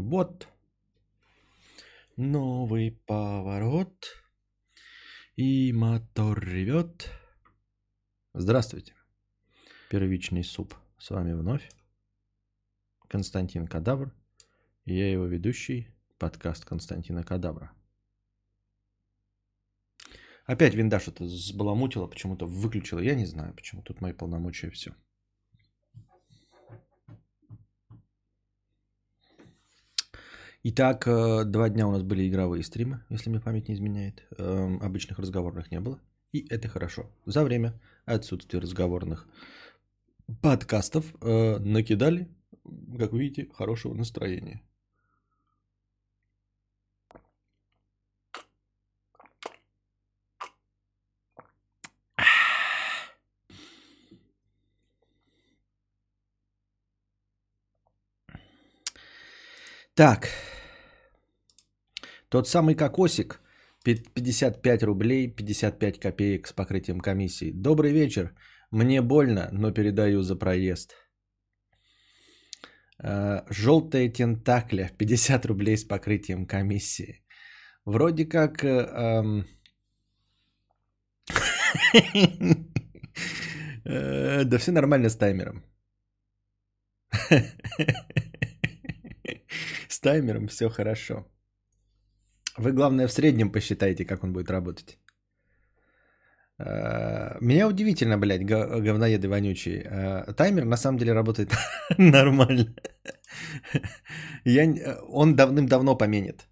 Вот. Новый поворот. И мотор ревет. Здравствуйте. Первичный суп. С вами вновь Константин Кадавр. И я его ведущий. Подкаст Константина Кадавра. Опять винда что-то сбаламутила, почему-то выключила. Я не знаю, почему. Тут мои полномочия все. Итак, э, два дня у нас были игровые стримы, если мне память не изменяет. Эм, обычных разговорных не было. И это хорошо. За время отсутствия разговорных подкастов э, накидали, как видите, хорошего настроения. Так, тот самый кокосик, 55 рублей 55 копеек с покрытием комиссии. Добрый вечер. Мне больно, но передаю за проезд. Э, Желтая тентакля, 50 рублей с покрытием комиссии. Вроде как... э, эм, э, Да все нормально с таймером. С таймером все хорошо. Вы, главное, в среднем посчитайте, как он будет работать. Э, Меня удивительно, блядь, го- говноеды вонючие. Э, Таймер на самом деле работает нормально. Я, н- он давным-давно поменит.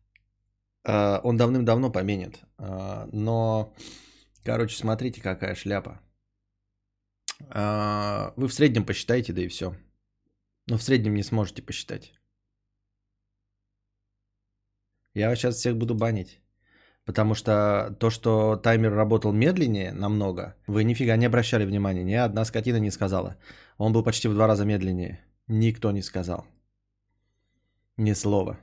Э, Он давным-давно поменит. Э, Но, короче, смотрите, какая шляпа. Э, Вы в среднем посчитайте, да и все. Но в среднем не сможете посчитать. Я сейчас всех буду банить. Потому что то, что таймер работал медленнее намного, вы нифига не обращали внимания. Ни одна скотина не сказала. Он был почти в два раза медленнее. Никто не сказал. Ни слова.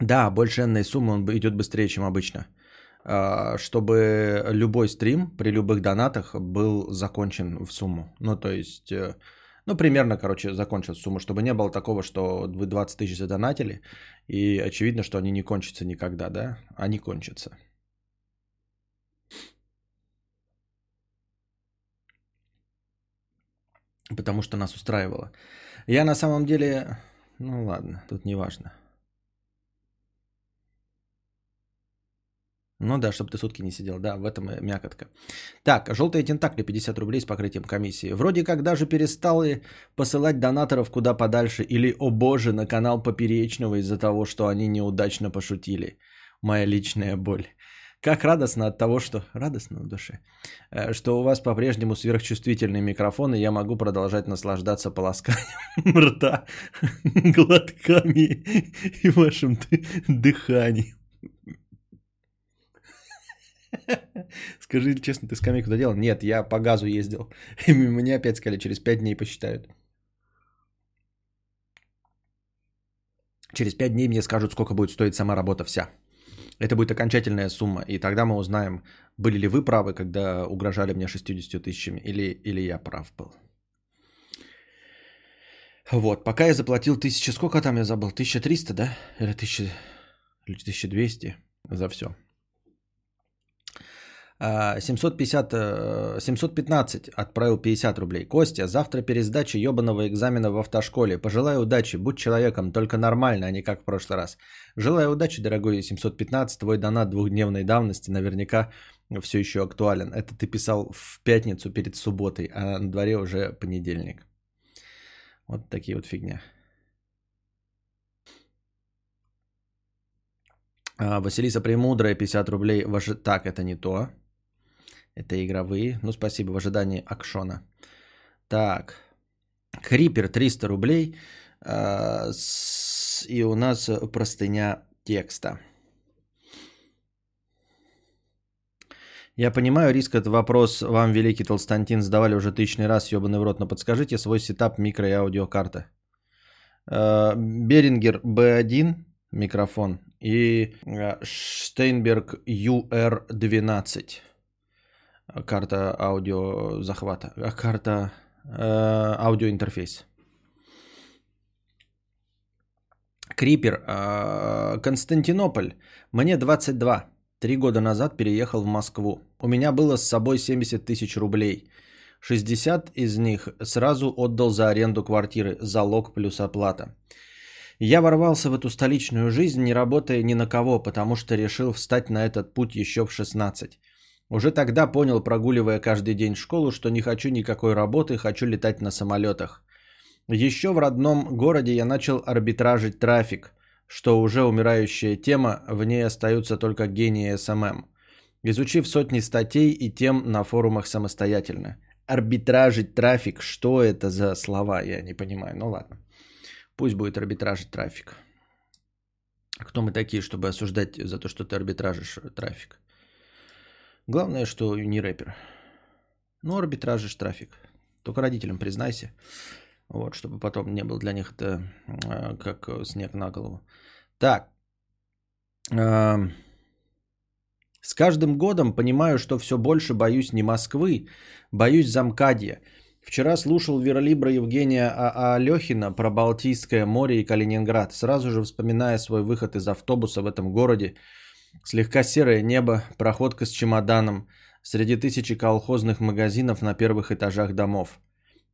Да, больше энной суммы он идет быстрее, чем обычно. А, Чтобы любой стрим при любых донатах был закончен в сумму. Ну, то есть, э, ну, примерно, короче, закончил сумму, чтобы не было такого, что вы 20 тысяч задонатили, и очевидно, что они не кончатся никогда, да? Они кончатся. Потому что нас устраивало. Я на самом деле... Ну ладно, тут не важно. Ну да, чтобы ты сутки не сидел. Да, в этом и мякотка. Так, желтые тентакли 50 рублей с покрытием комиссии. Вроде как даже перестали посылать донаторов куда подальше. Или, о боже, на канал Поперечного из-за того, что они неудачно пошутили. Моя личная боль. Как радостно от того, что... Радостно в душе. э, Что у вас по-прежнему сверхчувствительный микрофон, и я могу продолжать наслаждаться полосканием рта, глотками и вашим ды- дыханием. Скажи честно, ты скамейку доделал? Нет, я по газу ездил. И мне опять сказали, через 5 дней посчитают. Через 5 дней мне скажут, сколько будет стоить сама работа вся. Это будет окончательная сумма. И тогда мы узнаем, были ли вы правы, когда угрожали мне 60 тысячами, или, или я прав был. Вот, пока я заплатил 1000, сколько там я забыл? 1300, да? Или 1000, или 1200 за все. А, 750, э, 715 отправил 50 рублей. Костя, завтра пересдача ебаного экзамена в автошколе. Пожелаю удачи, будь человеком, только нормально, а не как в прошлый раз. Желаю удачи, дорогой 715. Твой донат двухдневной давности наверняка все еще актуален. Это ты писал в пятницу перед субботой, а на дворе уже понедельник. Вот такие вот фигня. А, Василиса Премудрая, 50 рублей. В ожи- Так, это не то. Это игровые. Ну, спасибо, в ожидании акшона. Так. Крипер, 300 рублей. А, И у нас простыня текста. Я понимаю, риск этот вопрос вам, великий Толстантин, задавали уже тысячный раз, ебаный в рот, но подскажите свой setup микро и аудиокарта. Э, Берингер B1 микрофон и э, Штейнберг UR12 карта аудио захвата, а карта э, аудиоинтерфейс. Крипер, э, Константинополь. Мне 22. Три года назад переехал в Москву. У меня было с собой 70 тысяч рублей. 60 из них сразу отдал за аренду квартиры, залог плюс оплата. Я ворвался в эту столичную жизнь, не работая ни на кого, потому что решил встать на этот путь еще в 16. Уже тогда понял, прогуливая каждый день школу, что не хочу никакой работы, хочу летать на самолетах. Еще в родном городе я начал арбитражить трафик, что уже умирающая тема, в ней остаются только гении SMM. Изучив сотни статей и тем на форумах самостоятельно. Арбитражить трафик, что это за слова, я не понимаю, ну ладно. Пусть будет арбитражить трафик. Кто мы такие, чтобы осуждать за то, что ты арбитражишь трафик? Главное, что не рэпер. Ну, арбитражишь трафик. Только родителям признайся. Вот, чтобы потом не был для них это э, как снег на голову. Так. Э, с каждым годом понимаю, что все больше боюсь не Москвы, боюсь замкадья. Вчера слушал Верлибра Евгения а. Алехина про Балтийское море и Калининград. Сразу же вспоминая свой выход из автобуса в этом городе. Слегка серое небо, проходка с чемоданом, среди тысячи колхозных магазинов на первых этажах домов.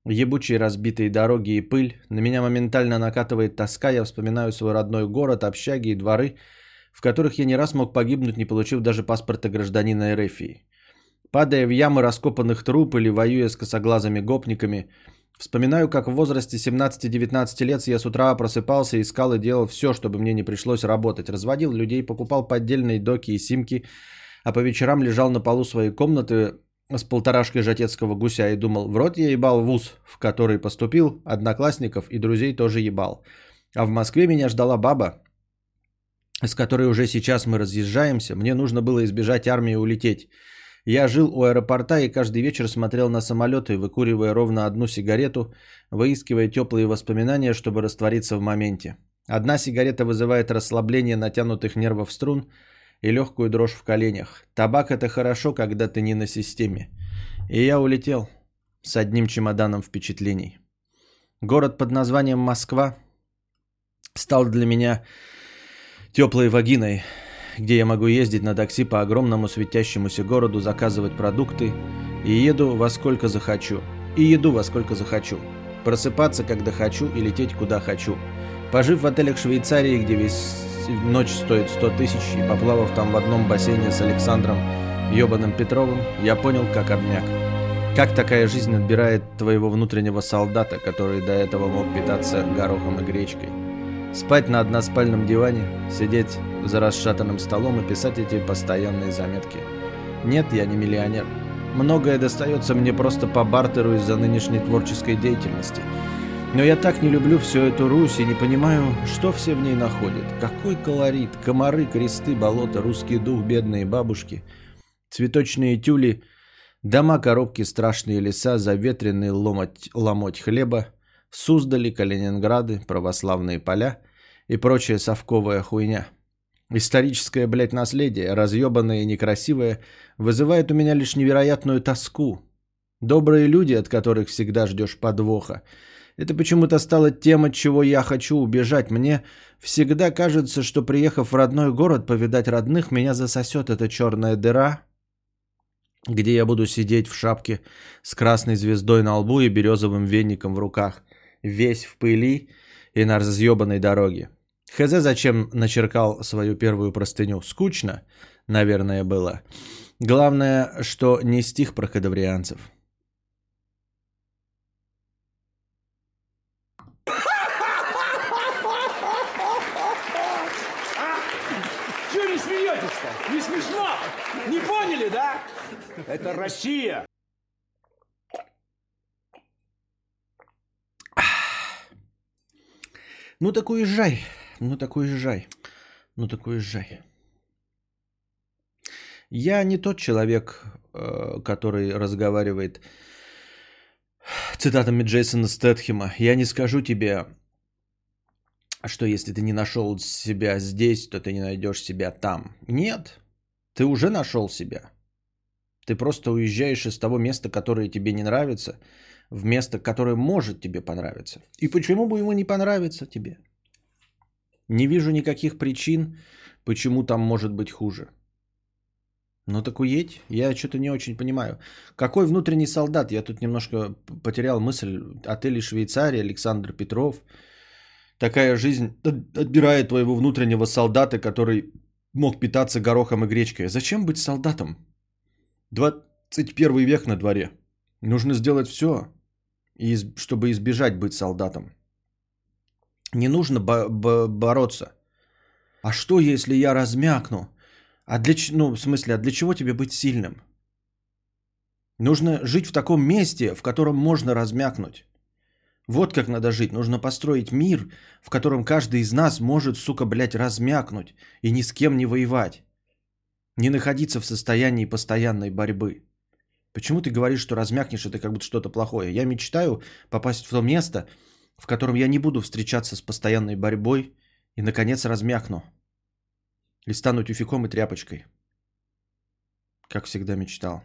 Ебучие разбитые дороги и пыль. На меня моментально накатывает тоска. Я вспоминаю свой родной город, общаги и дворы, в которых я не раз мог погибнуть, не получив даже паспорта гражданина Эрефии. Падая в ямы раскопанных труп или воюя с косоглазыми гопниками, вспоминаю, как в возрасте 17-19 лет я с утра просыпался, искал и делал все, чтобы мне не пришлось работать. Разводил людей, покупал поддельные доки и симки, а по вечерам лежал на полу своей комнаты с полторашкой жатецкого гуся и думал, в рот я ебал вуз, в который поступил, одноклассников и друзей тоже ебал. А в Москве меня ждала баба, с которой уже сейчас мы разъезжаемся. Мне нужно было избежать армии и улететь. Я жил у аэропорта и каждый вечер смотрел на самолеты, выкуривая ровно одну сигарету, выискивая теплые воспоминания, чтобы раствориться в моменте. Одна сигарета вызывает расслабление натянутых нервов струн и легкую дрожь в коленях. Табак это хорошо, когда ты не на системе. И я улетел с одним чемоданом впечатлений. Город под названием Москва стал для меня теплой вагиной, где я могу ездить на такси по огромному светящемуся городу, заказывать продукты и еду во сколько захочу. И еду во сколько захочу. Просыпаться, когда хочу и лететь куда хочу. Пожив в отелях Швейцарии, где весь ночь стоит 100 тысяч, и поплавав там в одном бассейне с Александром Ёбаным Петровым, я понял, как обмяк. Как такая жизнь отбирает твоего внутреннего солдата, который до этого мог питаться горохом и гречкой. Спать на односпальном диване, сидеть за расшатанным столом и писать эти постоянные заметки. Нет, я не миллионер. Многое достается мне просто по бартеру из-за нынешней творческой деятельности. Но я так не люблю всю эту Русь и не понимаю, что все в ней находят. Какой колорит, комары, кресты, болота, русский дух, бедные бабушки, цветочные тюли, дома, коробки, страшные леса, заветренный ломоть, ломоть хлеба, Суздали, Калининграды, православные поля и прочая совковая хуйня. Историческое, блядь, наследие, разъебанное и некрасивое, вызывает у меня лишь невероятную тоску. Добрые люди, от которых всегда ждешь подвоха. Это почему-то стало тем, от чего я хочу убежать. Мне всегда кажется, что приехав в родной город повидать родных, меня засосет эта черная дыра, где я буду сидеть в шапке с красной звездой на лбу и березовым веником в руках – весь в пыли и на разъебанной дороге. Хз зачем начеркал свою первую простыню. Скучно, наверное, было. Главное, что не стих про кадаврианцев. Чего не смеетесь-то? Не смешно? Не поняли, да? Это Россия. Ну так уезжай, ну так уезжай, ну так уезжай. Я не тот человек, э, который разговаривает цитатами Джейсона Стэтхема. Я не скажу тебе, что если ты не нашел себя здесь, то ты не найдешь себя там. Нет, ты уже нашел себя. Ты просто уезжаешь из того места, которое тебе не нравится, в место, которое может тебе понравиться. И почему бы ему не понравиться тебе? Не вижу никаких причин, почему там может быть хуже. Ну так уедь, я что-то не очень понимаю. Какой внутренний солдат? Я тут немножко потерял мысль. Отели Швейцария, Александр Петров. Такая жизнь отбирает твоего внутреннего солдата, который мог питаться горохом и гречкой. Зачем быть солдатом? 21 век на дворе. Нужно сделать все, чтобы избежать быть солдатом. Не нужно бо- бо- бороться. А что, если я размякну? А для, ну, в смысле, а для чего тебе быть сильным? Нужно жить в таком месте, в котором можно размякнуть. Вот как надо жить. Нужно построить мир, в котором каждый из нас может, сука, блядь, размякнуть и ни с кем не воевать. Не находиться в состоянии постоянной борьбы. Почему ты говоришь, что размякнешь, это как будто что-то плохое? Я мечтаю попасть в то место, в котором я не буду встречаться с постоянной борьбой и, наконец, размякну. Или стану тюфяком и тряпочкой. Как всегда мечтал.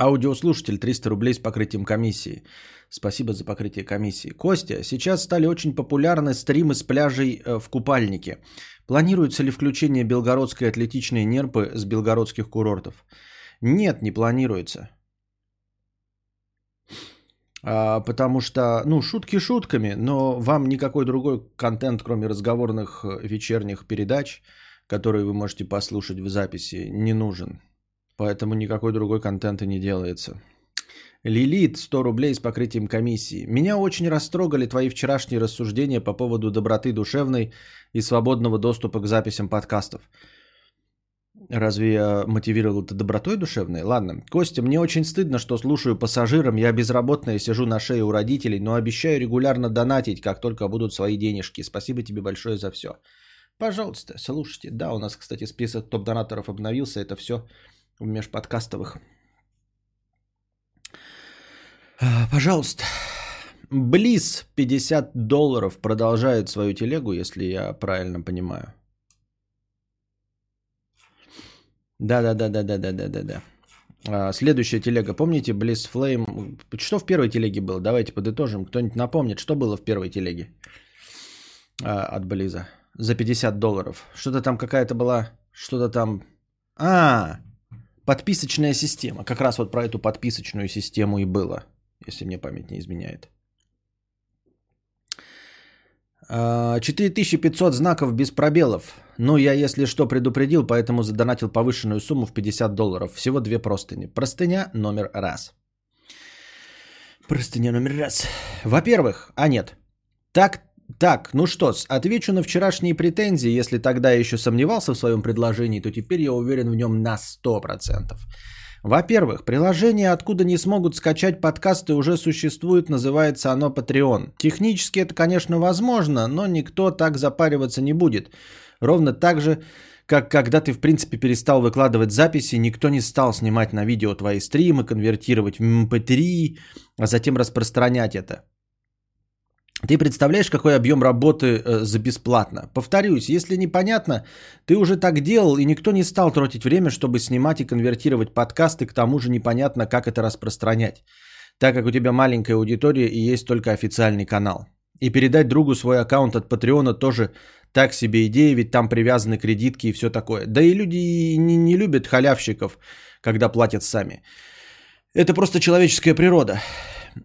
Аудиослушатель 300 рублей с покрытием комиссии. Спасибо за покрытие комиссии. Костя, сейчас стали очень популярны стримы с пляжей э, в купальнике. Планируется ли включение белгородской атлетичной нерпы с белгородских курортов? Нет, не планируется. А, потому что, ну, шутки шутками, но вам никакой другой контент, кроме разговорных э, вечерних передач, которые вы можете послушать в записи, не нужен. Поэтому никакой другой контента не делается. Лилит, 100 рублей с покрытием комиссии. Меня очень растрогали твои вчерашние рассуждения по поводу доброты душевной и свободного доступа к записям подкастов. Разве я мотивировал это добротой душевной? Ладно. Костя, мне очень стыдно, что слушаю пассажирам. Я безработная, сижу на шее у родителей, но обещаю регулярно донатить, как только будут свои денежки. Спасибо тебе большое за все. Пожалуйста, слушайте. Да, у нас, кстати, список топ-донаторов обновился. Это все межподкастовых. А, пожалуйста. Близ 50 долларов продолжает свою телегу, если я правильно понимаю. Да, да, да, да, да, да, да, да, да. Следующая телега. Помните Bliss Flame? Что в первой телеге было? Давайте подытожим. Кто-нибудь напомнит, что было в первой телеге а, от Близа? За 50 долларов. Что-то там какая-то была... Что-то там... А, Подписочная система. Как раз вот про эту подписочную систему и было, если мне память не изменяет. 4500 а, знаков без пробелов. Ну, я, если что, предупредил, поэтому задонатил повышенную сумму в 50 долларов. Всего две простыни. Простыня номер раз. Простыня номер раз. Во-первых, а нет. Так так, ну что, отвечу на вчерашние претензии. Если тогда я еще сомневался в своем предложении, то теперь я уверен в нем на 100%. Во-первых, приложение, откуда не смогут скачать подкасты, уже существует, называется оно Patreon. Технически это, конечно, возможно, но никто так запариваться не будет. Ровно так же, как когда ты, в принципе, перестал выкладывать записи, никто не стал снимать на видео твои стримы, конвертировать в MP3, а затем распространять это. Ты представляешь, какой объем работы э, за бесплатно? Повторюсь, если непонятно, ты уже так делал, и никто не стал тратить время, чтобы снимать и конвертировать подкасты, к тому же непонятно, как это распространять, так как у тебя маленькая аудитория и есть только официальный канал. И передать другу свой аккаунт от Патреона тоже так себе идея, ведь там привязаны кредитки и все такое. Да и люди не, не любят халявщиков, когда платят сами. Это просто человеческая природа.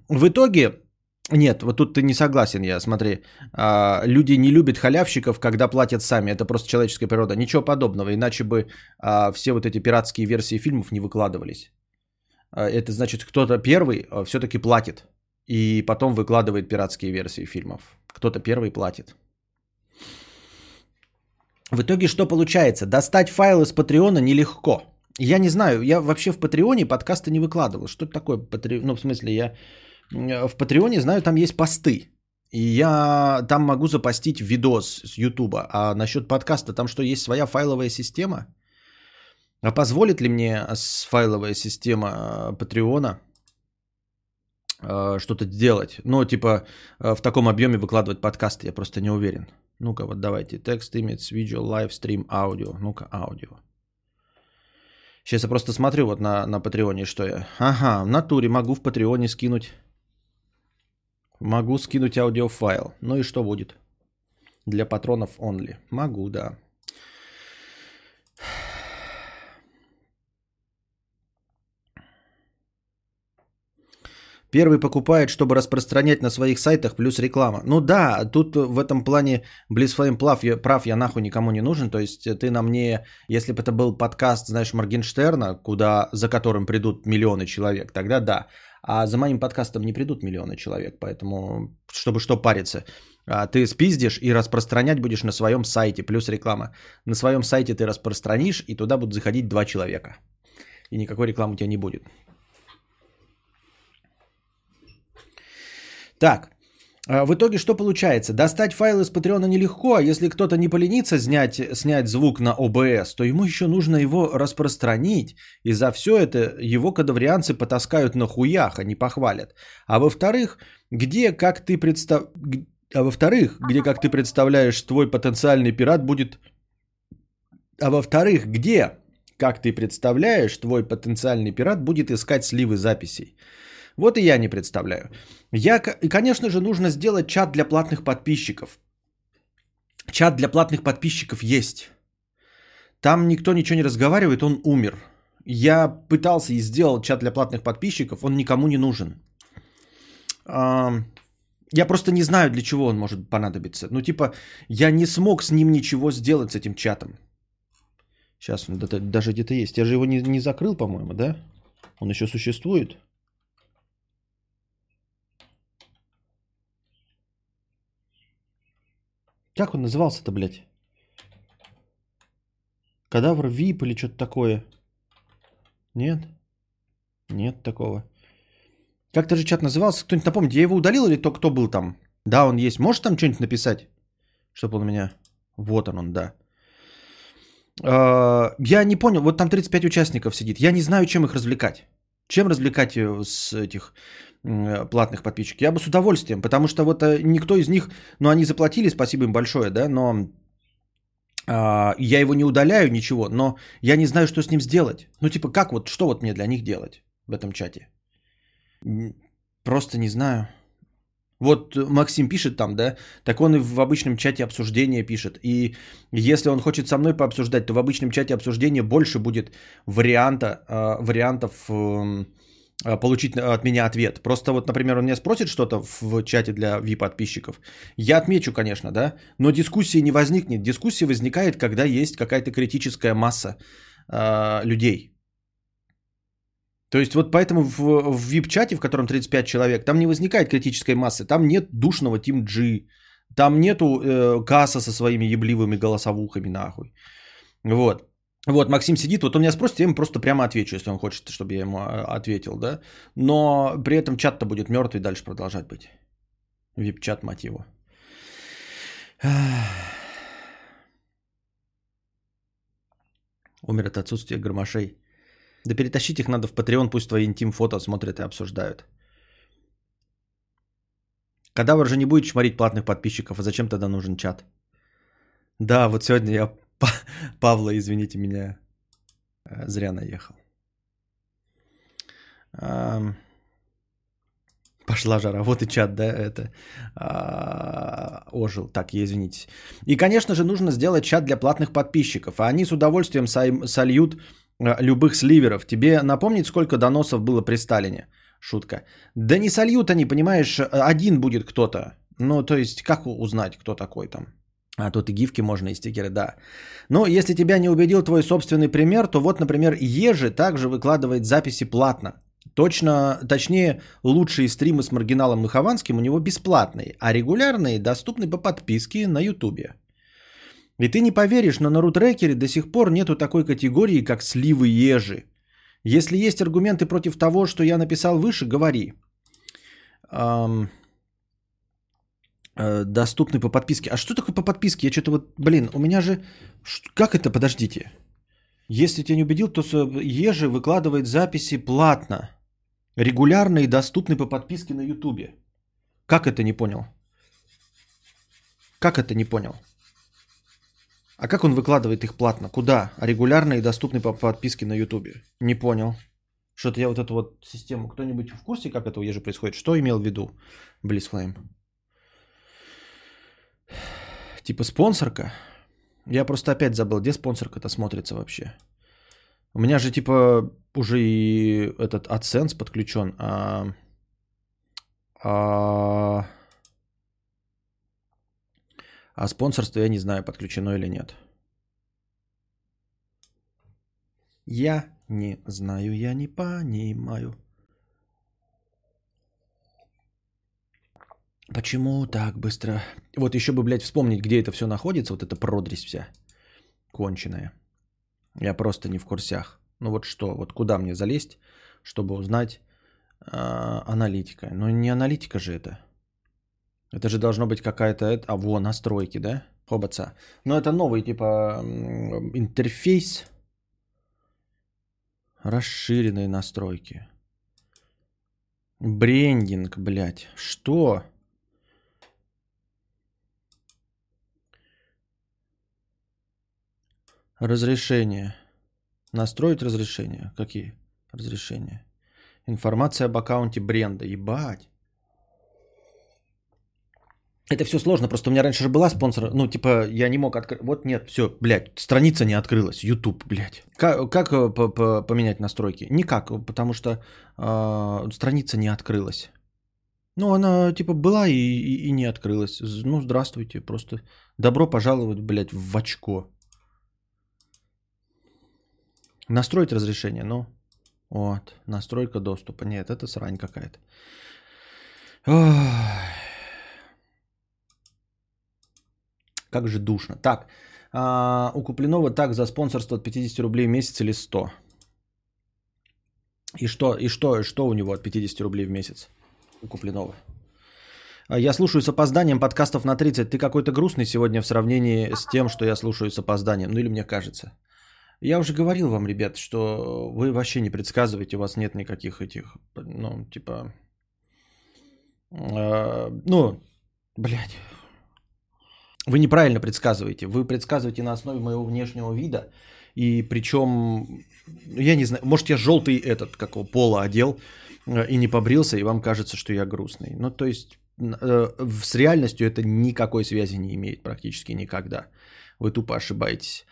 В итоге нет, вот тут ты не согласен, я смотри. А, люди не любят халявщиков, когда платят сами. Это просто человеческая природа. Ничего подобного, иначе бы а, все вот эти пиратские версии фильмов не выкладывались. А, это значит, кто-то первый все-таки платит. И потом выкладывает пиратские версии фильмов. Кто-то первый платит. В итоге что получается? Достать файлы с Патреона нелегко. Я не знаю, я вообще в Патреоне подкасты не выкладывал. Что это такое? Патреон? Ну, в смысле, я в Патреоне, знаю, там есть посты. И я там могу запостить видос с Ютуба. А насчет подкаста, там что, есть своя файловая система? А позволит ли мне файловая система э, Патреона э, что-то делать? Ну, типа, в таком объеме выкладывать подкасты, я просто не уверен. Ну-ка, вот давайте. Text, image, video, livestream, audio. Ну-ка, аудио. Сейчас я просто смотрю вот на, на Patreon е, что я... Ага, в натуре могу в Patreon е скинуть. Могу скинуть аудиофайл. Ну и что будет? Для патронов only. Могу, да. Первый покупает, чтобы распространять на своих сайтах, плюс реклама. Ну да, тут в этом плане Blitzflame прав, я, прав, я нахуй никому не нужен. То есть ты на мне, если бы это был подкаст, знаешь, Моргенштерна, куда, за которым придут миллионы человек, тогда да. А за моим подкастом не придут миллионы человек, поэтому чтобы что париться. А ты спиздишь и распространять будешь на своем сайте, плюс реклама. На своем сайте ты распространишь, и туда будут заходить два человека. И никакой рекламы у тебя не будет. Так, в итоге что получается? Достать файл из Патреона нелегко, а если кто-то не поленится снять, снять звук на ОБС, то ему еще нужно его распространить, и за все это его кадаврианцы потаскают на хуях, а не похвалят. А во-вторых, где, как ты представ... А во-вторых, где, как ты представляешь, твой потенциальный пират будет... А во-вторых, где, как ты представляешь, твой потенциальный пират будет искать сливы записей. Вот и я не представляю. Я, и, конечно же, нужно сделать чат для платных подписчиков. Чат для платных подписчиков есть. Там никто ничего не разговаривает, он умер. Я пытался и сделал чат для платных подписчиков, он никому не нужен. Я просто не знаю, для чего он может понадобиться. Ну, типа, я не смог с ним ничего сделать, с этим чатом. Сейчас он даже где-то есть. Я же его не, не закрыл, по-моему, да? Он еще существует. Как он назывался-то, блядь? Кадавр ВИП или что-то такое? Нет? Нет такого. Как-то же чат назывался, кто-нибудь напомнит, я его удалил или то, кто был там? Да, он есть. Можешь там что-нибудь написать? Чтобы он у меня... Вот он, он, да. А, я не понял, вот там 35 участников сидит. Я не знаю, чем их развлекать. Чем развлекать э, с этих платных подписчиков? Я бы с удовольствием, потому что вот э, никто из них, ну они заплатили, спасибо им большое, да, но а, я его не удаляю, ничего, но я не знаю, что с ним сделать. Ну типа, как вот, что вот мне для них делать в этом чате? Просто не знаю. Вот Максим пишет там, да, так он и в обычном чате обсуждения пишет. И если он хочет со мной пообсуждать, то в обычном чате обсуждения больше будет варианта, э, вариантов э, получить от меня ответ. Просто вот, например, он меня спросит что-то в чате для VIP-подписчиков. Я отмечу, конечно, да, но дискуссии не возникнет. Дискуссия возникает, когда есть какая-то критическая масса э, людей. То есть вот поэтому в, в VIP-чате, в котором 35 человек, там не возникает критической массы, там нет душного Team G, там нету э, касса со своими ебливыми голосовухами нахуй. Вот. Вот, Максим сидит, вот он меня спросит, я ему просто прямо отвечу, если он хочет, чтобы я ему а, ответил, да. Но при этом чат-то будет мертвый, дальше продолжать быть. Вип-чат, его. Умер от отсутствия гармошей. Да перетащить их надо в Patreon, пусть твои интим-фото смотрят и обсуждают. Кадавр же не будет чморить платных подписчиков, а зачем тогда нужен чат? Да, вот сегодня я Павла, извините меня, э, зря наехал. Пошла жара, вот и чат, да, это а, ожил. Так, извините. И, конечно же, нужно сделать чат для платных подписчиков. А они с удовольствием сольют любых сливеров. Тебе напомнить, сколько доносов было при Сталине? Шутка. Да не сольют они, понимаешь, один будет кто-то. Ну, то есть, как узнать, кто такой там? А тут и гифки можно, и стикеры, да. Но если тебя не убедил твой собственный пример, то вот, например, Ежи также выкладывает записи платно. Точно, точнее, лучшие стримы с маргиналом и Хованским у него бесплатные, а регулярные доступны по подписке на Ютубе. И ты не поверишь, но на рутрекере до сих пор нету такой категории, как сливы ежи. Если есть аргументы против того, что я написал выше, говори. Эм, э, доступны по подписке. А что такое по подписке? Я что-то вот, блин, у меня же... Как это, подождите. Если тебя не убедил, то Ежи выкладывает записи платно. Регулярно и доступны по подписке на Ютубе. Как это не понял? Как это не понял? А как он выкладывает их платно? Куда? А регулярно и доступны по подписке на Ютубе? Не понял. Что-то я вот эту вот систему... Кто-нибудь в курсе, как это у Ежи происходит? Что имел в виду Близфлейм? Типа спонсорка? Я просто опять забыл, где спонсорка-то смотрится вообще. У меня же типа уже и этот AdSense подключен, а, а, а спонсорство я не знаю, подключено или нет. Я не знаю, я не понимаю. Почему так быстро? Вот еще бы, блядь, вспомнить, где это все находится, вот эта продресь вся конченая. Я просто не в курсях. Ну вот что, вот куда мне залезть, чтобы узнать э, аналитика? Ну не аналитика же это. Это же должно быть какая-то... А, во, настройки, да? Хобаца. Но это новый, типа, интерфейс. Расширенные настройки. Брендинг, блядь. Что? Разрешение. Настроить разрешение. Какие разрешения? Информация об аккаунте бренда. Ебать. Это все сложно, просто у меня раньше же была спонсор, ну, типа, я не мог открыть, вот нет, все, блядь, страница не открылась, YouTube, блядь. Как, как э, поменять настройки? Никак, потому что э, страница не открылась. Ну, она, типа, была и, и, и не открылась. Ну, здравствуйте, просто добро пожаловать, блядь, в очко. Настроить разрешение, ну, вот, настройка доступа. Нет, это срань какая-то. Ой. Как же душно. Так, а, у Куплинова так за спонсорство от 50 рублей в месяц или 100? И что, и что, что у него от 50 рублей в месяц у Куплинова? А, я слушаю с опозданием подкастов на 30. Ты какой-то грустный сегодня в сравнении с тем, что я слушаю с опозданием. Ну или мне кажется. Я уже говорил вам, ребят, что вы вообще не предсказываете, у вас нет никаких этих, ну, типа, э, ну, блядь, вы неправильно предсказываете. Вы предсказываете на основе моего внешнего вида. И причем, я не знаю, может я желтый этот, как его, пола одел э, и не побрился, и вам кажется, что я грустный. Ну, то есть э, с реальностью это никакой связи не имеет практически никогда. Вы тупо ошибаетесь.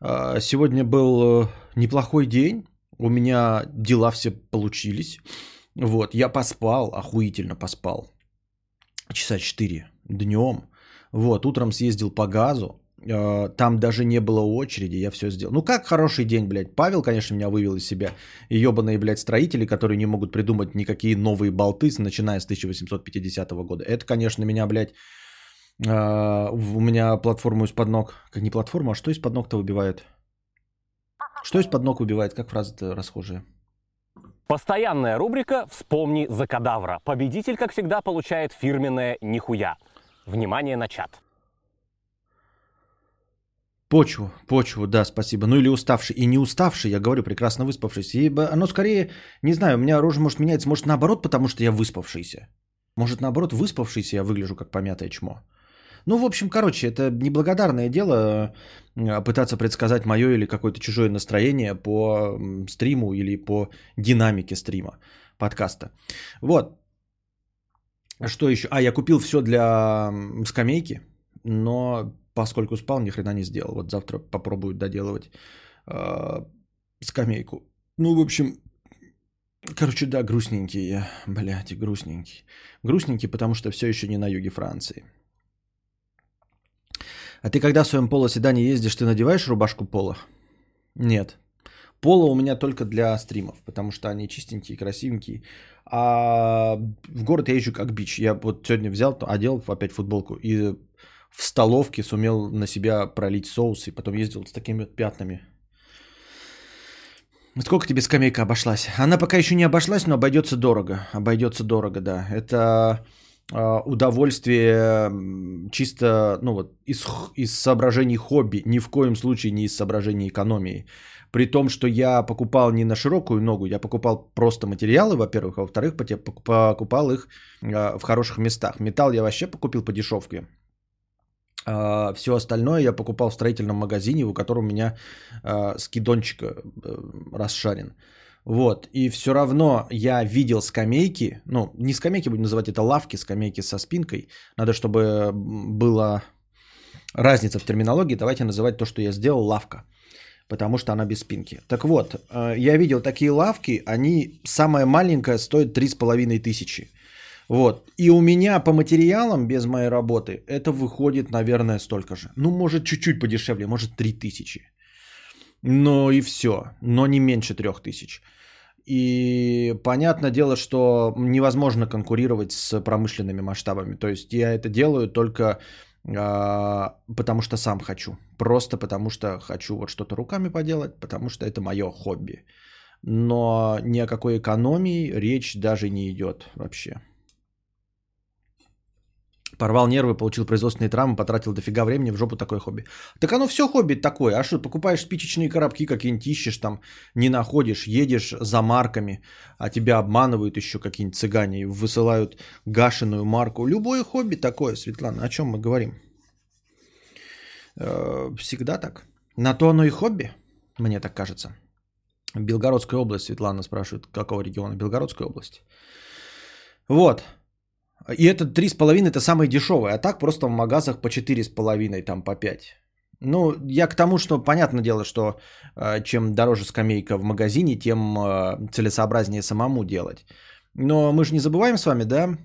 А, сегодня был э, неплохой день. У меня дела все получились. Вот, я поспал, охуительно поспал. Часа 4 днем. Вот, утром съездил по газу, э, там даже не было очереди, я все сделал. Ну как хороший день, блядь. Павел, конечно, меня вывел из себя. И ебаные, блядь, строители, которые не могут придумать никакие новые болты, начиная с 1850 года. Это, конечно, меня, блядь, э, у меня платформу из-под ног. Как не платформа, а что из-под ног-то выбивает? Что из-под ног выбивает? Как фраза-то расхожая? Постоянная рубрика «Вспомни за кадавра». Победитель, как всегда, получает фирменное «Нихуя». Внимание на чат. Почву, почву, да, спасибо. Ну или уставший. И не уставший, я говорю, прекрасно выспавшийся. Ибо оно скорее, не знаю, у меня рожа может меняется, может наоборот, потому что я выспавшийся. Может наоборот, выспавшийся я выгляжу как помятое чмо. Ну, в общем, короче, это неблагодарное дело э, пытаться предсказать мое или какое-то чужое настроение по стриму или по динамике стрима подкаста. Вот, что еще? А, я купил все для скамейки, но поскольку спал, ни хрена не сделал. Вот завтра попробую доделывать э, скамейку. Ну, в общем, короче, да, грустненький я, блядь, грустненький. Грустненький, потому что все еще не на юге Франции. А ты когда в своем полоседане ездишь, ты надеваешь рубашку пола? Нет. Пола у меня только для стримов, потому что они чистенькие, красивенькие. А в город я езжу как бич. Я вот сегодня взял, одел опять футболку и в столовке сумел на себя пролить соус и потом ездил с такими пятнами. Сколько тебе скамейка обошлась? Она пока еще не обошлась, но обойдется дорого. Обойдется дорого, да. Это э, удовольствие чисто, ну вот, из, из соображений хобби, ни в коем случае не из соображений экономии. При том, что я покупал не на широкую ногу, я покупал просто материалы, во-первых, а во-вторых, покупал их а, в хороших местах. Металл я вообще покупил по дешевке. А, все остальное я покупал в строительном магазине, у которого у меня а, скидончик э, расшарен. Вот, и все равно я видел скамейки, ну, не скамейки будем называть, это лавки, скамейки со спинкой. Надо, чтобы была разница в терминологии, давайте называть то, что я сделал, лавка, потому что она без спинки. Так вот, э, я видел такие лавки, они, самая маленькая стоит 3,5 тысячи. Вот. И у меня по материалам без моей работы это выходит, наверное, столько же. Ну, может, чуть-чуть подешевле, может, 3000. Но и все. Но не меньше 3000. И понятное дело, что невозможно конкурировать с промышленными масштабами. То есть я это делаю только потому что сам хочу. Просто потому что хочу вот что-то руками поделать, потому что это мое хобби. Но ни о какой экономии речь даже не идет вообще. Порвал нервы, получил производственные травмы, потратил дофига времени в жопу такое хобби. Так оно все хобби такое. А что, покупаешь спичечные коробки какие-нибудь, ищешь там, не находишь, едешь за марками, а тебя обманывают еще какие-нибудь цыгане и высылают гашеную марку. Любое хобби такое, Светлана. О чем мы говорим? Э, всегда так. На то оно и хобби, мне так кажется. Белгородская область, Светлана спрашивает, какого региона? Белгородская область. Вот. И это 3,5 это самое дешевое, а так просто в магазах по 4,5, там по 5. Ну, я к тому, что понятное дело, что э, чем дороже скамейка в магазине, тем э, целесообразнее самому делать. Но мы же не забываем с вами, да,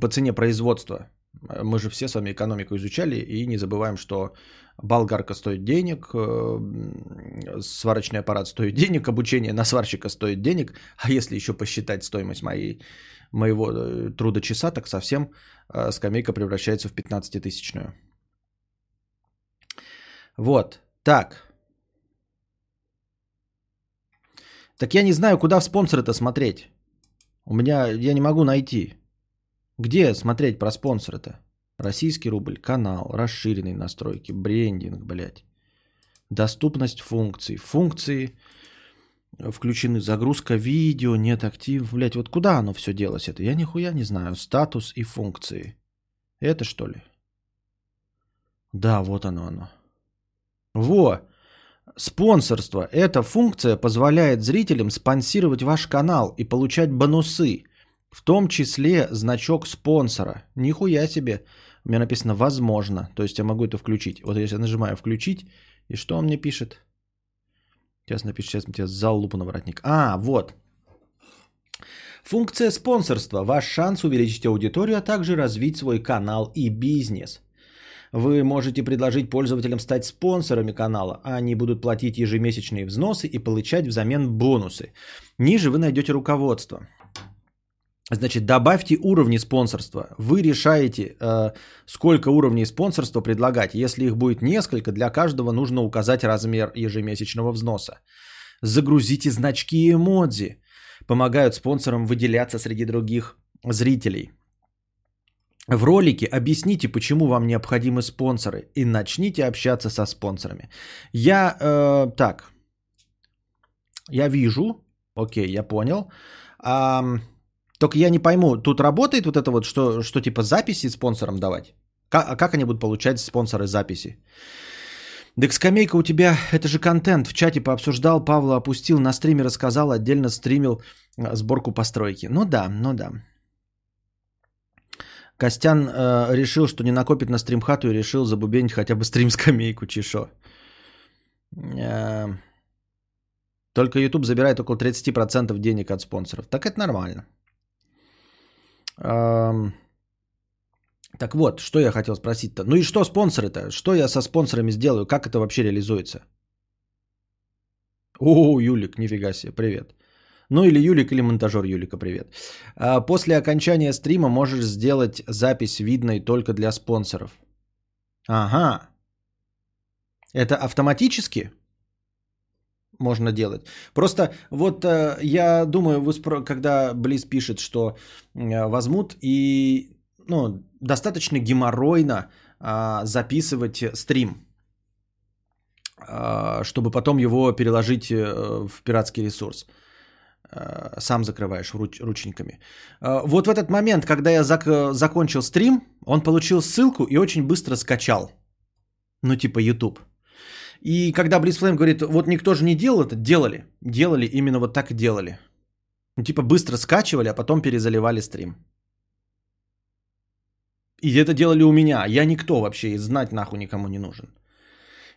по цене производства. Мы же все с вами экономику изучали и не забываем, что болгарка стоит денег, э, сварочный аппарат стоит денег, обучение на сварщика стоит денег, а если еще посчитать стоимость моей моего э, труда часа, так совсем э, скамейка превращается в 15-тысячную. Вот, так. Так я не знаю, куда в спонсоры-то смотреть. У меня, я не могу найти. Где смотреть про спонсоры-то? Российский рубль, канал, расширенные настройки, брендинг, блядь. Доступность функций. Функции включены загрузка видео, нет актив, блять, вот куда оно все делось это? Я нихуя не знаю. Статус и функции. Это что ли? Да, вот оно оно. Во! Спонсорство. Эта функция позволяет зрителям спонсировать ваш канал и получать бонусы. В том числе значок спонсора. Нихуя себе. У меня написано «возможно». То есть я могу это включить. Вот если я нажимаю «включить», и что он мне пишет? Сейчас напишу, сейчас тебе зал лупу на воротник. А, вот. Функция спонсорства. Ваш шанс увеличить аудиторию, а также развить свой канал и бизнес. Вы можете предложить пользователям стать спонсорами канала, а они будут платить ежемесячные взносы и получать взамен бонусы. Ниже вы найдете руководство. Значит, добавьте уровни спонсорства. Вы решаете, э, сколько уровней спонсорства предлагать. Если их будет несколько, для каждого нужно указать размер ежемесячного взноса. Загрузите значки и эмодзи. Помогают спонсорам выделяться среди других зрителей. В ролике объясните, почему вам необходимы спонсоры, и начните общаться со спонсорами. Я э, так, я вижу, окей, я понял. А, только я не пойму, тут работает вот это вот, что, что типа записи спонсорам давать? Как, а как они будут получать спонсоры записи? Так скамейка у тебя, это же контент. В чате пообсуждал, Павла опустил, на стриме рассказал, отдельно стримил а, сборку постройки. Ну да, ну да. Костян э, решил, что не накопит на стримхату и решил забубенить хотя бы стрим-скамейку, чешо. Э, только YouTube забирает около 30% денег от спонсоров. Так это нормально. Так вот, что я хотел спросить-то. Ну и что спонсоры-то? Что я со спонсорами сделаю? Как это вообще реализуется? О, Юлик, нифига себе, привет. Ну или Юлик, или монтажер Юлика, привет. А после окончания стрима можешь сделать запись видной только для спонсоров. Ага. Это автоматически? Можно делать. Просто вот э, я думаю, когда Близ пишет, что э, возьмут и ну, достаточно геморройно а, записывать стрим. а, чтобы потом его переложить э, в пиратский ресурс. А, сам закрываешь руч- ручниками. Вот в этот момент, когда я зак- закончил стрим, он получил ссылку и очень быстро скачал. Ну, типа YouTube. И когда Blitzflame говорит, вот никто же не делал это, делали. Делали, именно вот так и делали. Ну, типа быстро скачивали, а потом перезаливали стрим. И это делали у меня. Я никто вообще, и знать нахуй никому не нужен.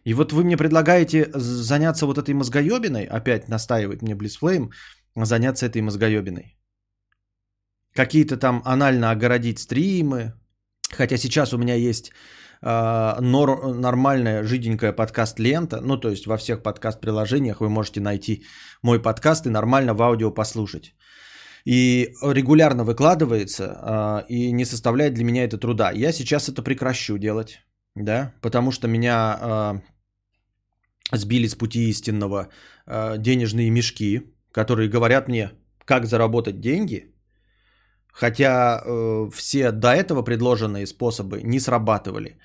И вот вы мне предлагаете заняться вот этой мозгоебиной, опять настаивает мне Blitzflame, заняться этой мозгоебиной. Какие-то там анально огородить стримы. Хотя сейчас у меня есть нор, нормальная жиденькая подкаст-лента. Ну, то есть во всех подкаст-приложениях вы можете найти мой подкаст и нормально в аудио послушать. И регулярно выкладывается, э, и не составляет для меня это труда. Я сейчас это прекращу делать да, потому что меня э, сбили с пути истинного денежные мешки, которые говорят мне, как заработать деньги, хотя э, все до этого предложенные способы не срабатывали.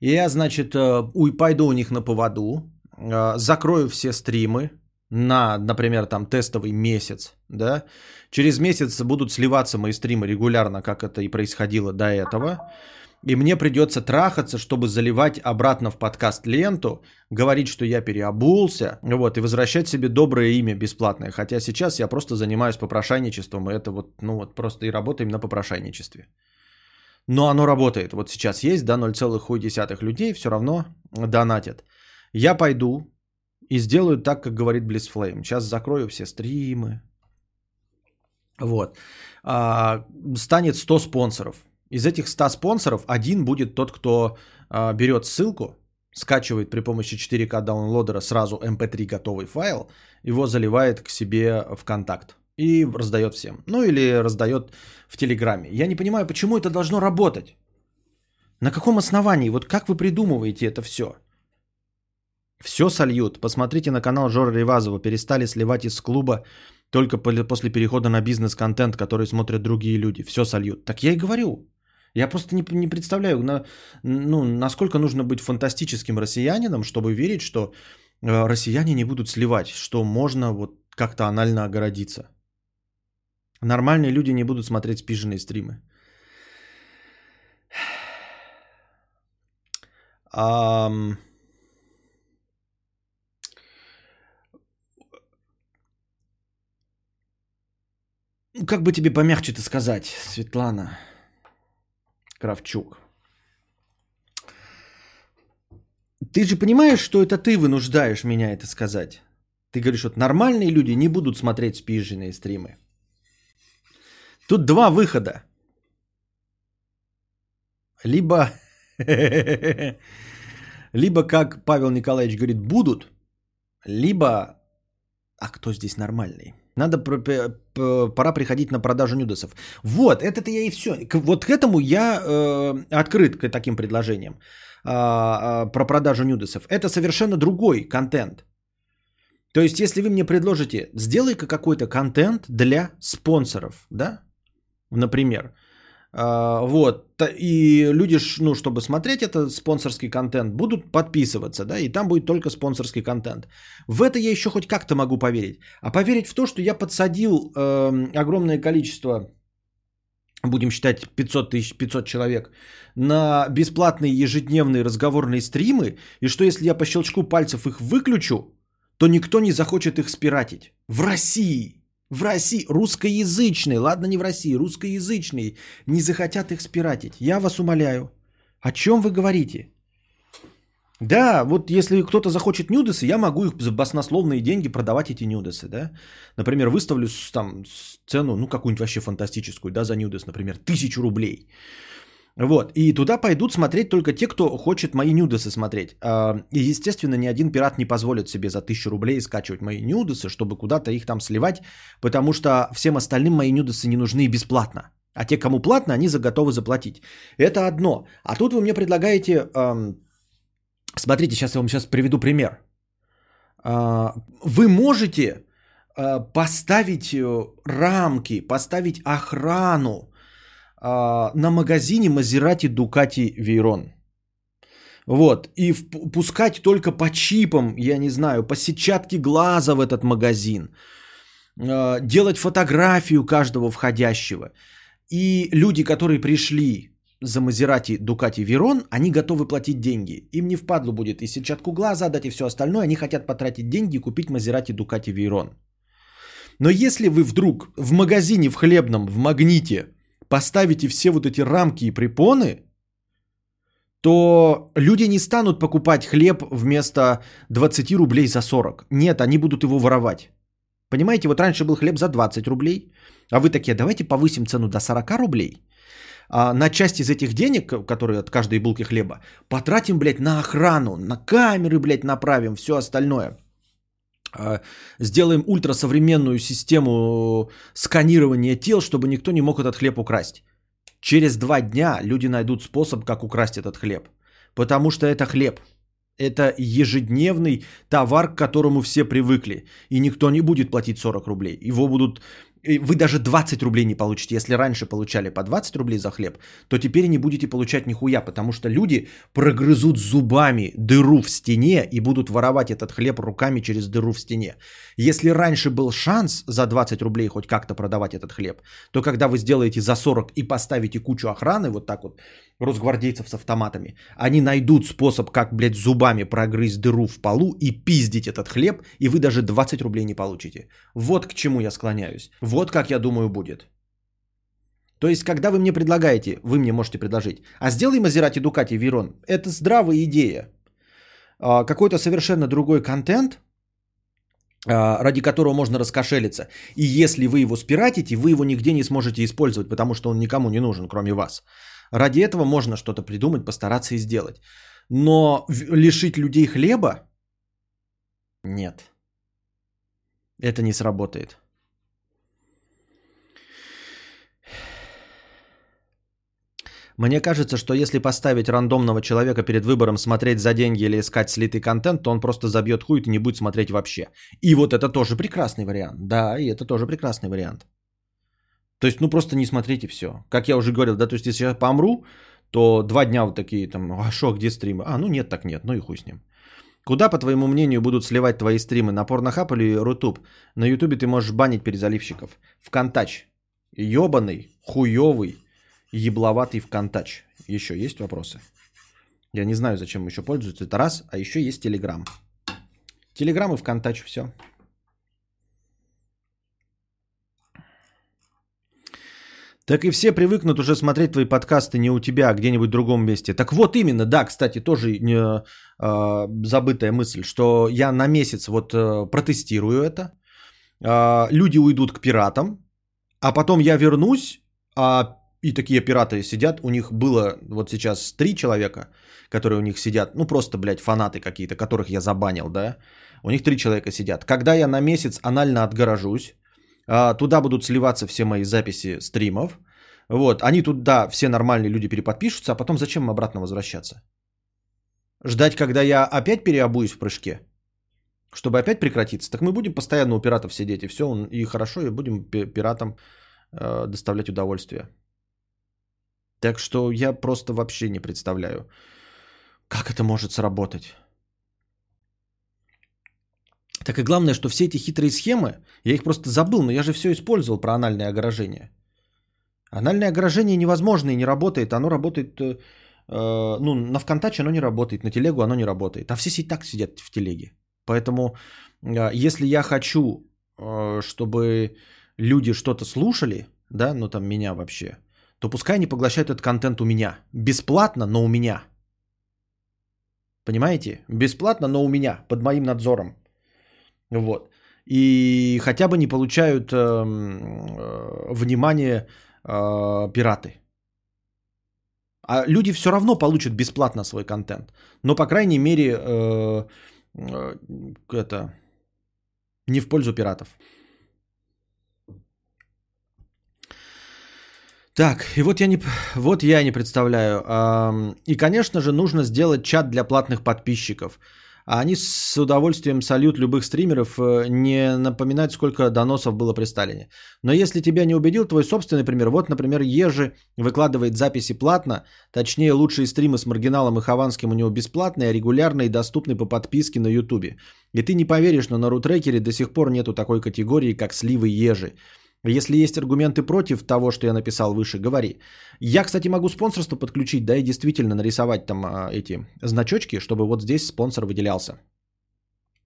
И я, значит, э, уй, пойду у них на поводу, э, закрою все стримы на, например, там тестовый месяц, да, через месяц будут сливаться мои стримы регулярно, как это и происходило до этого. И мне придется трахаться, чтобы заливать обратно в подкаст ленту, говорить, что я переобулся, вот, и возвращать себе доброе имя бесплатное. Хотя сейчас я просто занимаюсь попрошайничеством, и это вот, ну вот просто и работаем на попрошайничестве. Но оно работает. Вот сейчас есть, да, 0,1 людей все равно донатят. Я пойду и сделаю так, как говорит Blissflame. Сейчас закрою все стримы. Вот. А, станет 100 спонсоров. Из этих 100 спонсоров один будет тот, кто э, берет ссылку, скачивает при помощи 4К даунлодера сразу MP3 эм готовый файл, его заливает к себе в контакт и раздает всем. Ну или раздает в Телеграме. Я не понимаю, почему это должно работать. На каком основании? Вот как вы придумываете это все? Все сольют. Посмотрите на канал Жора Ревазова. Перестали сливать из клуба только после перехода на бизнес-контент, который смотрят другие люди. Все сольют. Так я и говорю. Я просто не, не представляю, на, ну, насколько нужно быть фантастическим россиянином, чтобы верить, что э, россияне не будут сливать, что можно вот как-то анально огородиться. Нормальные люди не будут смотреть спиженные стримы. Um... Как бы тебе помягче-то сказать, Светлана? Кравчук. Ты же понимаешь, что это ты вынуждаешь меня это сказать? Ты говоришь, вот нормальные люди не будут смотреть спиженные стримы. Тут два выхода. Либо, либо, как Павел Николаевич говорит, будут, либо, а кто здесь нормальный? Надо пора приходить на продажу нюдосов. Вот, это-то я и все. Вот к этому я э, открыт к таким предложениям э, э, про продажу нюдосов. Это совершенно другой контент. То есть, если вы мне предложите, сделай-ка какой-то контент для спонсоров, да, например, вот. И люди, ну, чтобы смотреть этот спонсорский контент, будут подписываться, да, и там будет только спонсорский контент. В это я еще хоть как-то могу поверить. А поверить в то, что я подсадил э, огромное количество, будем считать 500 тысяч, 500 человек, на бесплатные ежедневные разговорные стримы, и что если я по щелчку пальцев их выключу, то никто не захочет их спиратить. В России. В России, русскоязычные, ладно не в России, русскоязычные не захотят их спиратить. Я вас умоляю. О чем вы говорите? Да, вот если кто-то захочет нюдесы, я могу их за баснословные деньги продавать эти нюдесы, да. Например, выставлю там цену, ну какую-нибудь вообще фантастическую, да, за нюдес, например, тысячу рублей. Вот, и туда пойдут смотреть только те, кто хочет мои нюдесы смотреть. А, и, естественно, ни один пират не позволит себе за тысячу рублей скачивать мои нюдесы, чтобы куда-то их там сливать, потому что всем остальным мои нюдесы не нужны бесплатно. А те, кому платно, они за готовы заплатить. Это одно. А тут вы мне предлагаете... Смотрите, сейчас я вам сейчас приведу пример. Э, вы можете э, поставить э, рамки, поставить охрану, а, на магазине Maserati Ducati Veyron. Вот, и пускать только по чипам, я не знаю, по сетчатке глаза в этот магазин, э, делать фотографию каждого входящего. И люди, которые пришли за Мазерати, Дукати, Верон, они готовы платить деньги. Им не впадло будет и сетчатку глаза дать, и все остальное. Они хотят потратить деньги и купить Мазерати, Дукати, Верон. Но если вы вдруг в магазине в хлебном, в магните поставите все вот эти рамки и препоны, то люди не станут покупать хлеб вместо 20 рублей за 40. Нет, они будут его воровать. Понимаете, вот раньше был хлеб за 20 рублей, а вы такие, давайте повысим цену до 40 рублей. А на часть из этих денег, которые от каждой булки хлеба, потратим, блядь, на охрану, на камеры, блядь, направим, все остальное. А, сделаем ультрасовременную систему сканирования тел, чтобы никто не мог этот хлеб украсть. Через два дня люди найдут способ, как украсть этот хлеб. Потому что это хлеб. Это ежедневный товар, к которому все привыкли. И никто не будет платить 40 рублей. Его будут вы даже 20 рублей не получите. Если раньше получали по 20 рублей за хлеб, то теперь не будете получать нихуя, потому что люди прогрызут зубами дыру в стене и будут воровать этот хлеб руками через дыру в стене. Если раньше был шанс за 20 рублей хоть как-то продавать этот хлеб, то когда вы сделаете за 40 и поставите кучу охраны, вот так вот, росгвардейцев с автоматами, они найдут способ, как, блядь, зубами прогрызть дыру в полу и пиздить этот хлеб, и вы даже 20 рублей не получите. Вот к чему я склоняюсь. Вот как я думаю будет. То есть, когда вы мне предлагаете, вы мне можете предложить, а сделай Мазерати Дукати Верон, это здравая идея. А, какой-то совершенно другой контент, а, ради которого можно раскошелиться. И если вы его спиратите, вы его нигде не сможете использовать, потому что он никому не нужен, кроме вас. Ради этого можно что-то придумать, постараться и сделать. Но лишить людей хлеба? Нет. Это не сработает. Мне кажется, что если поставить рандомного человека перед выбором смотреть за деньги или искать слитый контент, то он просто забьет хуй и не будет смотреть вообще. И вот это тоже прекрасный вариант. Да, и это тоже прекрасный вариант. То есть, ну просто не смотрите все. Как я уже говорил, да, то есть если я помру, то два дня вот такие там, а шо, где стримы? А, ну нет, так нет, ну и хуй с ним. Куда, по твоему мнению, будут сливать твои стримы? На Порнохаб или Рутуб? На Ютубе ты можешь банить перезаливщиков. Вконтач. Ёбаный, хуёвый, ебловатый вконтач. Еще есть вопросы? Я не знаю, зачем еще пользуются. Это раз, а еще есть Телеграм. Телеграм и вконтач, все. Так и все привыкнут уже смотреть твои подкасты не у тебя, а где-нибудь в другом месте. Так вот именно, да, кстати, тоже не, э, забытая мысль, что я на месяц вот э, протестирую это. Э, люди уйдут к пиратам, а потом я вернусь, а и такие пираты сидят, у них было вот сейчас три человека, которые у них сидят, ну просто, блядь, фанаты какие-то, которых я забанил, да, у них три человека сидят. Когда я на месяц анально отгорожусь, а, туда будут сливаться все мои записи стримов. Вот, они туда, все нормальные люди переподпишутся, а потом зачем им обратно возвращаться? Ждать, когда я опять переобуюсь в прыжке? Чтобы опять прекратиться? Так мы будем постоянно у пиратов сидеть, и все, и хорошо, и будем пиратам э, доставлять удовольствие. Так что я просто вообще не представляю, как это может сработать. Так и главное, что все эти хитрые схемы, я их просто забыл, но я же все использовал про анальное огорожение. Анальное огорожение невозможно и не работает. Оно работает, э, э ну, на ВКонтаче оно не работает, на телегу оно не работает. А все и так сидят в телеге. Поэтому, э, если я хочу, э, чтобы люди что-то слушали, да, ну там меня вообще, то пускай они поглощают этот контент у меня. Бесплатно, но у меня. Понимаете? Бесплатно, но у меня, под моим надзором. Вот. И хотя бы не получают э, э, внимание э, пираты. А люди все равно получат бесплатно свой контент. Но, по крайней мере, э, э, это не в пользу пиратов. Так, и вот я не, вот я не представляю. И, конечно же, нужно сделать чат для платных подписчиков. А они с удовольствием сольют любых стримеров, э, не напоминать, сколько доносов было при Сталине. Но если тебя не убедил твой собственный пример, вот, например, Ежи выкладывает записи платно, точнее, лучшие стримы с Маргиналом и Хованским у него бесплатные, а регулярные и доступны по подписке на Ютубе. И ты не поверишь, но на рутрекере до сих пор нету такой категории, как сливы Ежи. Если есть аргументы против того, что я написал выше, говори. Я, кстати, могу спонсорство подключить, да, и действительно нарисовать там а, эти значочки, чтобы вот здесь спонсор выделялся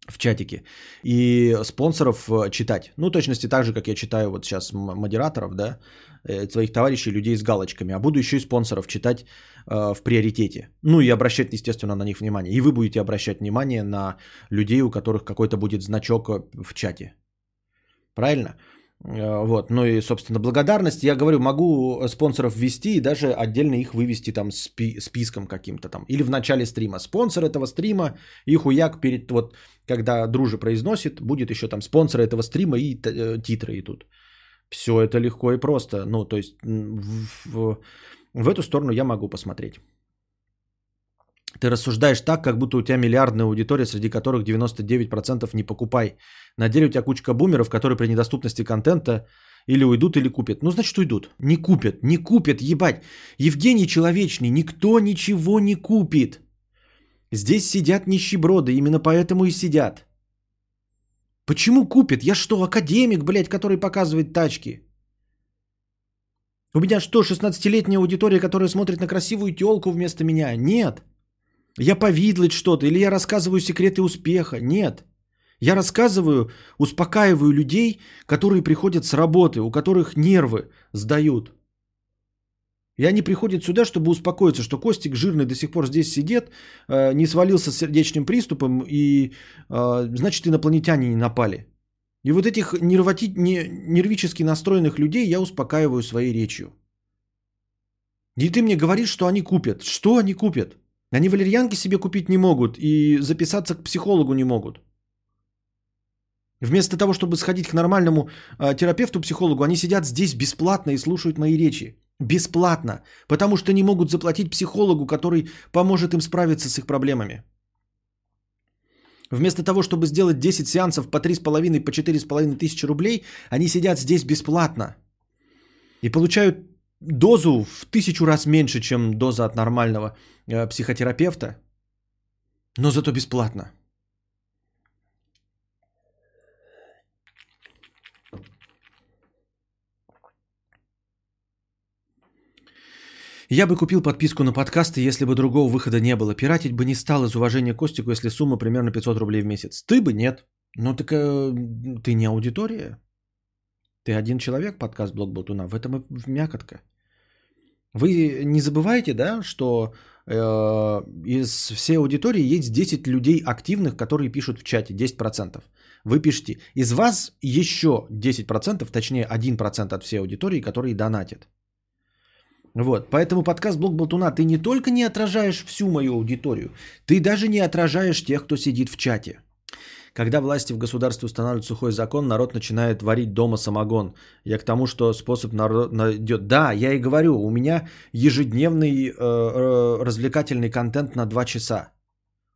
в чатике. И спонсоров э, читать. Ну, точности так же, как я читаю вот сейчас модераторов, да, э, своих товарищей, людей с галочками. А буду еще и спонсоров читать э, в приоритете. Ну и обращать, естественно, на них внимание. И вы будете обращать внимание на людей, у которых какой-то будет значок э, в чате. Правильно? Э, вот, ну и, собственно, благодарность. Я говорю, могу спонсоров ввести и даже отдельно их вывести там спи- списком каким-то там. Или в начале стрима. Спонсор этого стрима и хуяк перед, вот, когда дружи произносит, будет еще там спонсор этого стрима и э, титры идут. Все это легко и просто. Ну, то есть в, в, в эту сторону я могу посмотреть. Ты рассуждаешь так, как будто у тебя миллиардная аудитория, среди которых 99% не покупай. На деле у тебя кучка бумеров, которые при недоступности контента или уйдут, или купят. Ну, значит, уйдут. Не купят, не купят, ебать. Евгений Человечный, никто ничего не купит. Здесь сидят нищеброды, именно поэтому и сидят. Почему купят? Я что, академик, блядь, который показывает тачки? У меня что, 16-летняя аудитория, которая смотрит на красивую телку вместо меня? Нет. Я повидлать что-то, или я рассказываю секреты успеха. Нет. Я рассказываю, успокаиваю людей, которые приходят с работы, у которых нервы сдают. И они приходят сюда, чтобы успокоиться, что Костик жирный до сих пор здесь сидит, э, не свалился с сердечным приступом, и э, значит инопланетяне не напали. И вот этих нервати... нервически настроенных людей я успокаиваю своей речью. И ты мне говоришь, что они купят. Что они купят? Они валерьянки себе купить не могут и записаться к психологу не могут. Вместо того, чтобы сходить к нормальному э, терапевту, психологу, они сидят здесь бесплатно и слушают мои речи. Бесплатно. Потому что не могут заплатить психологу, который поможет им справиться с их проблемами. Вместо того, чтобы сделать 10 сеансов по 3,5, по 4,5 тысячи рублей, они сидят здесь бесплатно. И получают дозу в тысячу раз меньше, чем доза от нормального э, психотерапевта, но зато бесплатно. Я бы купил подписку на подкасты, если бы другого выхода не было. Пиратить бы не стал из уважения Костику, если сумма примерно 500 рублей в месяц. Ты бы нет. Ну так э, ты не аудитория. Ты один человек, подкаст Блок Болтуна. В этом и мякотка. Вы не забываете, да, что э, из всей аудитории есть 10 людей активных, которые пишут в чате, 10%. Вы пишете, из вас еще 10%, точнее 1% от всей аудитории, которые донатят. Вот, поэтому подкаст Блок Болтуна, ты не только не отражаешь всю мою аудиторию, ты даже не отражаешь тех, кто сидит в чате. Когда власти в государстве устанавливают сухой закон, народ начинает варить дома самогон. Я к тому, что способ народ найдет. Да, я и говорю, у меня ежедневный э, э, развлекательный контент на 2 часа.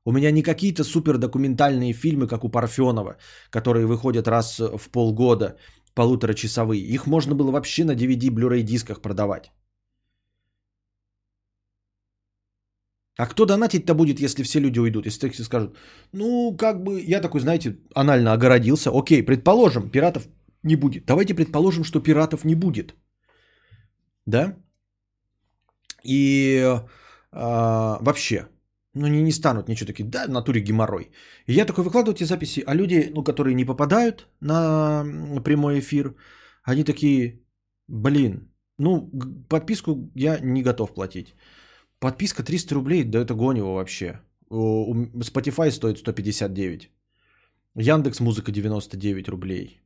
У меня не какие-то супер документальные фильмы, как у Парфенова, которые выходят раз в полгода, полуторачасовые. Их можно было вообще на DVD, Blu-ray дисках продавать. А кто донатить-то будет, если все люди уйдут? Если все скажут, ну, как бы, я такой, знаете, анально огородился. Окей, предположим, пиратов не будет. Давайте предположим, что пиратов не будет. Да? И а, вообще, ну, не, не станут ничего такие, да, в натуре геморрой. И я такой выкладываю эти записи, а люди, ну, которые не попадают на прямой эфир, они такие, блин, ну, подписку я не готов платить. Подписка 300 рублей, да это гонево вообще. Spotify стоит 159. Яндекс Музыка 99 рублей.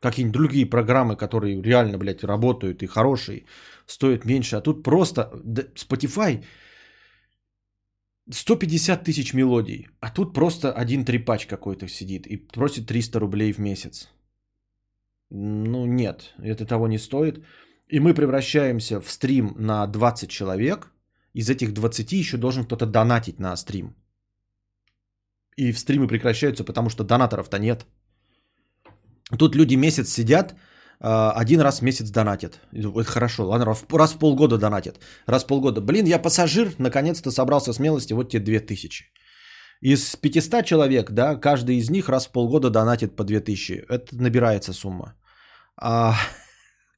Какие-нибудь другие программы, которые реально, блядь, работают и хорошие, стоят меньше. А тут просто Spotify 150 тысяч мелодий. А тут просто один трепач какой-то сидит и просит 300 рублей в месяц. Ну нет, это того не стоит. И мы превращаемся в стрим на 20 человек. Из этих 20 еще должен кто-то донатить на стрим. и стримы прекращаются, потому что донаторов-то нет. Тут люди месяц сидят, а, один раз в месяц донатят. Это хорошо, ладно, раз в полгода донатят. Раз в полгода. Блин, я пассажир, наконец-то собрался смелости, вот тебе 2000. Из 500 человек, да, каждый из них раз в полгода донатит по 2000. Это набирается сумма. А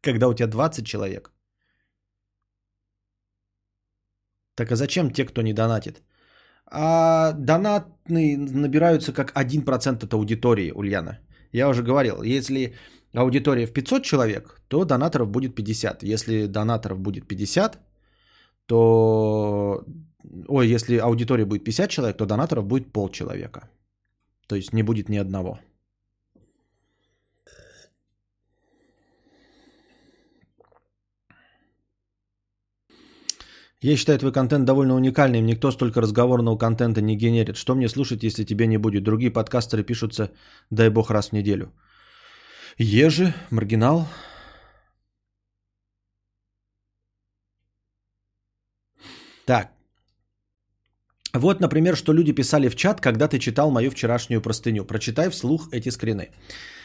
когда у тебя 20 человек, так а зачем те, кто не донатит? А донатные набираются как 1% от аудитории, Ульяна. Я уже говорил, если аудитория в 500 человек, то донаторов будет 50. Если донаторов будет 50, то... Ой, если аудитория будет 50 человек, то донаторов будет полчеловека. То есть не будет ни одного. Я считаю твой контент довольно уникальным. Никто столько разговорного контента не генерит. Что мне слушать, если тебе не будет? Другие подкастеры пишутся, дай бог, раз в неделю. Ежи, маргинал. Так. Вот, например, что люди писали в чат, когда ты читал мою вчерашнюю простыню. Прочитай вслух эти скрины.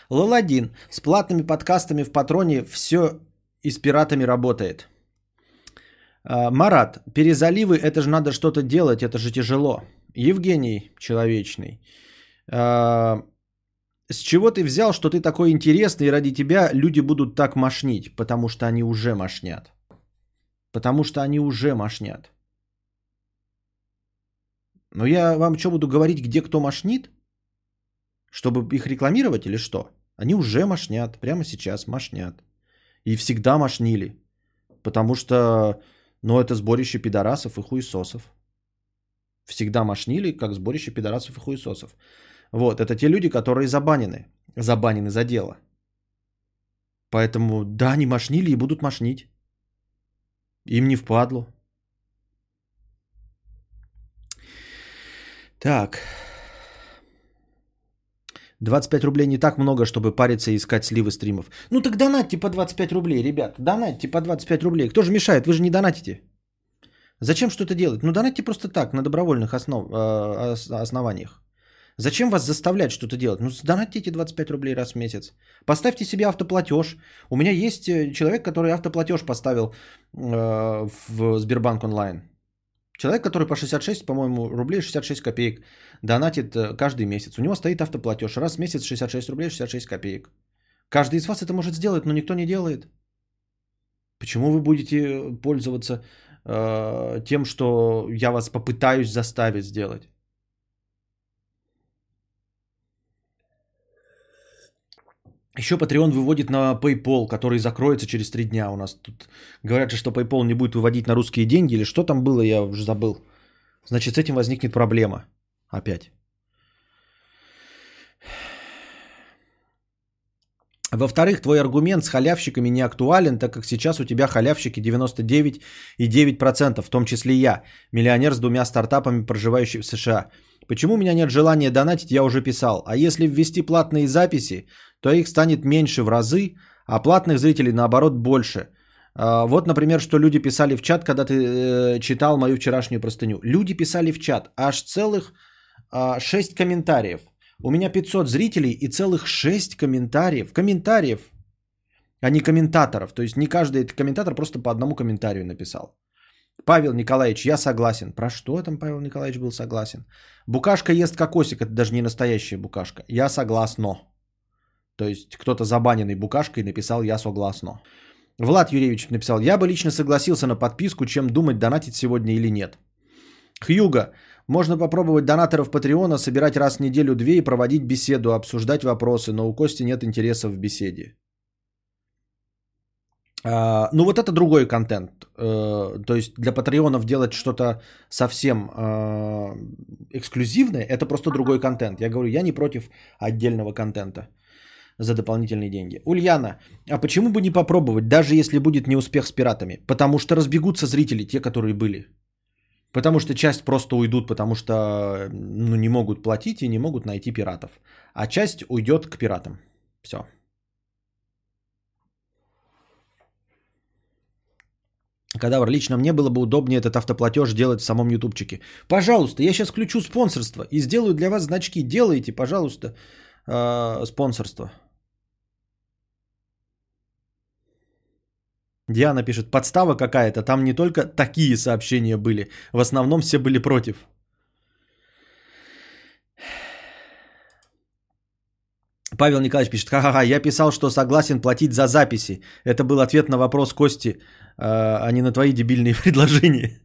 Лол-1. С платными подкастами в патроне все и с пиратами работает. А, Марат, перезаливы, это же надо что-то делать, это же тяжело. Евгений Человечный. А, с чего ты взял, что ты такой интересный, и ради тебя люди будут так мошнить? Потому что они уже мошнят. Потому что они уже мошнят. Но я вам что буду говорить, где кто мошнит? Чтобы их рекламировать или что? Они уже мошнят, прямо сейчас мошнят. И всегда мошнили. Потому что но это сборище пидорасов и хуесосов. Всегда мошнили, как сборище пидорасов и хуесосов. Вот, это те люди, которые забанены. Забанены за дело. Поэтому, да, они мошнили и будут мошнить. Им не впадло. Так. 25 рублей не так много, чтобы париться и искать сливы стримов. Ну так донатьте по 25 рублей, ребят. Донатьте по 25 рублей. Кто же мешает? Вы же не донатите. Зачем что-то делать? Ну донатьте просто так, на добровольных основ, э, основаниях. Зачем вас заставлять что-то делать? Ну, донатите 25 рублей раз в месяц. Поставьте себе автоплатеж. У меня есть э, человек, который автоплатеж поставил э, в Сбербанк онлайн. Человек, который по 66, по-моему, рублей 66 копеек донатит э, каждый месяц. У него стоит автоплатеж. Раз в месяц 66 рублей 66 копеек. Каждый из вас это может сделать, но никто не делает. Почему вы будете пользоваться э, тем, что я вас попытаюсь заставить сделать? Еще Patreon выводит на PayPal, который закроется через три дня у нас. Тут говорят, что PayPal не будет выводить на русские деньги или что там было, я уже забыл. Значит, с этим возникнет проблема. Опять. Во-вторых, твой аргумент с халявщиками не актуален, так как сейчас у тебя халявщики 99,9%, в том числе я, миллионер с двумя стартапами, проживающий в США. Почему у меня нет желания донатить, я уже писал. А если ввести платные записи, то их станет меньше в разы, а платных зрителей наоборот больше. А, вот, например, что люди писали в чат, когда ты э, читал мою вчерашнюю простыню. Люди писали в чат аж целых 6 а, комментариев. У меня 500 зрителей и целых 6 комментариев. Комментариев, а не комментаторов. То есть не каждый комментатор просто по одному комментарию написал. Павел Николаевич, я согласен. Про что там Павел Николаевич был согласен? Букашка ест кокосик, это даже не настоящая букашка. Я согласно. То есть кто-то забаненный букашкой написал «я согласно». Влад Юрьевич написал «Я бы лично согласился на подписку, чем думать, донатить сегодня или нет». Хьюга. Можно попробовать донаторов Патреона собирать раз в неделю-две и проводить беседу, обсуждать вопросы, но у Кости нет интереса в беседе. А, ну вот это другой контент. А, то есть для патреонов делать что-то совсем а, эксклюзивное, это просто другой контент. Я говорю, я не против отдельного контента за дополнительные деньги. Ульяна, а почему бы не попробовать, даже если будет неуспех с пиратами? Потому что разбегутся зрители, те, которые были. Потому что часть просто уйдут, потому что ну, не могут платить и не могут найти пиратов. А часть уйдет к пиратам. Все. Кадавр, лично мне было бы удобнее этот автоплатеж делать в самом ютубчике. Пожалуйста, я сейчас включу спонсорство и сделаю для вас значки. Делайте, пожалуйста, э, спонсорство. Диана пишет, подстава какая-то, там не только такие сообщения были, в основном все были против. Павел Николаевич пишет, ха-ха-ха, я писал, что согласен платить за записи. Это был ответ на вопрос Кости, а, а не на твои дебильные предложения.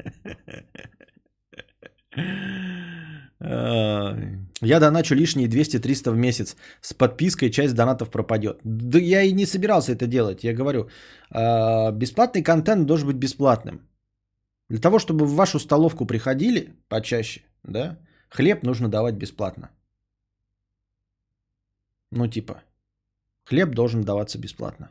Я доначу лишние 200-300 в месяц. С подпиской часть донатов пропадет. Да я и не собирался это делать. Я говорю, а, бесплатный контент должен быть бесплатным. Для того, чтобы в вашу столовку приходили почаще, да, хлеб нужно давать бесплатно. Ну типа, хлеб должен даваться бесплатно.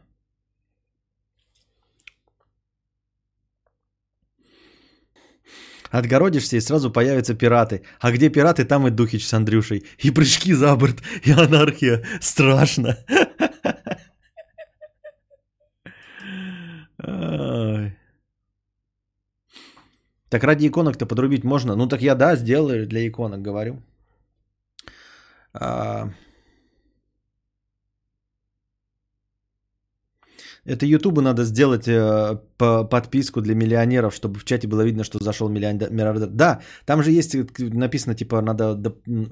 Отгородишься и сразу появятся пираты. А где пираты, там и Духич с Андрюшей. И прыжки за борт, и анархия. Страшно. Так ради иконок-то подрубить можно. Ну так я да, сделаю для иконок, говорю. Это Ютубу надо сделать э, по подписку для миллионеров, чтобы в чате было видно, что зашел миллиардер. Да, там же есть написано, типа, надо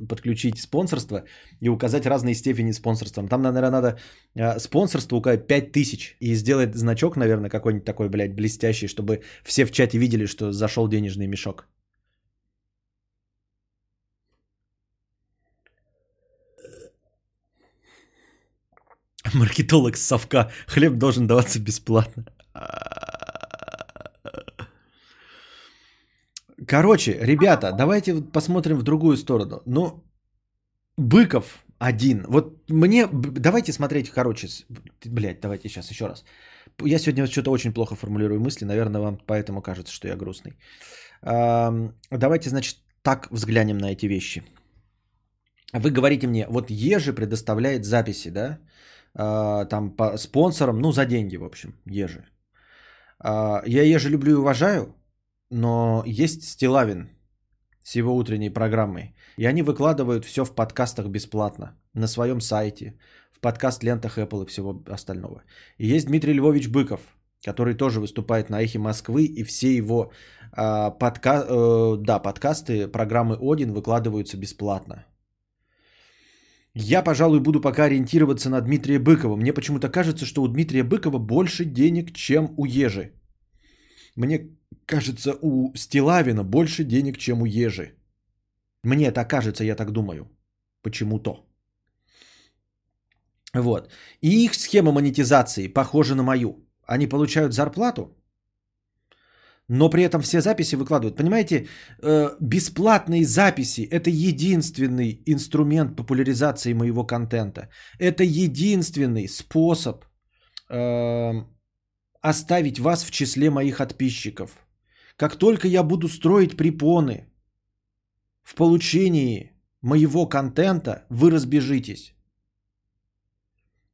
подключить спонсорство и указать разные степени спонсорства. Там, наверное, надо э, спонсорство указать 5000 и сделать значок, наверное, какой-нибудь такой, блядь, блестящий, чтобы все в чате видели, что зашел денежный мешок. Маркетолог с совка. Хлеб должен даваться бесплатно. Короче, ребята, давайте посмотрим в другую сторону. Ну, Быков один. Вот мне, давайте смотреть, короче, блядь, давайте сейчас еще раз. Я сегодня что-то очень плохо формулирую мысли, наверное, вам поэтому кажется, что я грустный. Давайте, значит, так взглянем на эти вещи. Вы говорите мне, вот Ежи предоставляет записи, да? А, там по спонсорам, ну за деньги, в общем, Ежи. А, я Ежи люблю и уважаю, но есть Стилавин с его утренней программой. И они выкладывают все в подкастах бесплатно. На своем сайте, в подкаст лентах Apple и всего остального. И есть Дмитрий Львович Быков, который тоже выступает на Эхе Москвы, и все его э, подка... э, да, подкасты программы Один выкладываются бесплатно. Я, пожалуй, буду пока ориентироваться на Дмитрия Быкова. Мне почему-то кажется, что у Дмитрия Быкова больше денег, чем у Ежи. Мне кажется, у Стилавина больше денег, чем у Ежи. Мне это кажется, я так думаю. Почему-то. Вот. И их схема монетизации похожа на мою. Они получают зарплату, но при этом все записи выкладывают. Понимаете, э, бесплатные записи – это единственный инструмент популяризации моего контента. Это единственный способ э, оставить вас в числе моих подписчиков. Как только я буду строить препоны в получении моего контента, вы разбежитесь.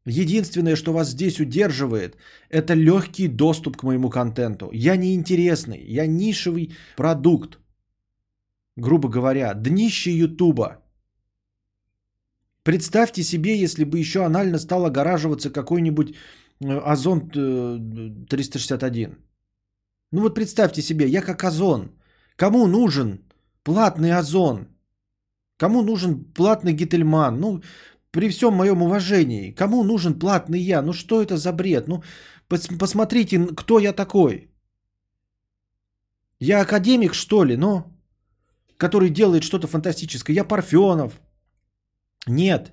Единственное, что вас здесь удерживает, это легкий доступ к моему контенту. Я не интересный, я нишевый продукт. Грубо говоря, днище Ютуба. Представьте себе, если бы еще анально стал огораживаться какой-нибудь э, Озон 361. Э, ну вот представьте себе, я как Озон. Кому нужен платный Озон? Кому нужен платный Гительман? Ну, при всем моем уважении, кому нужен платный я? Ну что это за бред? Ну пос- посмотрите, кто я такой. Я академик, что ли, ну, который делает что-то фантастическое. Я Парфенов. Нет.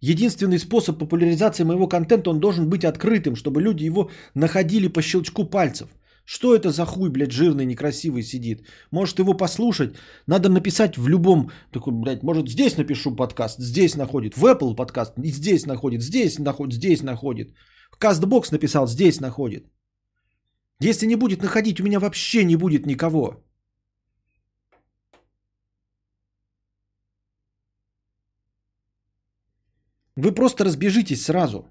Единственный способ популяризации моего контента, он должен быть открытым, чтобы люди его находили по щелчку пальцев – что это за хуй, блядь, жирный, некрасивый сидит? Может его послушать? Надо написать в любом, такой, блядь, может здесь напишу подкаст, здесь находит, в Apple подкаст, и здесь находит, здесь находит, здесь находит. Кастбокс написал, здесь находит. Если не будет находить, у меня вообще не будет никого. Вы просто разбежитесь сразу.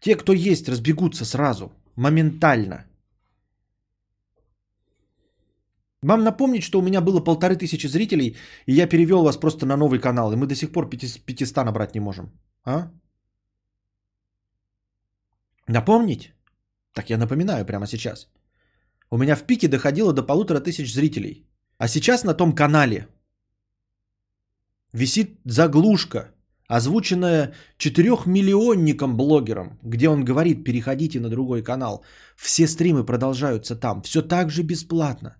Те, кто есть, разбегутся сразу моментально. Вам напомнить, что у меня было полторы тысячи зрителей, и я перевел вас просто на новый канал, и мы до сих пор 500 набрать не можем. А? Напомнить? Так я напоминаю прямо сейчас. У меня в пике доходило до полутора тысяч зрителей. А сейчас на том канале висит заглушка – озвученная четырехмиллионником блогером, где он говорит, переходите на другой канал. Все стримы продолжаются там, все так же бесплатно.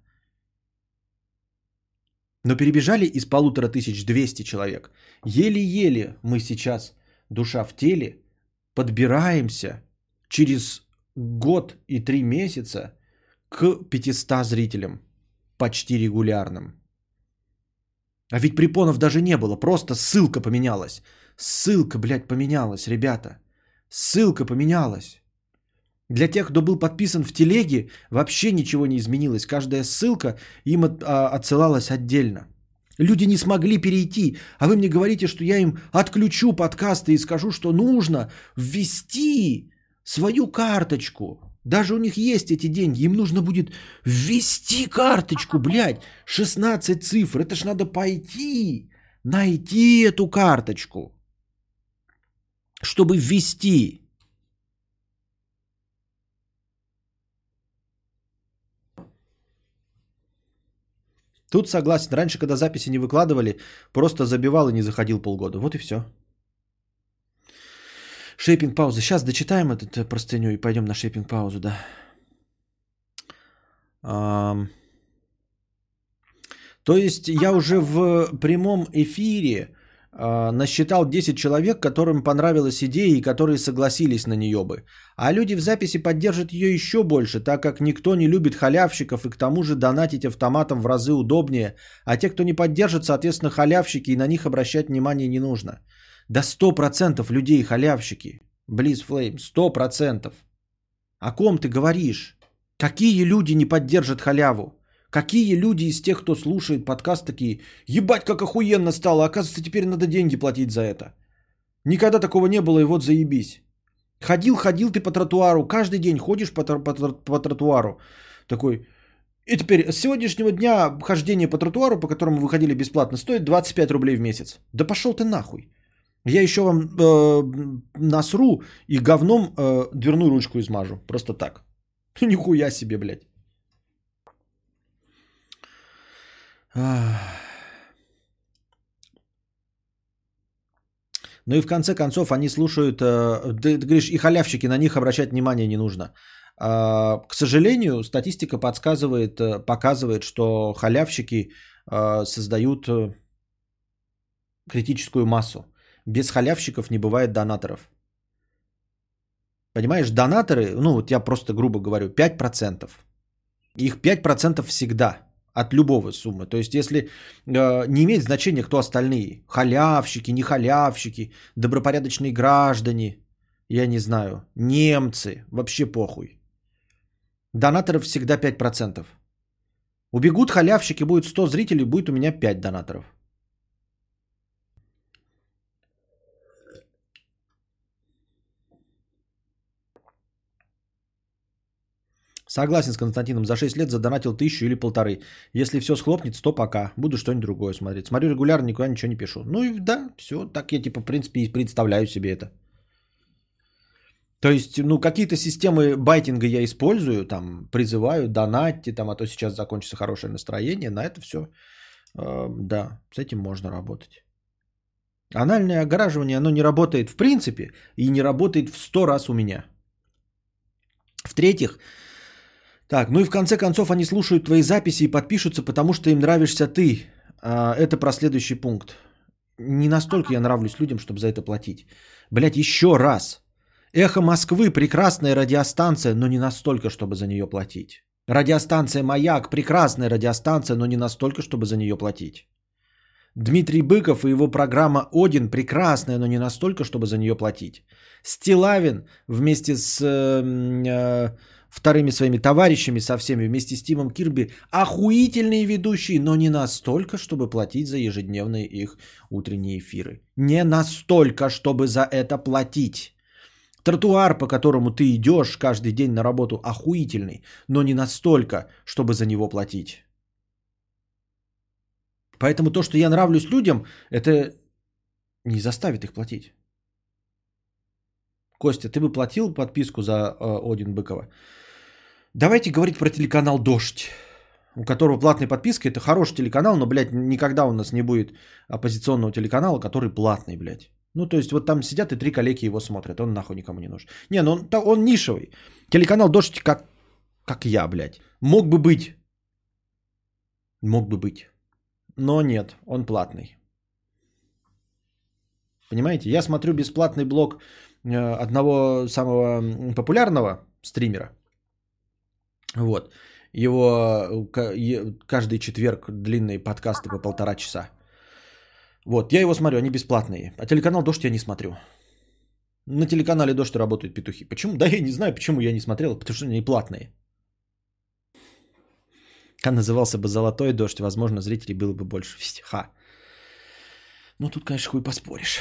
Но перебежали из полутора тысяч двести человек. Еле-еле мы сейчас, душа в теле, подбираемся через год и три месяца к 500 зрителям. Почти регулярным. А ведь препонов даже не было, просто ссылка поменялась. Ссылка, блядь, поменялась, ребята. Ссылка поменялась. Для тех, кто был подписан в телеге, вообще ничего не изменилось. Каждая ссылка им от, а, отсылалась отдельно. Люди не смогли перейти, а вы мне говорите, что я им отключу подкасты и скажу, что нужно ввести свою карточку. Даже у них есть эти деньги. Им нужно будет ввести карточку, блядь. 16 цифр. Это ж надо пойти, найти эту карточку, чтобы ввести. Тут согласен. Раньше, когда записи не выкладывали, просто забивал и не заходил полгода. Вот и все. Шейпинг пауза. Сейчас дочитаем этот э, простыню и пойдем на шейпинг паузу, да. То есть я уже в прямом эфире э, насчитал 10 человек, которым понравилась идея и которые согласились на нее бы. А люди в записи поддержат ее еще больше, так как никто не любит халявщиков и к тому же донатить автоматом в разы удобнее. А те, кто не поддержит, соответственно, халявщики и на них обращать внимание не нужно. Да 100% людей халявщики. Близ Флейм, 100%. О ком ты говоришь? Какие люди не поддержат халяву? Какие люди из тех, кто слушает подкаст, такие, ебать, как охуенно стало, оказывается, теперь надо деньги платить за это. Никогда такого не было, и вот заебись. Ходил, ходил ты по тротуару, каждый день ходишь по, по, по тротуару. Такой, и теперь с сегодняшнего дня хождение по тротуару, по которому вы ходили бесплатно, стоит 25 рублей в месяц. Да пошел ты нахуй. Я еще вам э, насру и говном э, дверную ручку измажу. Просто так. Нихуя себе, блядь. Ну и в конце концов они слушают, э, ты, ты говоришь, и халявщики, на них обращать внимание не нужно. Э, к сожалению, статистика подсказывает, э, показывает, что халявщики э, создают критическую массу. Без халявщиков не бывает донаторов. Понимаешь, донаторы, ну вот я просто грубо говорю, 5%. Их 5% всегда от любого суммы. То есть, если э, не имеет значения, кто остальные, халявщики, не халявщики, добропорядочные граждане, я не знаю, немцы, вообще похуй. Донаторов всегда 5%. Убегут халявщики, будет 100 зрителей, будет у меня 5 донаторов. Согласен с Константином. За 6 лет задонатил тысячу или полторы. Если все схлопнется, то пока. Буду что-нибудь другое смотреть. Смотрю регулярно, никуда ничего не пишу. Ну и да, все. Так я типа в принципе и представляю себе это. То есть, ну, какие-то системы байтинга я использую, там, призываю, донатьте, там, а то сейчас закончится хорошее настроение, на это все, э, да, с этим можно работать. Анальное огораживание, оно не работает в принципе и не работает в сто раз у меня. В-третьих, так, ну и в конце концов они слушают твои записи и подпишутся, потому что им нравишься ты. А, это про следующий пункт. Не настолько я нравлюсь людям, чтобы за это платить. Блять, еще раз. Эхо Москвы прекрасная радиостанция, но не настолько, чтобы за нее платить. Радиостанция Маяк прекрасная радиостанция, но не настолько, чтобы за нее платить. Дмитрий Быков и его программа Один прекрасная, но не настолько, чтобы за нее платить. Стилавин вместе с э, э, вторыми своими товарищами, со всеми, вместе с Тимом Кирби, охуительные ведущие, но не настолько, чтобы платить за ежедневные их утренние эфиры. Не настолько, чтобы за это платить. Тротуар, по которому ты идешь каждый день на работу, охуительный, но не настолько, чтобы за него платить. Поэтому то, что я нравлюсь людям, это не заставит их платить. Костя, ты бы платил подписку за э, Один Быкова? Давайте говорить про телеканал «Дождь», у которого платная подписка. Это хороший телеканал, но, блядь, никогда у нас не будет оппозиционного телеканала, который платный, блядь. Ну, то есть, вот там сидят и три коллеги его смотрят. Он нахуй никому не нужен. Не, ну он, он нишевый. Телеканал «Дождь» как, как я, блядь. Мог бы быть. Мог бы быть. Но нет, он платный. Понимаете? Я смотрю бесплатный блог э, одного самого популярного стримера. Вот. Его каждый четверг длинные подкасты по полтора часа. Вот, я его смотрю, они бесплатные. А телеканал «Дождь» я не смотрю. На телеканале «Дождь» работают петухи. Почему? Да я не знаю, почему я не смотрел, потому что они платные. А назывался бы «Золотой дождь», возможно, зрителей было бы больше. Ха. Ну, тут, конечно, хуй поспоришь.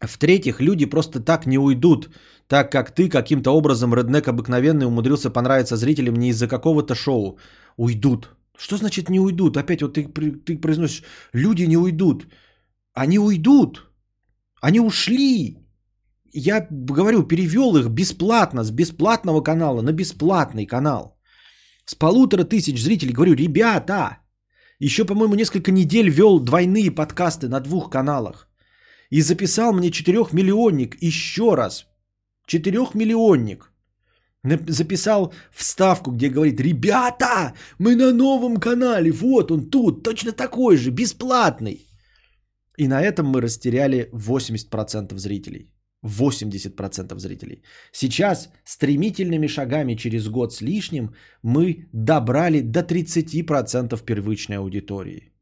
В-третьих, люди просто так не уйдут, так как ты каким-то образом, реднек обыкновенный, умудрился понравиться зрителям не из-за какого-то шоу. Уйдут. Что значит не уйдут? Опять вот ты, ты произносишь, люди не уйдут. Они уйдут. Они ушли. Я говорю, перевел их бесплатно, с бесплатного канала на бесплатный канал. С полутора тысяч зрителей. Говорю, ребята, еще, по-моему, несколько недель вел двойные подкасты на двух каналах. И записал мне четырехмиллионник еще раз. Четырехмиллионник. Записал вставку, где говорит, ребята, мы на новом канале, вот он тут, точно такой же, бесплатный. И на этом мы растеряли 80% зрителей. 80% зрителей. Сейчас стремительными шагами через год с лишним мы добрали до 30% первичной аудитории.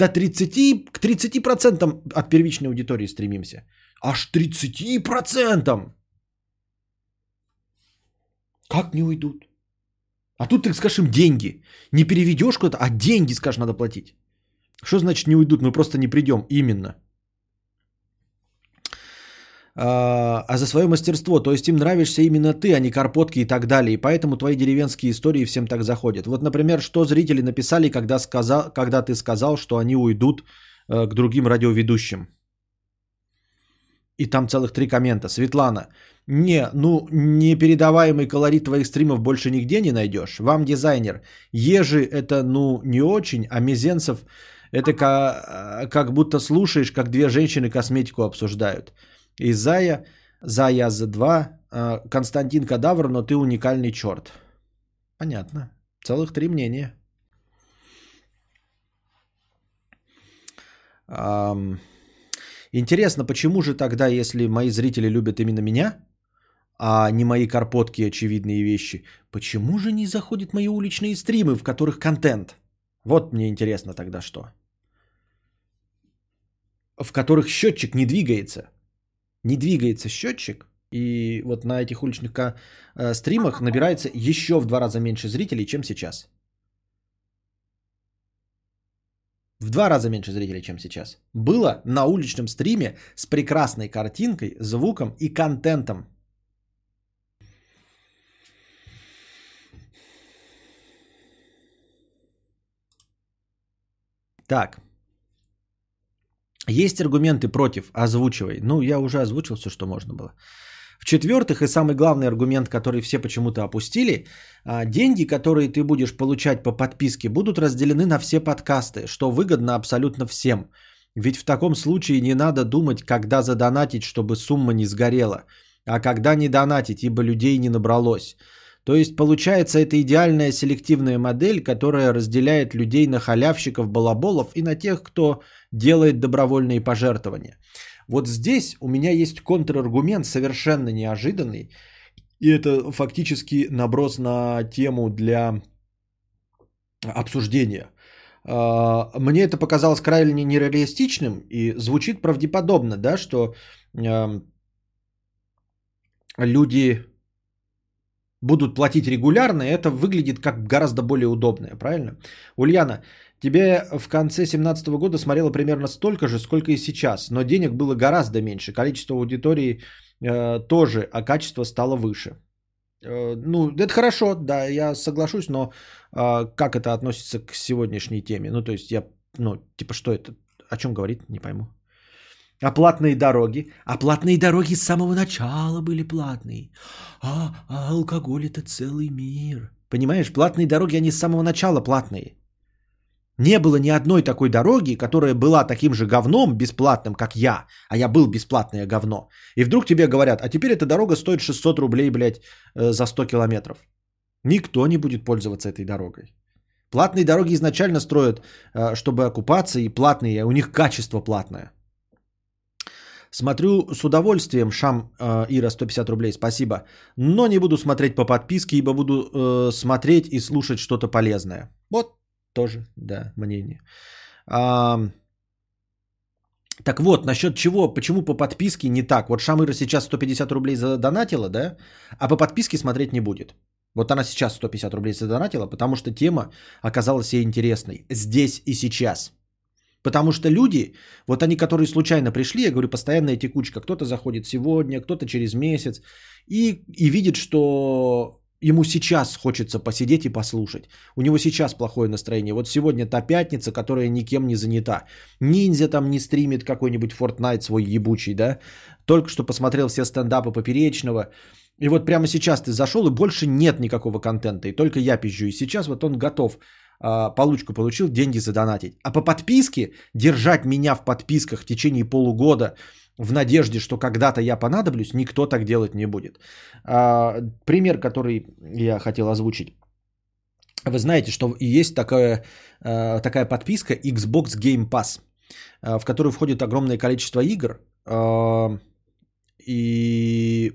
До 30, к 30% от первичной аудитории стремимся. Аж 30%! Как не уйдут? А тут ты скажешь им деньги. Не переведешь куда-то, а деньги, скажешь, надо платить. Что значит не уйдут? Мы просто не придем. Именно. А, а за свое мастерство. То есть им нравишься именно ты, а не карпотки и так далее. И поэтому твои деревенские истории всем так заходят. Вот, например, что зрители написали, когда, сказал, когда ты сказал, что они уйдут э, к другим радиоведущим. И там целых три коммента. Светлана, не, ну, непередаваемый колорит твоих стримов больше нигде не найдешь. Вам дизайнер. Ежи это, ну, не очень, а Мизенцев это как, как будто слушаешь, как две женщины косметику обсуждают. И Зая, за два, а, Константин Кадавр, но ты уникальный черт. Понятно. Целых три мнения. Интересно, почему же тогда, если мои зрители любят именно меня, а не мои карпотки очевидные вещи, почему же не заходят мои уличные стримы, в которых контент? Вот мне интересно тогда что. В которых счетчик не двигается не двигается счетчик, и вот на этих уличных э, стримах набирается еще в два раза меньше зрителей, чем сейчас. В два раза меньше зрителей, чем сейчас. Было на уличном стриме с прекрасной картинкой, звуком и контентом. Так. Есть аргументы против, озвучивай. Ну, я уже озвучил все, что можно было. В-четвертых, и самый главный аргумент, который все почему-то опустили, а, деньги, которые ты будешь получать по подписке, будут разделены на все подкасты, что выгодно абсолютно всем. Ведь в таком случае не надо думать, когда задонатить, чтобы сумма не сгорела, а когда не донатить, ибо людей не набралось. То есть получается это идеальная селективная модель, которая разделяет людей на халявщиков, балаболов и на тех, кто делает добровольные пожертвования. Вот здесь у меня есть контраргумент совершенно неожиданный. И это фактически наброс на тему для обсуждения. А, мне это показалось крайне нереалистичным и звучит правдеподобно, да, что люди будут платить регулярно, и это выглядит как гораздо более удобное, правильно? Ульяна, тебе в конце 2017 года смотрело примерно столько же, сколько и сейчас, но денег было гораздо меньше, количество аудитории э, тоже, а качество стало выше. Э, ну, это хорошо, да, я соглашусь, но э, как это относится к сегодняшней теме? Ну, то есть я, ну, типа, что это, о чем говорит, не пойму. А платные дороги? А платные дороги с самого начала были платные. А, а алкоголь это целый мир. Понимаешь, платные дороги, они с самого начала платные. Не было ни одной такой дороги, которая была таким же говном бесплатным, как я, а я был бесплатное говно. И вдруг тебе говорят, а теперь эта дорога стоит 600 рублей, блядь, э, за 100 километров. Никто не будет пользоваться этой дорогой. Платные дороги изначально строят, э, чтобы окупаться, и платные, у них качество платное. Смотрю с удовольствием, Шам э, Ира 150 рублей, спасибо. Но не буду смотреть по подписке, ибо буду э, смотреть и слушать что-то полезное. Вот тоже, да, мнение. А, так вот, насчет чего, почему по подписке не так? Вот Шамыра сейчас 150 рублей задонатила, да? А по подписке смотреть не будет. Вот она сейчас 150 рублей задонатила, потому что тема оказалась ей интересной. Здесь и сейчас. Потому что люди, вот они, которые случайно пришли, я говорю, постоянная текучка, кто-то заходит сегодня, кто-то через месяц, и, и видит, что ему сейчас хочется посидеть и послушать. У него сейчас плохое настроение. Вот сегодня та пятница, которая никем не занята. Ниндзя там не стримит какой-нибудь Fortnite свой ебучий, да? Только что посмотрел все стендапы Поперечного. И вот прямо сейчас ты зашел, и больше нет никакого контента. И только я пизжу. И сейчас вот он готов получку получил, деньги задонатить. А по подписке держать меня в подписках в течение полугода – в надежде, что когда-то я понадоблюсь, никто так делать не будет. А, пример, который я хотел озвучить. Вы знаете, что есть такая, а, такая подписка Xbox Game Pass, а, в которую входит огромное количество игр. А, и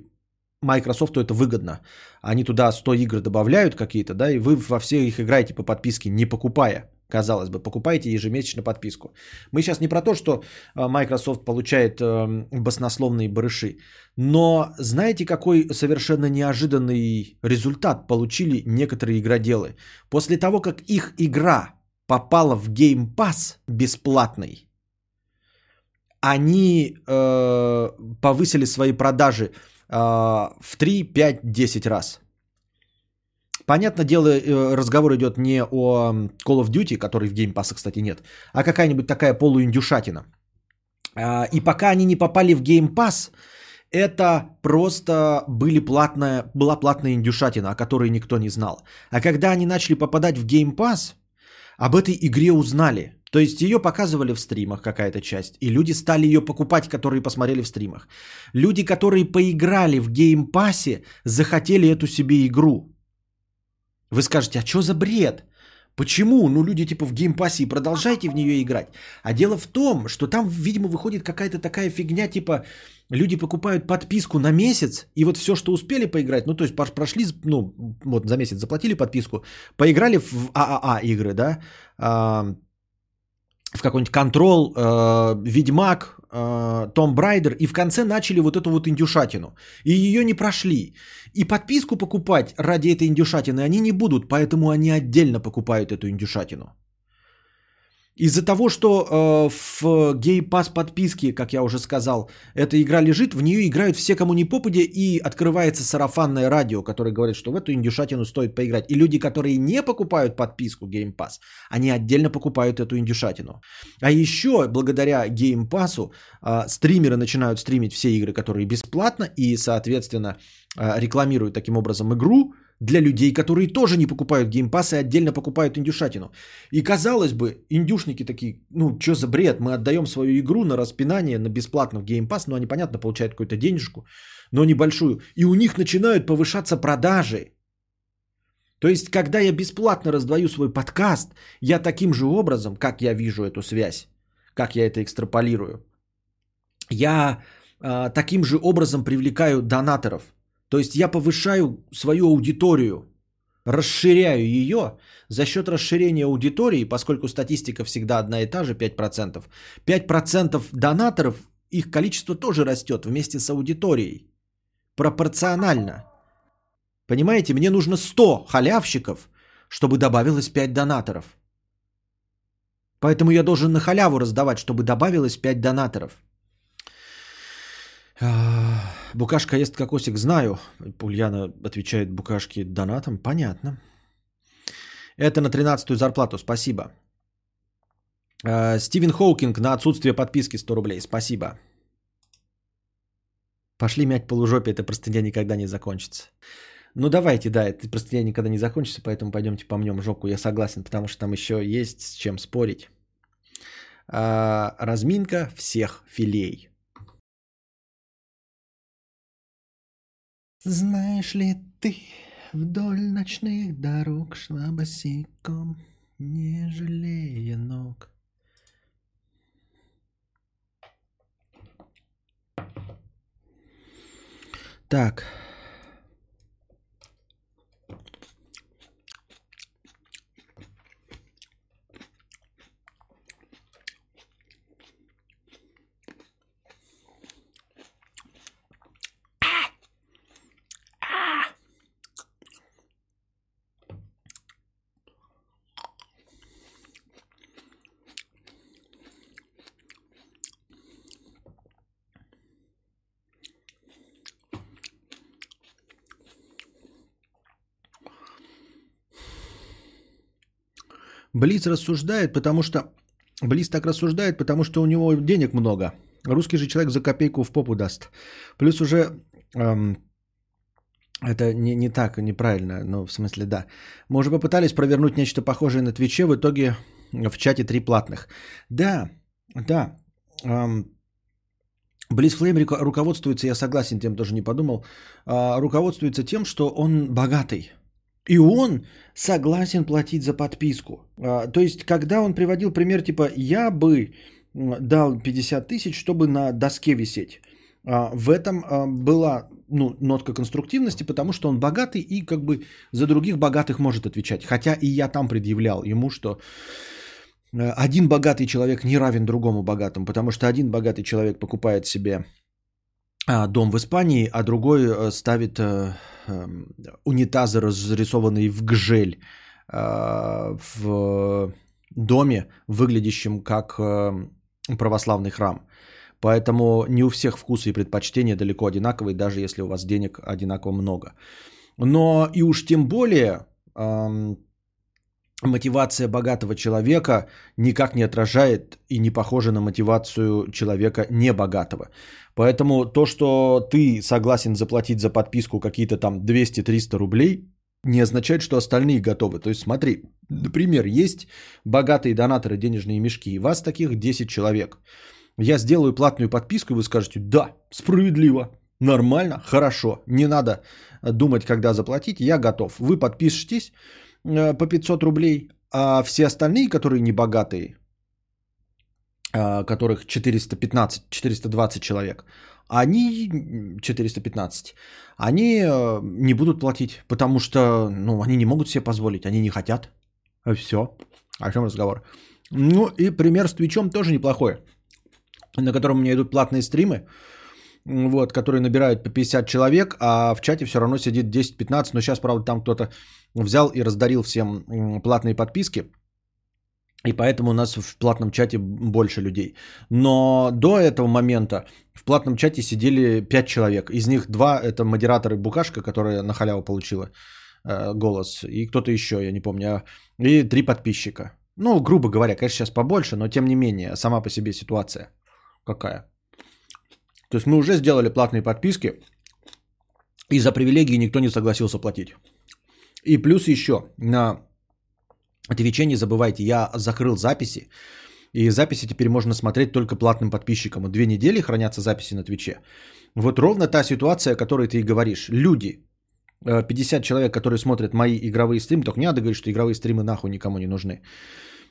Microsoft это выгодно. Они туда 100 игр добавляют какие-то, да, и вы во все их играете по подписке, не покупая казалось бы, покупайте ежемесячно подписку. Мы сейчас не про то, что э, Microsoft получает э, баснословные барыши, но знаете, какой совершенно неожиданный результат получили некоторые игроделы? После того, как их игра попала в Game Pass бесплатный, они э, повысили свои продажи в 3, 5, 10 раз. Понятное дело, э, разговор идет не о Call of Duty, который в Game Pass, кстати, нет, а какая-нибудь такая полуиндюшатина. А, и пока они не попали в Game Pass, это просто были платная, была платная индюшатина, о которой никто не знал. А когда они начали попадать в Game Pass, об этой игре узнали. То есть ее показывали в стримах какая-то часть, и люди стали ее покупать, которые посмотрели в стримах. Люди, которые поиграли в Pass, захотели эту себе игру. Вы скажете, а что за бред? Почему? Ну, люди типа в Game Pass е продолжайте в нее играть. А дело в том, что там, видимо, выходит какая-то такая фигня, типа люди покупают подписку на месяц, и вот все, что успели поиграть, ну, то есть прошли, ну, вот за месяц заплатили подписку, поиграли в ААА игры, да, в какой-нибудь контрол, э, Ведьмак, Том Брайдер, и в конце начали вот эту вот индюшатину. И ее не прошли. И подписку покупать ради этой индюшатины они не будут, поэтому они отдельно покупают эту индюшатину. Из-за того, что э, в Game Pass подписке, как я уже сказал, эта игра лежит, в нее играют все, кому не попадя, и открывается сарафанное радио, которое говорит, что в эту индюшатину стоит поиграть. И люди, которые не покупают подписку Game Pass, они отдельно покупают эту индюшатину. А еще, благодаря Game Pass, э, стримеры начинают стримить все игры, которые бесплатно, и, соответственно, э, рекламируют таким образом игру, для людей, которые тоже не покупают Game Pass и отдельно покупают индюшатину. И казалось бы, индюшники такие, ну что за бред, мы отдаем свою игру на распинание, на бесплатно в Game Pass, ну они, понятно, получают какую-то денежку, но небольшую. И у них начинают повышаться продажи. То есть, когда я бесплатно раздаю свой подкаст, я таким же образом, как я вижу эту связь, как я это экстраполирую, я э, таким же образом привлекаю донаторов. То есть я повышаю свою аудиторию, расширяю ее за счет расширения аудитории, поскольку статистика всегда одна и та же, 5%. 5% донаторов, их количество тоже растет вместе с аудиторией. Пропорционально. Понимаете, мне нужно 100 халявщиков, чтобы добавилось 5 донаторов. Поэтому я должен на халяву раздавать, чтобы добавилось 5 донаторов. Букашка ест кокосик, знаю. Ульяна отвечает букашки донатом. Понятно. Это на 13-ю зарплату, спасибо. Э, Стивен Хоукинг на отсутствие подписки 100 рублей, спасибо. Пошли мять полужопие, это простыня никогда не закончится. Ну давайте, да, это простыня никогда не закончится, поэтому пойдемте помнем жопу, я согласен, потому что там еще есть с чем спорить. А, разминка всех филей. Знаешь ли ты, вдоль ночных дорог шла босиком, не жалея ног. Так. Блиц рассуждает, потому что... Блиц так рассуждает, потому что у него денег много. Русский же человек за копейку в попу даст. Плюс уже... Эм, это не, не так, неправильно, ну, в смысле, да. Мы уже попытались провернуть нечто похожее на Твиче, в итоге в чате три платных. Да, да. Эм, Близфлейм руководствуется, я согласен, тем тоже не подумал, э, руководствуется тем, что он богатый. И он согласен платить за подписку. А, то есть, когда он приводил пример, типа, я бы дал 50 тысяч, чтобы на доске висеть. А, в этом а, была ну, нотка конструктивности, потому что он богатый и как бы за других богатых может отвечать. Хотя и я там предъявлял ему, что один богатый человек не равен другому богатому, потому что один богатый человек покупает себе дом в Испании, а другой э, ставит э, Эм, унитазы, разрисованные в гжель э, в доме, выглядящем как православный храм. Поэтому не у всех вкусы и предпочтения далеко одинаковые, даже если у вас денег одинаково много. Но и уж тем более эм, мотивация богатого человека никак не отражает и не похожа на мотивацию человека небогатого. Поэтому то, что ты согласен заплатить за подписку какие-то там 200-300 рублей, не означает, что остальные готовы. То есть смотри, например, есть богатые донаторы денежные мешки, и вас таких 10 человек. Я сделаю платную подписку, и вы скажете, да, справедливо, нормально, хорошо, не надо думать, когда заплатить, я готов. Вы подпишетесь э, по 500 рублей, а все остальные, которые не богатые, которых 415, 420 человек, они 415, они э, не будут платить, потому что ну, они не могут себе позволить, они не хотят. Все. О чем разговор? Ну и пример с Твичом тоже неплохой, на котором у меня идут платные стримы, вот, которые набирают по 50 человек, а в чате все равно сидит 10-15, но сейчас, правда, там кто-то взял и раздарил всем платные подписки – и поэтому у нас в платном чате больше людей. Но до этого момента в платном чате сидели 5 человек. Из них два это модераторы Букашка, которая на халяву получила э, голос. И кто-то еще, я не помню. И три подписчика. Ну, грубо говоря, конечно, сейчас побольше, но тем не менее, сама по себе ситуация какая. То есть мы уже сделали платные подписки, и за привилегии никто не согласился платить. И плюс еще на Твиче не забывайте, я закрыл записи. И записи теперь можно смотреть только платным подписчикам. Вот две недели хранятся записи на Твиче. Вот ровно та ситуация, о которой ты и говоришь. Люди, 50 э, человек, которые смотрят мои игровые стримы, только не надо говорить, что игровые стримы нахуй никому не нужны.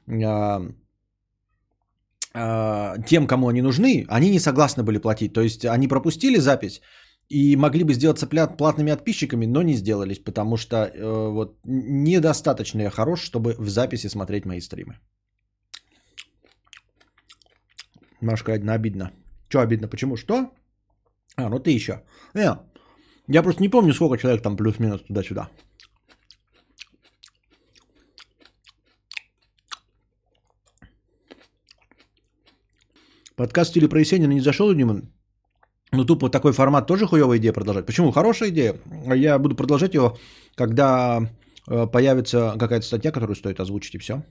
А, а, тем, кому они нужны, они не согласны были платить. То есть они пропустили запись, и могли бы сделаться платными подписчиками, но не сделались, потому что э, вот недостаточно я хорош, чтобы в записи смотреть мои стримы. Машка, обидно. Что обидно? Почему? Что? А, ну ты еще. Не, я просто не помню, сколько человек там плюс-минус туда-сюда. Подкаст в стиле про Есенина не зашел, Димон? Ну, тупо такой формат тоже хуевая идея продолжать. Почему? Хорошая идея. Я буду продолжать его, когда э, появится какая-то статья, которую стоит озвучить, и все.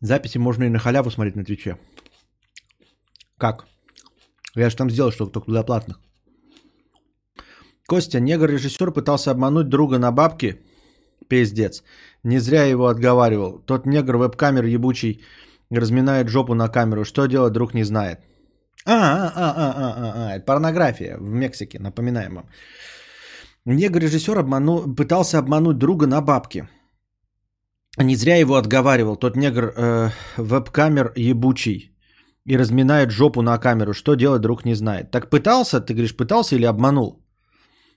Записи можно и на халяву смотреть на Твиче. Как? Я же там сделал, что только для платных. Костя, негр-режиссер пытался обмануть друга на бабки. Пиздец. Не зря его отговаривал. Тот негр веб-камер ебучий разминает жопу на камеру. Что делать, друг не знает. А, а, а, а, а, а, а, порнография в Мексике, напоминаем вам. Негр-режиссер обману... пытался обмануть друга на бабки. Не зря его отговаривал. Тот негр э, веб-камер ебучий и разминает жопу на камеру. Что делать, друг не знает. Так пытался, ты говоришь, пытался или обманул?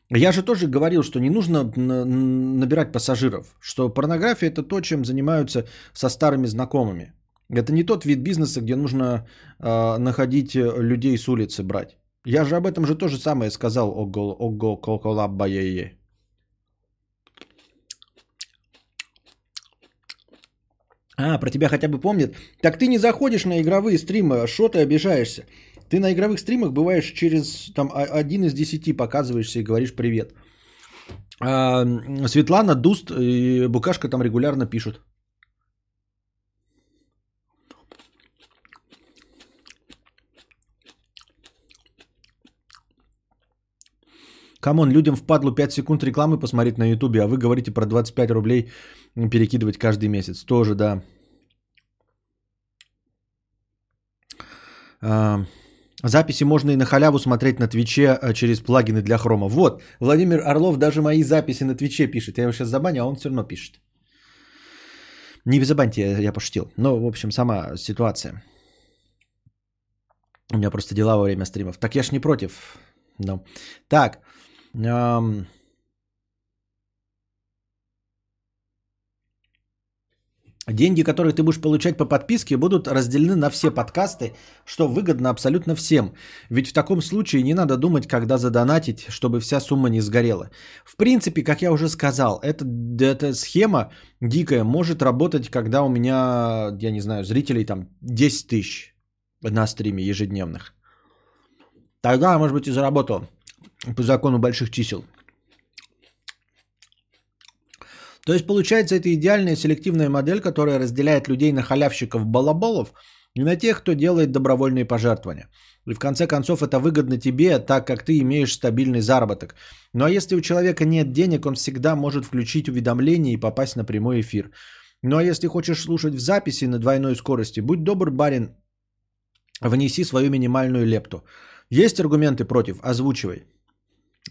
Я же тоже говорил, что не нужно набирать пассажиров, что порнография это то, чем занимаются со старыми знакомыми. Это не тот вид бизнеса, где нужно э, находить людей с улицы брать. Я же об этом же тоже самое сказал. Ого, ого, коколабба е А, про тебя хотя бы помнят. Так ты не заходишь на игровые стримы, что ты обижаешься? Ты на игровых стримах бываешь через там один из десяти показываешься и говоришь привет. А, Светлана, Дуст и Букашка там регулярно пишут. Come on, людям впадлу 5 секунд рекламы посмотреть на ютубе, а вы говорите про 25 рублей перекидывать каждый месяц. Тоже, да. А, записи можно и на халяву смотреть на Твиче а, через плагины для хрома. Вот, Владимир Орлов даже мои записи на Твиче пишет. Я его сейчас забаню, а он все равно пишет. Не забаньте, я, я пошутил. Но, в общем, сама ситуация. У меня просто дела во время стримов. Так я ж не против. No. Так, Деньги, которые ты будешь получать по подписке, будут разделены на все подкасты, что выгодно абсолютно всем. Ведь в таком случае не надо думать, когда задонатить, чтобы вся сумма не сгорела. В принципе, как я уже сказал, эта, эта схема дикая может работать, когда у меня, я не знаю, зрителей там 10 тысяч на стриме ежедневных. Тогда, может быть, и заработал по закону больших чисел. То есть получается это идеальная селективная модель, которая разделяет людей на халявщиков-балаболов и на тех, кто делает добровольные пожертвования. И в конце концов это выгодно тебе, так как ты имеешь стабильный заработок. Ну а если у человека нет денег, он всегда может включить уведомления и попасть на прямой эфир. Ну а если хочешь слушать в записи на двойной скорости, будь добр, барин, внеси свою минимальную лепту. Есть аргументы против? Озвучивай.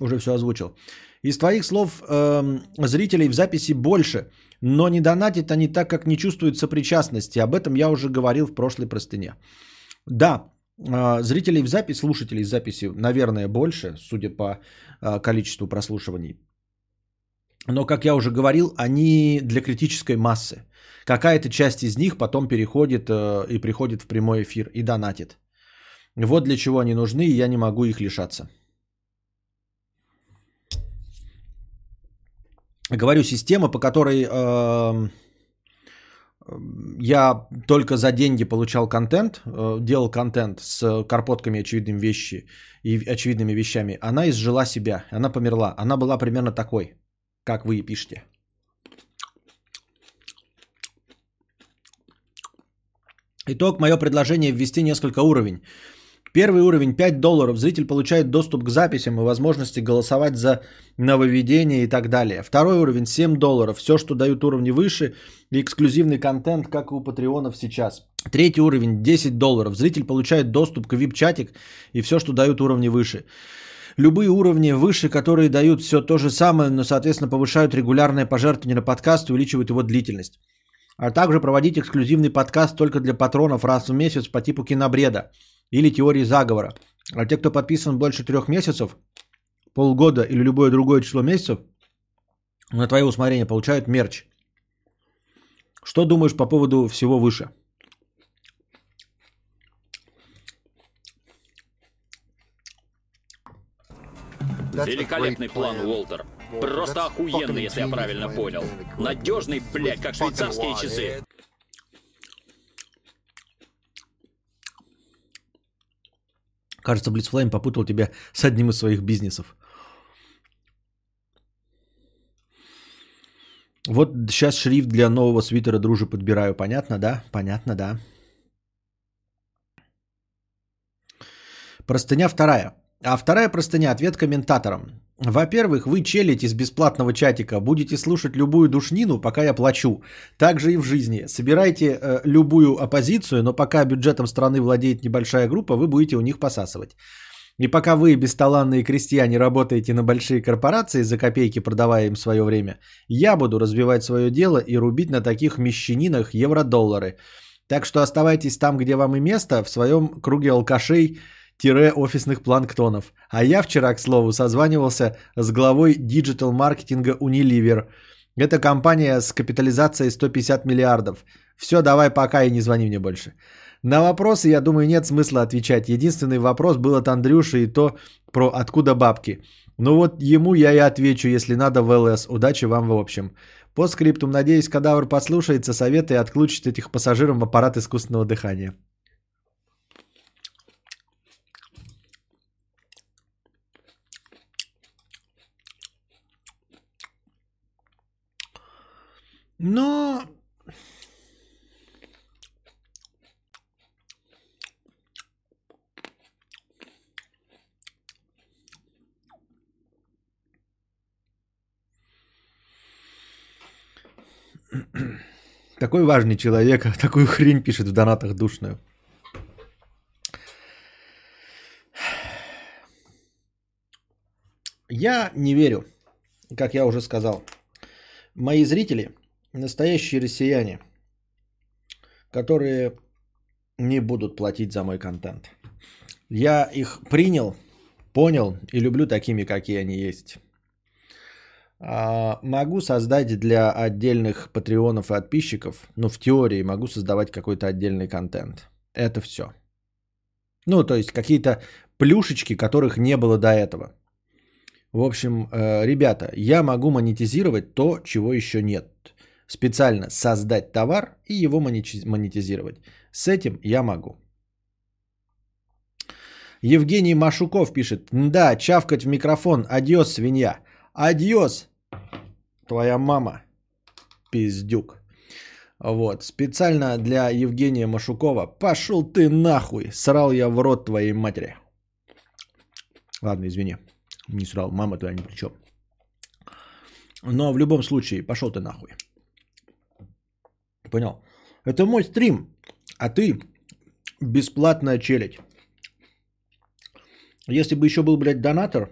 Уже все озвучил. Из твоих слов э, зрителей в записи больше, но не донатят они так, как не чувствуют сопричастности. Об этом я уже говорил в прошлой простыне. Да, э, зрителей в записи, слушателей в записи, наверное, больше, судя по э, количеству прослушиваний. Но, как я уже говорил, они для критической массы. Какая-то часть из них потом переходит э, и приходит в прямой эфир и донатит. Вот для чего они нужны, и я не могу их лишаться. Говорю, система, по которой э, я только за деньги получал контент, э, делал контент с карпотками очевидными вещи и очевидными вещами, она изжила себя, она померла. Она была примерно такой, как вы и пишете. Итог, мое предложение ввести несколько уровень. Первый уровень 5 долларов. Зритель получает доступ к записям и возможности голосовать за нововведения и так далее. Второй уровень 7 долларов. Все, что дают уровни выше и эксклюзивный контент, как у патреонов сейчас. Третий уровень 10 долларов. Зритель получает доступ к вип-чатик и все, что дают уровни выше. Любые уровни выше, которые дают все то же самое, но, соответственно, повышают регулярное пожертвование на подкаст и увеличивают его длительность. А также проводить эксклюзивный подкаст только для патронов раз в месяц по типу кинобреда или теории заговора. А те, кто подписан больше трех месяцев, полгода или любое другое число месяцев, на твое усмотрение получают мерч. Что думаешь по поводу всего выше? Великолепный план, Уолтер. Просто охуенный, если я правильно понял. Надежный, блядь, как швейцарские часы. Кажется, Блицфлейм попутал тебя с одним из своих бизнесов. Вот сейчас шрифт для нового свитера дружи подбираю. Понятно, да? Понятно, да. Простыня вторая. А вторая простыня – ответ комментаторам. Во-первых, вы челите из бесплатного чатика, будете слушать любую душнину, пока я плачу. Так же и в жизни. Собирайте э, любую оппозицию, но пока бюджетом страны владеет небольшая группа, вы будете у них посасывать. И пока вы, бесталанные крестьяне, работаете на большие корпорации, за копейки продавая им свое время, я буду развивать свое дело и рубить на таких мещанинах евро-доллары. Так что оставайтесь там, где вам и место, в своем круге алкашей – офисных планктонов. А я вчера, к слову, созванивался с главой диджитал-маркетинга Unilever. Это компания с капитализацией 150 миллиардов. Все, давай пока и не звони мне больше. На вопросы, я думаю, нет смысла отвечать. Единственный вопрос был от Андрюши и то про откуда бабки. Ну вот ему я и отвечу, если надо в ЛС. Удачи вам в общем. По скриптум, надеюсь, кадавр послушается советы и отключит этих пассажирам аппарат искусственного дыхания. Но... Такой важный человек, такую хрень пишет в донатах душную. Я не верю, как я уже сказал. Мои зрители настоящие россияне, которые не будут платить за мой контент. Я их принял, понял и люблю такими, какие они есть. А, могу создать для отдельных патреонов и подписчиков, ну в теории могу создавать какой-то отдельный контент. Это все. Ну, то есть какие-то плюшечки, которых не было до этого. В общем, э, ребята, я могу монетизировать то, чего еще нет специально создать товар и его монетизировать. С этим я могу. Евгений Машуков пишет, да, чавкать в микрофон, адьос, свинья. Адьос, твоя мама, пиздюк. Вот, специально для Евгения Машукова. Пошел ты нахуй, срал я в рот твоей матери. Ладно, извини, не срал, мама твоя ни при чем. Но в любом случае, пошел ты нахуй. Понял? Это мой стрим, а ты бесплатная челядь. Если бы еще был, блядь, донатор,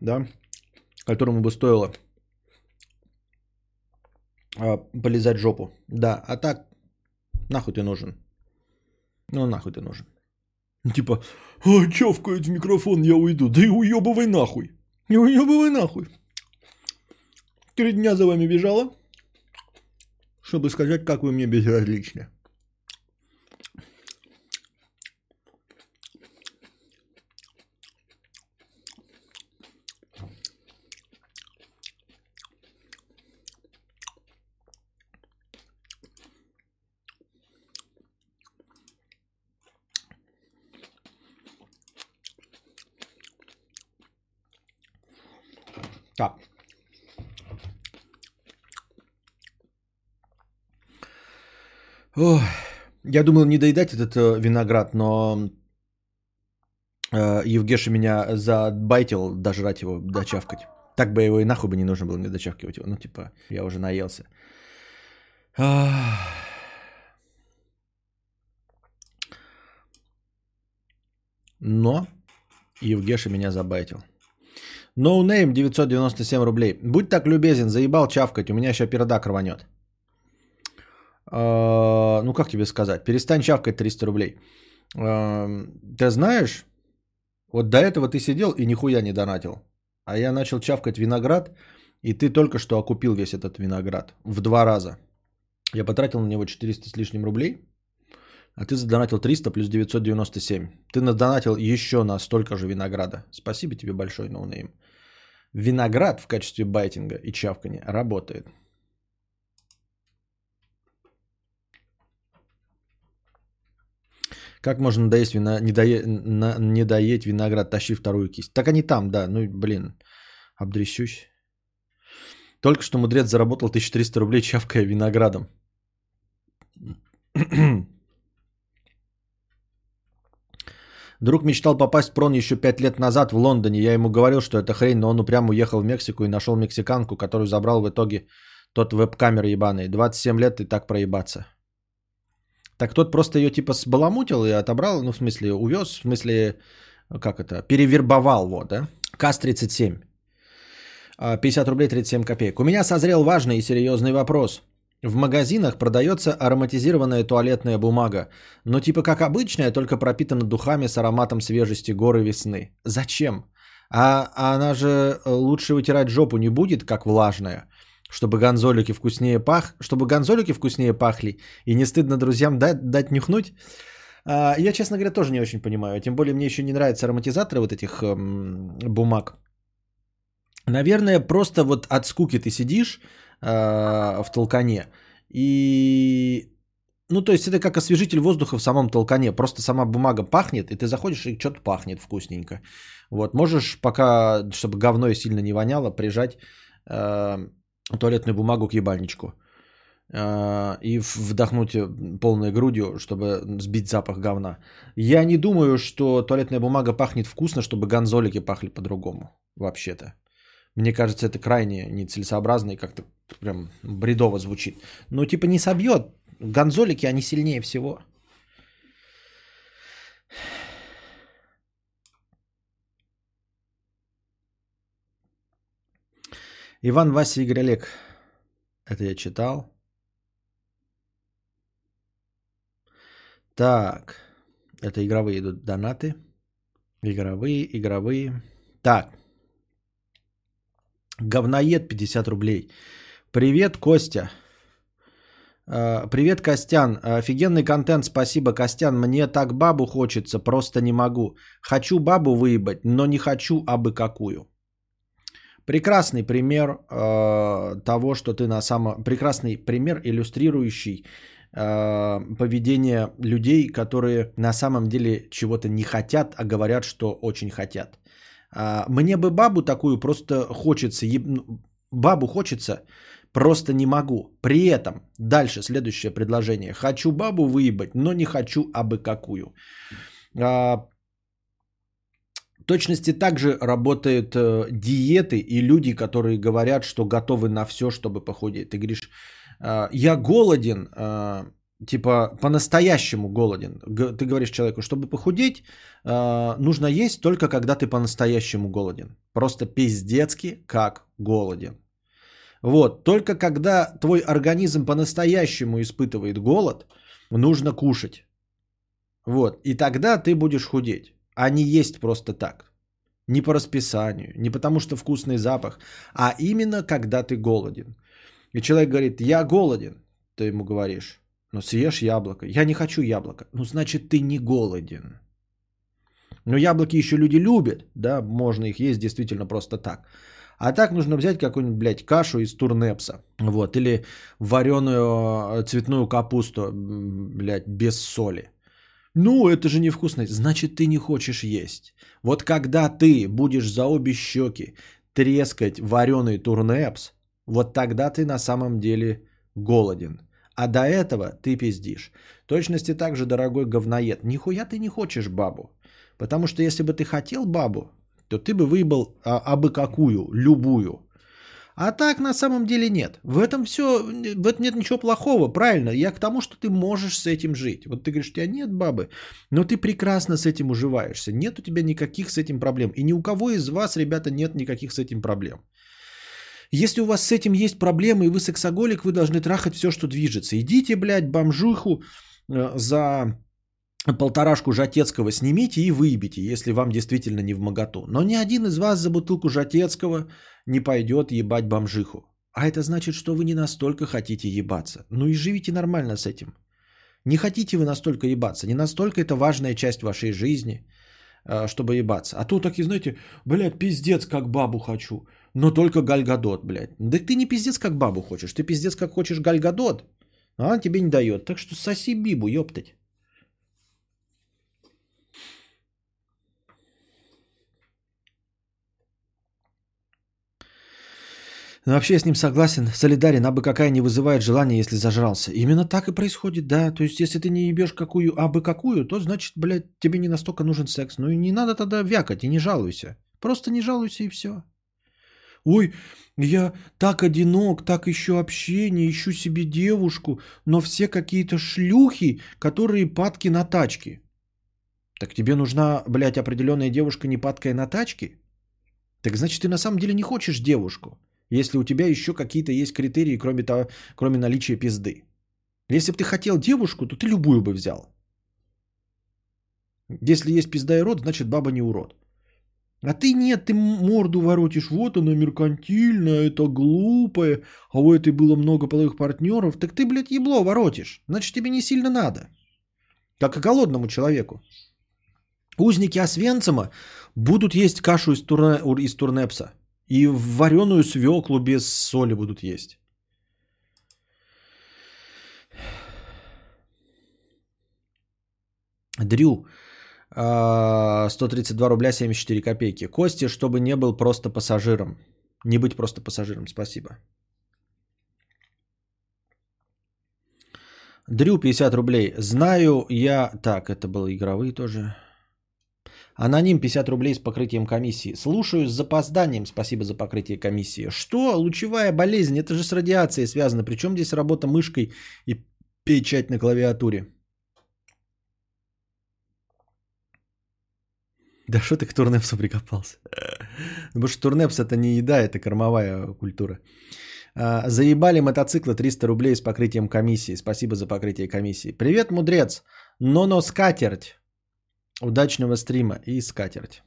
да, которому бы стоило а, полезать жопу. Да, а так, нахуй ты нужен. Ну, нахуй ты нужен. Типа, а, чавкает в микрофон, я уйду. Да и уебывай нахуй. Не уебывай нахуй. Три дня за вами бежала, чтобы сказать, как вы мне безразличны. Так. Ох, я думал не доедать этот э, виноград, но э, Евгеша меня забайтил дожрать его, дочавкать. Так бы его и нахуй бы не нужно было мне дочавкивать его. Ну, типа, я уже наелся. Но Евгеша меня забайтил. No name 997 рублей. Будь так любезен, заебал чавкать, у меня еще пердак рванет. А, ну как тебе сказать, перестань чавкать 300 рублей. А, ты знаешь, вот до этого ты сидел и нихуя не донатил. А я начал чавкать виноград, и ты только что окупил весь этот виноград в два раза. Я потратил на него 400 с лишним рублей, а ты задонатил 300 плюс 997. Ты надонатил еще на столько же винограда. Спасибо тебе большое, no name. Виноград в качестве байтинга и чавкания работает. Как можно надоесть вина, не, дое, на, не доеть виноград, тащи вторую кисть? Так они там, да. Ну, блин, обдрещусь. Только что мудрец заработал 1300 рублей, чавкая виноградом. Друг мечтал попасть в прон еще пять лет назад в Лондоне. Я ему говорил, что это хрень, но он упрямо уехал в Мексику и нашел мексиканку, которую забрал в итоге тот веб-камер ебаный. 27 лет и так проебаться. Так тот просто ее типа сбаламутил и отобрал, ну в смысле увез, в смысле, как это, перевербовал, вот, да? КАС-37. 50 рублей 37 копеек. У меня созрел важный и серьезный вопрос. В магазинах продается ароматизированная туалетная бумага, но типа как обычная, только пропитана духами с ароматом свежести горы весны. Зачем? А, а она же лучше вытирать жопу не будет, как влажная, чтобы гонзолики вкуснее пах, чтобы гонзолики вкуснее пахли и не стыдно друзьям дать, дать нюхнуть. А, я, честно говоря, тоже не очень понимаю. Тем более мне еще не нравятся ароматизаторы вот этих эм, бумаг. Наверное, просто вот от скуки ты сидишь э, в толкане и... Ну, то есть это как освежитель воздуха в самом толкане. Просто сама бумага пахнет, и ты заходишь, и что-то пахнет вкусненько. Вот, можешь пока, чтобы говно сильно не воняло, прижать э, туалетную бумагу к ебальничку. Э, и вдохнуть полной грудью, чтобы сбить запах говна. Я не думаю, что туалетная бумага пахнет вкусно, чтобы гонзолики пахли по-другому. Вообще-то. Мне кажется, это крайне нецелесообразно и как-то прям бредово звучит. Ну, типа не собьет. Гонзолики, они сильнее всего. Иван, Вася, Игорь, Олег. Это я читал. Так. Это игровые идут донаты. Игровые, игровые. Так. Говноед 50 рублей. Привет, Костя. А, привет, Костян. Офигенный контент, спасибо, Костян. Мне так бабу хочется, просто не могу. Хочу бабу выебать, но не хочу абы какую. Прекрасный пример э, того, что ты на самом... Прекрасный пример, иллюстрирующий э, поведение людей, которые на самом деле чего-то не хотят, а говорят, что очень хотят. А, мне бы бабу такую просто хочется, ну, бабу хочется, просто не могу. При этом, дальше следующее предложение. Хочу бабу выебать, но не хочу абы какую. А, точности также работают э, диеты и люди, которые говорят, что готовы на все, чтобы похудеть. Ты говоришь, э, я голоден, э, типа по-настоящему голоден. Ты говоришь человеку, чтобы похудеть, нужно есть только когда ты по-настоящему голоден. Просто пиздецки как голоден. Вот, только когда твой организм по-настоящему испытывает голод, нужно кушать. Вот, и тогда ты будешь худеть, не есть просто так. Не по расписанию, не потому что вкусный запах, а именно когда ты голоден. И человек говорит, я голоден, ты ему говоришь, ну съешь яблоко. Я не хочу яблоко. Ну значит ты не голоден. Но яблоки еще люди любят, да, можно их есть действительно просто так. А так нужно взять какую-нибудь, блядь, кашу из турнепса. Вот, или вареную э, цветную капусту, блядь, без соли. Ну, это же невкусно. Значит, ты не хочешь есть. Вот когда ты будешь за обе щеки трескать вареный турнепс, вот тогда ты на самом деле голоден. А до этого ты пиздишь. Точности так же, дорогой говноед. Нихуя ты не хочешь бабу. Потому что если бы ты хотел бабу, то ты бы выебал а, абы какую, любую. А так на самом деле нет. В этом все, в этом нет ничего плохого, правильно. Я к тому, что ты можешь с этим жить. Вот ты говоришь, у тебя нет бабы, но ты прекрасно с этим уживаешься. Нет у тебя никаких с этим проблем. И ни у кого из вас, ребята, нет никаких с этим проблем. Если у вас с этим есть проблемы, и вы сексоголик, вы должны трахать все, что движется. Идите, блядь, бомжуху э, за полторашку Жатецкого снимите и выебите, если вам действительно не в моготу. Но ни один из вас за бутылку Жатецкого не пойдет ебать бомжиху. А это значит, что вы не настолько хотите ебаться. Ну и живите нормально с этим. Не хотите вы настолько ебаться, не настолько это важная часть вашей жизни, э, чтобы ебаться. А то такие, знаете, блядь, пиздец, как бабу хочу но только Гальгадот, блядь. Да ты не пиздец как бабу хочешь, ты пиздец как хочешь Гальгадот, а она тебе не дает. Так что соси бибу, ёптать. Ну, вообще я с ним согласен, солидарен, а бы какая не вызывает желания, если зажрался. Именно так и происходит, да. То есть, если ты не ебешь какую, а бы какую, то значит, блядь, тебе не настолько нужен секс. Ну и не надо тогда вякать и не жалуйся. Просто не жалуйся и все. Ой, я так одинок, так ищу общение, ищу себе девушку, но все какие-то шлюхи, которые падки на тачки. Так тебе нужна, блядь, определенная девушка, не падкая на тачки? Так значит, ты на самом деле не хочешь девушку, если у тебя еще какие-то есть критерии, кроме, того, кроме наличия пизды. Если бы ты хотел девушку, то ты любую бы взял. Если есть пизда и рот, значит баба не урод. А ты нет, ты морду воротишь, вот она меркантильная, это глупая, а у этой было много половых партнеров. Так ты, блядь, ебло воротишь, значит тебе не сильно надо. Как и голодному человеку. Узники Освенцима будут есть кашу из, турне, из турнепса. И вареную свеклу без соли будут есть. Дрю, 132 а, рубля 74 копейки. Кости, чтобы не был просто пассажиром. Не быть просто пассажиром, спасибо. Дрю, 50 рублей. Знаю я... Так, это было игровые тоже. Аноним 50 рублей с покрытием комиссии. Слушаю с запозданием. Спасибо за покрытие комиссии. Что? Лучевая болезнь. Это же с радиацией связано. Причем здесь работа мышкой и печать на клавиатуре? Да что ты к турнепсу прикопался? Потому что турнепс это не еда, это кормовая культура. А, заебали мотоциклы 300 рублей с покрытием комиссии. Спасибо за покрытие комиссии. Привет, мудрец. Но-но скатерть. Удачного стрима и скатерть.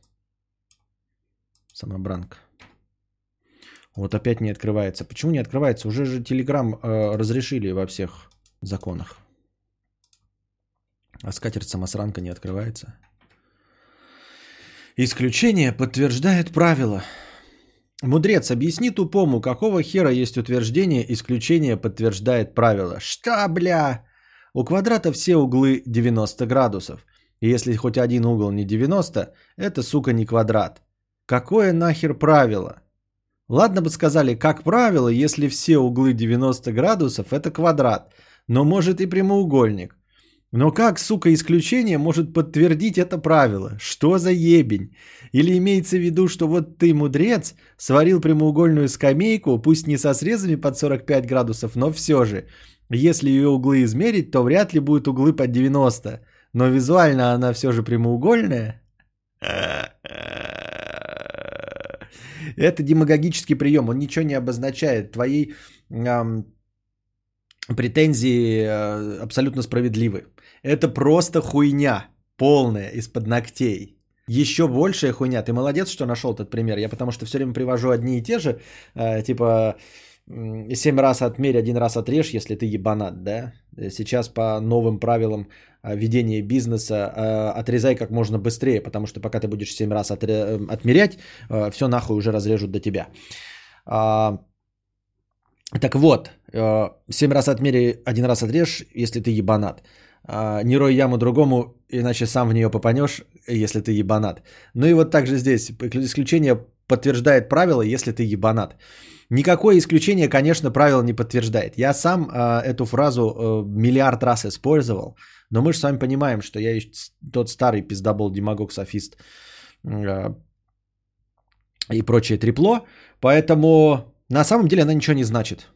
Самобранка. Вот опять не открывается. Почему не открывается? Уже же Телеграм э, разрешили во всех законах. А скатерть самосранка не открывается. Исключение подтверждает правило. Мудрец, объясни тупому, какого хера есть утверждение, исключение подтверждает правило. Что, бля? У квадрата все углы 90 градусов. И если хоть один угол не 90, это, сука, не квадрат. Какое нахер правило? Ладно бы сказали, как правило, если все углы 90 градусов, это квадрат. Но может и прямоугольник. Но как, сука, исключение может подтвердить это правило? Что за ебень? Или имеется в виду, что вот ты, мудрец, сварил прямоугольную скамейку, пусть не со срезами под 45 градусов, но все же. Если ее углы измерить, то вряд ли будут углы под 90 но визуально она все же прямоугольная. Это демагогический прием, он ничего не обозначает. Твои эм, претензии э, абсолютно справедливы. Это просто хуйня полная из-под ногтей. Еще большая хуйня. Ты молодец, что нашел этот пример. Я потому что все время привожу одни и те же, э, типа семь раз отмерь, один раз отрежь, если ты ебанат, да? Сейчас по новым правилам э, ведения бизнеса э, отрезай как можно быстрее, потому что пока ты будешь семь раз отре- отмерять, э, все нахуй уже разрежут до тебя. А, так вот, семь раз отмери, один раз отрежь, если ты ебанат. А, не рой яму другому, иначе сам в нее попанешь, если ты ебанат. Ну и вот также здесь исключение подтверждает правило, если ты ебанат. Никакое исключение, конечно, правило не подтверждает. Я сам э, эту фразу э, миллиард раз использовал, но мы же с вами понимаем, что я тот старый пиздобол, демагог, софист э, и прочее трепло, поэтому на самом деле она ничего не значит.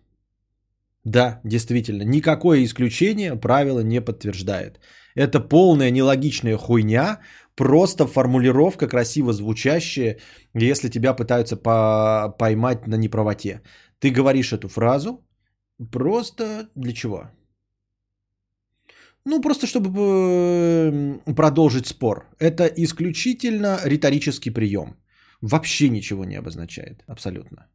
Да, действительно, никакое исключение правило не подтверждает. Это полная нелогичная хуйня, просто формулировка красиво звучащая, если тебя пытаются по- поймать на неправоте. Ты говоришь эту фразу просто для чего? Ну, просто чтобы э, продолжить спор. Это исключительно риторический прием. Вообще ничего не обозначает. Абсолютно.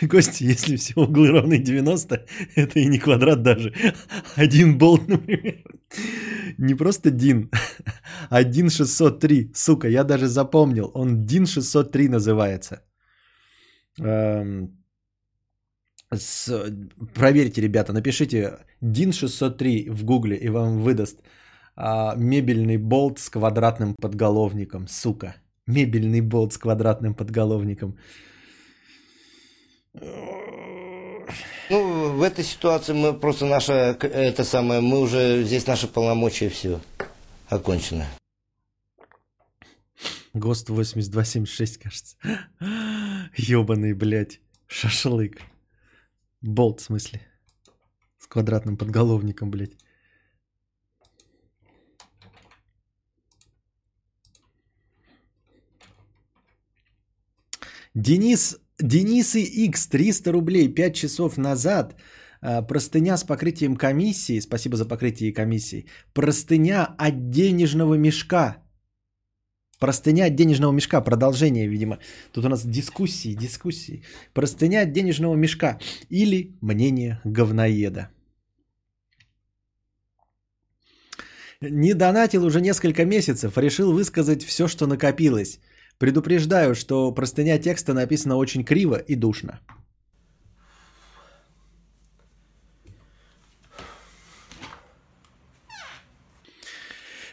Костя, если все углы равны 90, это и не квадрат даже. Один болт, например. Не просто Дин, а Дин 603. Сука, я даже запомнил. Он Дин 603 называется. Эм, с... Проверьте, ребята, напишите Дин 603 в гугле и вам выдаст а, мебельный болт с квадратным подголовником. Сука. Мебельный болт с квадратным подголовником. Ну, в этой ситуации мы просто наша, это самое, мы уже, здесь наши полномочия все окончено. ГОСТ 8276, кажется. Ёбаный, блядь, шашлык. Болт, в смысле. С квадратным подголовником, блядь. Денис, Денисы X, 300 рублей, 5 часов назад. А, Простыня с покрытием комиссии, спасибо за покрытие комиссии. Простыня от денежного мешка. Простыня от денежного мешка. Продолжение, видимо. Тут у нас дискуссии, дискуссии. Простыня от денежного мешка. Или мнение говноеда. Не донатил уже несколько месяцев. Решил высказать все, что накопилось. Предупреждаю, что простыня текста написана очень криво и душно.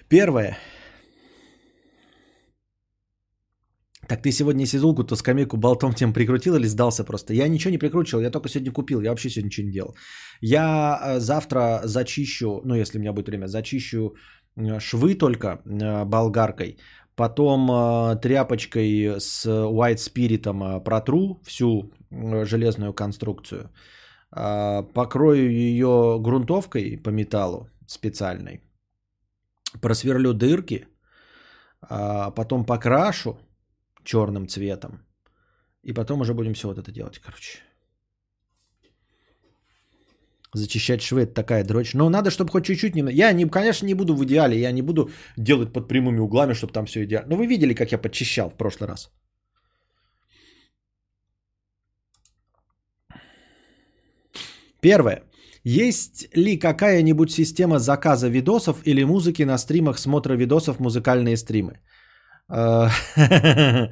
Первое. Так ты сегодня сизулку-то скамейку болтом тем прикрутил или сдался просто? Я ничего не прикручивал, я только сегодня купил, я вообще сегодня ничего не делал. Я э, завтра зачищу, ну если у меня будет время, зачищу э, швы только э, болгаркой, потом э, тряпочкой с White Spirit э, протру всю железную конструкцию, э, покрою ее грунтовкой по металлу специальной, просверлю дырки, потом покрашу черным цветом. И потом уже будем все вот это делать, короче. Зачищать швы это такая дрочь. Но надо, чтобы хоть чуть-чуть не... Я, не, конечно, не буду в идеале. Я не буду делать под прямыми углами, чтобы там все идеально. Но вы видели, как я подчищал в прошлый раз. Первое. Есть ли какая-нибудь система заказа видосов или музыки на стримах смотра видосов музыкальные стримы? Э,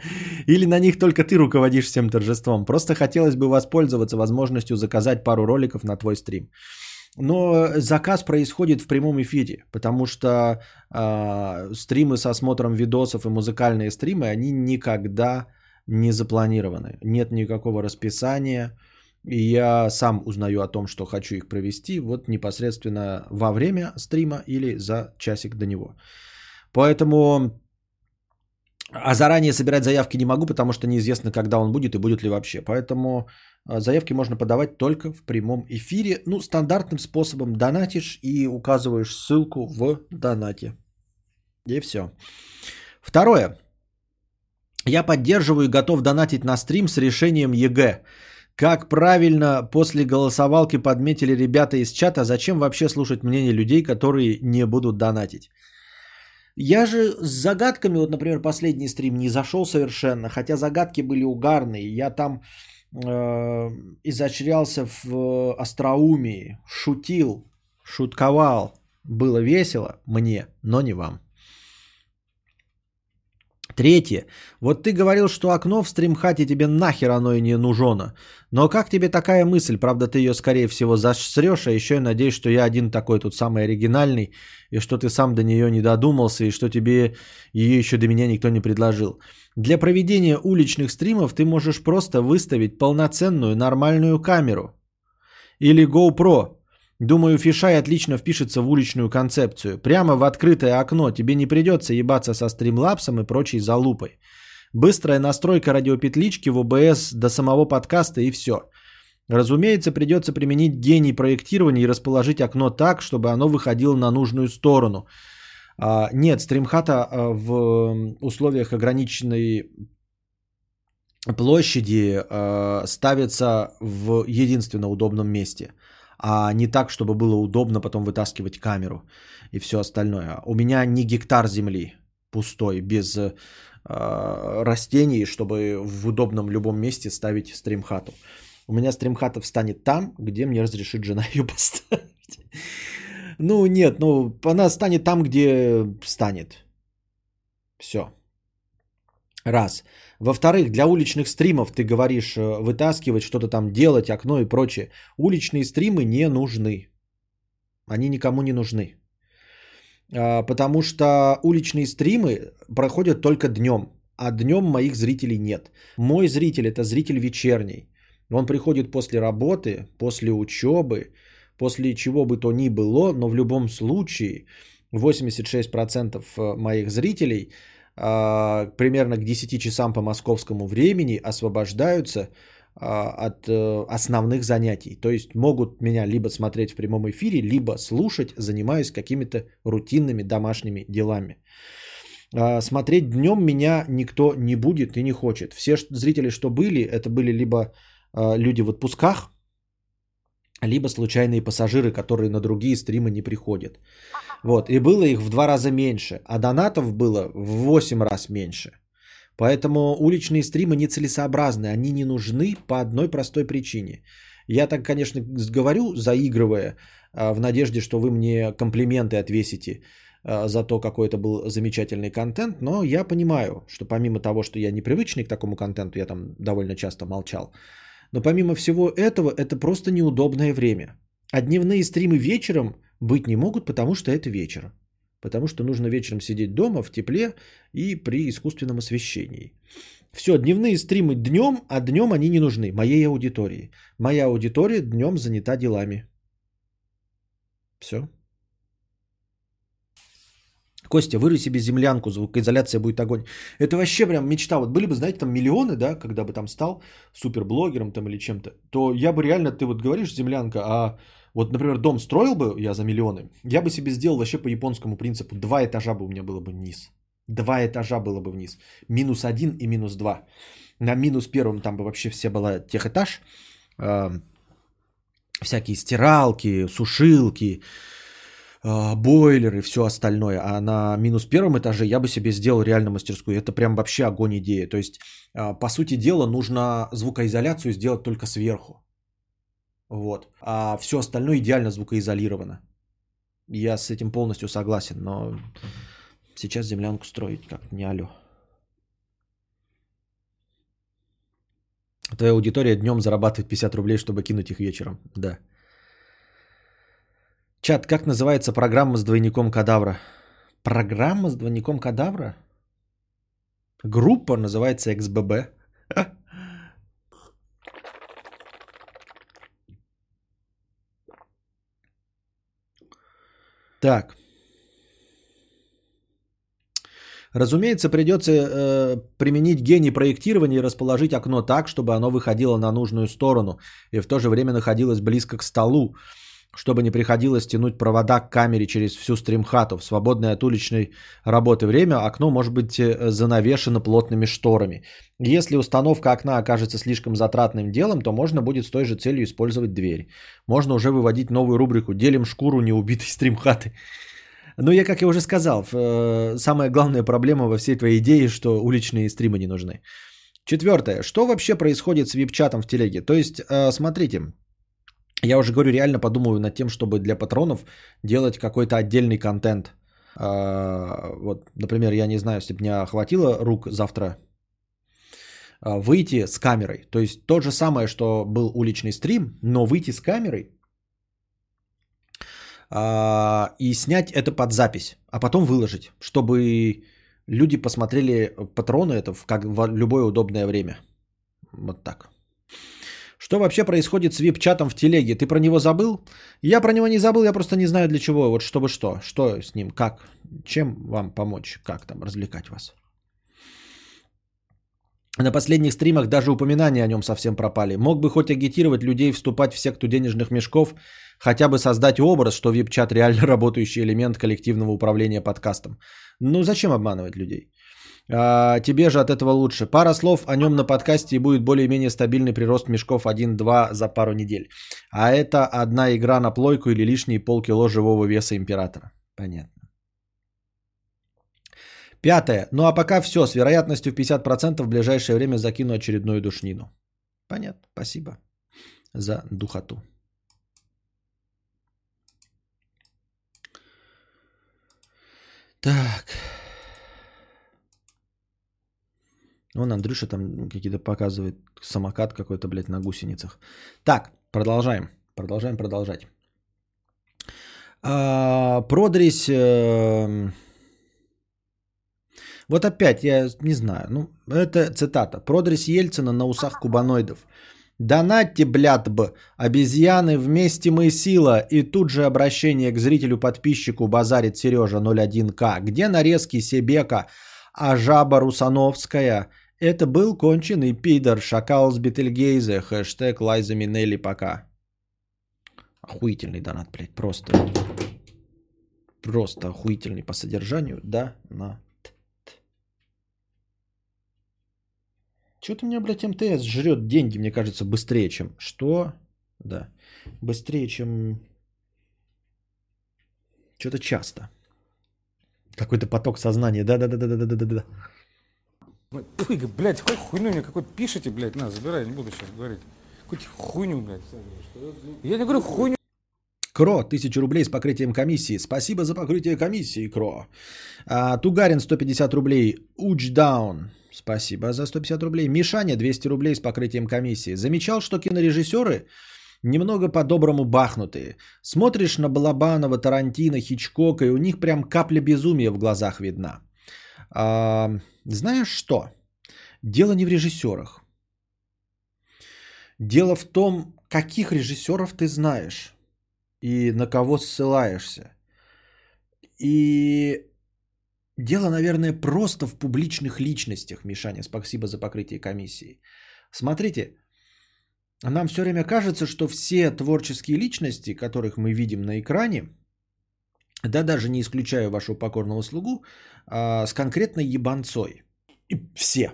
Или на них только ты руководишь всем торжеством. Просто хотелось бы воспользоваться возможностью заказать пару роликов на твой стрим. Но заказ происходит в прямом эфире, потому что э, стримы со осмотром видосов и музыкальные стримы, они никогда не запланированы. Нет никакого расписания. И я сам узнаю о том, что хочу их провести вот непосредственно во время стрима или за часик до него. Поэтому а заранее собирать заявки не могу, потому что неизвестно, когда он будет и будет ли вообще. Поэтому а, заявки можно подавать только в прямом эфире. Ну, стандартным способом донатишь и указываешь ссылку в донате. И все. Второе. Я поддерживаю и готов донатить на стрим с решением ЕГЭ. Как правильно после голосовалки подметили ребята из чата, зачем вообще слушать мнение людей, которые не будут донатить? Я же с загадками, вот, например, последний стрим не зашел совершенно, хотя загадки были угарные. Я там э, изощрялся в э, остроумии, шутил, шутковал. Было весело мне, но не вам. Третье. Вот ты говорил, что окно в стримхате тебе нахер оно и не нужно. Но как тебе такая мысль? Правда, ты ее, скорее всего, засрешь, а еще я надеюсь, что я один такой тут самый оригинальный, и что ты сам до нее не додумался, и что тебе ее еще до меня никто не предложил. Для проведения уличных стримов ты можешь просто выставить полноценную нормальную камеру. Или GoPro. Думаю, фишай отлично впишется в уличную концепцию. Прямо в открытое окно тебе не придется ебаться со стримлапсом и прочей залупой. Быстрая настройка радиопетлички в ОБС до самого подкаста и все. Разумеется, придется применить гений проектирования и расположить окно так, чтобы оно выходило на нужную сторону. А, нет, стримхата а, в условиях ограниченной площади а, ставится в единственно удобном месте – а не так, чтобы было удобно потом вытаскивать камеру и все остальное. У меня не гектар земли пустой, без э, растений, чтобы в удобном любом месте ставить стримхату. У меня стримхата встанет там, где мне разрешит жена ее поставить. Ну нет, ну она станет там, где станет. Все. Раз. Во-вторых, для уличных стримов ты говоришь э, вытаскивать, что-то там делать, окно и прочее. Уличные стримы не нужны. Они никому не нужны. А, Потому что уличные стримы проходят только днем. а днем моих зрителей нет. Мой зритель это зритель вечерний. Он приходит после работы, после учебы, после чего бы то ни было, но в любом случае 86% э, моих зрителей а, примерно к 10 часам по московскому времени освобождаются а, от э, основных занятий. То есть могут меня либо смотреть в прямом эфире, либо слушать, занимаясь какими-то рутинными домашними делами. А, смотреть днем меня никто не будет и не хочет. Все зрители, что были, это были либо люди в отпусках, либо случайные пассажиры, которые на другие стримы не приходят. Вот, и было их в два раза меньше, а донатов было в 8 раз меньше. Поэтому уличные стримы нецелесообразны, они не нужны по одной простой причине. Я так, конечно, говорю, заигрывая, а, в надежде, что вы мне комплименты отвесите а, за то, какой это был замечательный контент, но я понимаю, что помимо того, что я непривычный к такому контенту, я там довольно часто молчал, но помимо всего этого, это просто неудобное время. А дневные стримы вечером быть не могут, потому что это вечер. Потому что нужно вечером сидеть дома в тепле и при искусственном освещении. Все, дневные стримы днем, а днем они не нужны моей аудитории. Моя аудитория днем занята делами. Все. Костя, вырой себе землянку, звукоизоляция будет огонь. Это вообще прям мечта. Вот были бы, знаете, там миллионы, да, когда бы там стал суперблогером там или чем-то, то я бы реально, ты вот говоришь землянка, а вот, например, дом строил бы я за миллионы, я бы себе сделал вообще по японскому принципу. Два этажа бы у меня было бы вниз. Два этажа было бы вниз. Минус один и минус два. На минус первом там бы вообще все было техэтаж. Э, всякие стиралки, сушилки, э, бойлеры, все остальное. А на минус первом этаже я бы себе сделал реально мастерскую. Это прям вообще огонь идея. То есть, э, по сути дела, нужно звукоизоляцию сделать только сверху. Вот. А все остальное идеально звукоизолировано. Я с этим полностью согласен, но сейчас землянку строить как не алё. Твоя аудитория днем зарабатывает 50 рублей, чтобы кинуть их вечером. Да. Чат, как называется программа с двойником кадавра? Программа с двойником кадавра? Группа называется XBB. Так. Разумеется, придется э, применить гений проектирования и расположить окно так, чтобы оно выходило на нужную сторону и в то же время находилось близко к столу, чтобы не приходилось тянуть провода к камере через всю стримхату. В свободное от уличной работы время окно может быть э, занавешено плотными шторами. Если установка окна окажется слишком затратным делом, то можно будет с той же целью использовать дверь. Можно уже выводить новую рубрику «Делим шкуру неубитой стримхаты». Но я, как я уже сказал, э, самая главная проблема во всей твоей идее, что уличные стримы не нужны. Четвертое. Что вообще происходит с вип-чатом в телеге? То есть, э, смотрите, я уже говорю, реально подумываю над тем, чтобы для патронов делать какой-то отдельный контент. А, вот, например, я не знаю, если бы меня хватило рук завтра а, выйти с камерой. То есть то же самое, что был уличный стрим, но выйти с камерой а, и снять это под запись, а потом выложить, чтобы люди посмотрели патроны это в, как, в любое удобное время. Вот так. Что вообще происходит с вип-чатом в телеге? Ты про него забыл? Я про него не забыл, я просто не знаю для чего. Вот чтобы что? Что с ним? Как? Чем вам помочь? Как там развлекать вас? На последних стримах даже упоминания о нем совсем пропали. Мог бы хоть агитировать людей вступать в секту денежных мешков, хотя бы создать образ, что вип-чат реально работающий элемент коллективного управления подкастом. Ну зачем обманывать людей? А, тебе же от этого лучше. Пара слов о нем на подкасте и будет более-менее стабильный прирост мешков 1-2 за пару недель. А это одна игра на плойку или лишние полкило живого веса императора. Понятно. Пятое. Ну а пока все. С вероятностью в 50% в ближайшее время закину очередную душнину. Понятно. Спасибо за духоту. Так. Вон Андрюша там какие-то показывает самокат какой-то, блядь, на гусеницах. Так, продолжаем. Продолжаем продолжать. А, продрись... Э, Вот опять, я не знаю, ну, это цитата. Продресь Ельцина на усах кубаноидов. Донатьте, блядь, б, обезьяны, вместе мы сила. И тут же обращение к зрителю-подписчику базарит Сережа 01К. Где нарезки Себека, а жаба Русановская? Это был конченый пидор, шакал с Бетельгейзе, хэштег Лайза Минелли пока. Охуительный донат, блядь, просто. Просто охуительный по содержанию, да, на. Что-то у меня, блядь, МТС жрет деньги, мне кажется, быстрее, чем... Что? Да. Быстрее, чем... Что-то часто. Какой-то поток сознания. Да-да-да-да-да-да-да. Ой, блядь, хоть хуйню мне какой-то пишите, блядь, на, забирай, не буду сейчас говорить. Какую-то хуйню, блядь. Я не говорю хуйню. Кро, 1000 рублей с покрытием комиссии. Спасибо за покрытие комиссии, Кро. А, Тугарин, 150 рублей. Учдаун. Спасибо за 150 рублей. Мишаня, 200 рублей с покрытием комиссии. Замечал, что кинорежиссеры немного по-доброму бахнутые. Смотришь на Балабанова, Тарантино, Хичкока, и у них прям капля безумия в глазах видна. А, знаешь что? Дело не в режиссерах. Дело в том, каких режиссеров ты знаешь и на кого ссылаешься. И дело, наверное, просто в публичных личностях, Мишаня. Спасибо за покрытие комиссии. Смотрите, нам все время кажется, что все творческие личности, которых мы видим на экране, да даже не исключая вашу покорную слугу, а, с конкретной ебанцой. И все,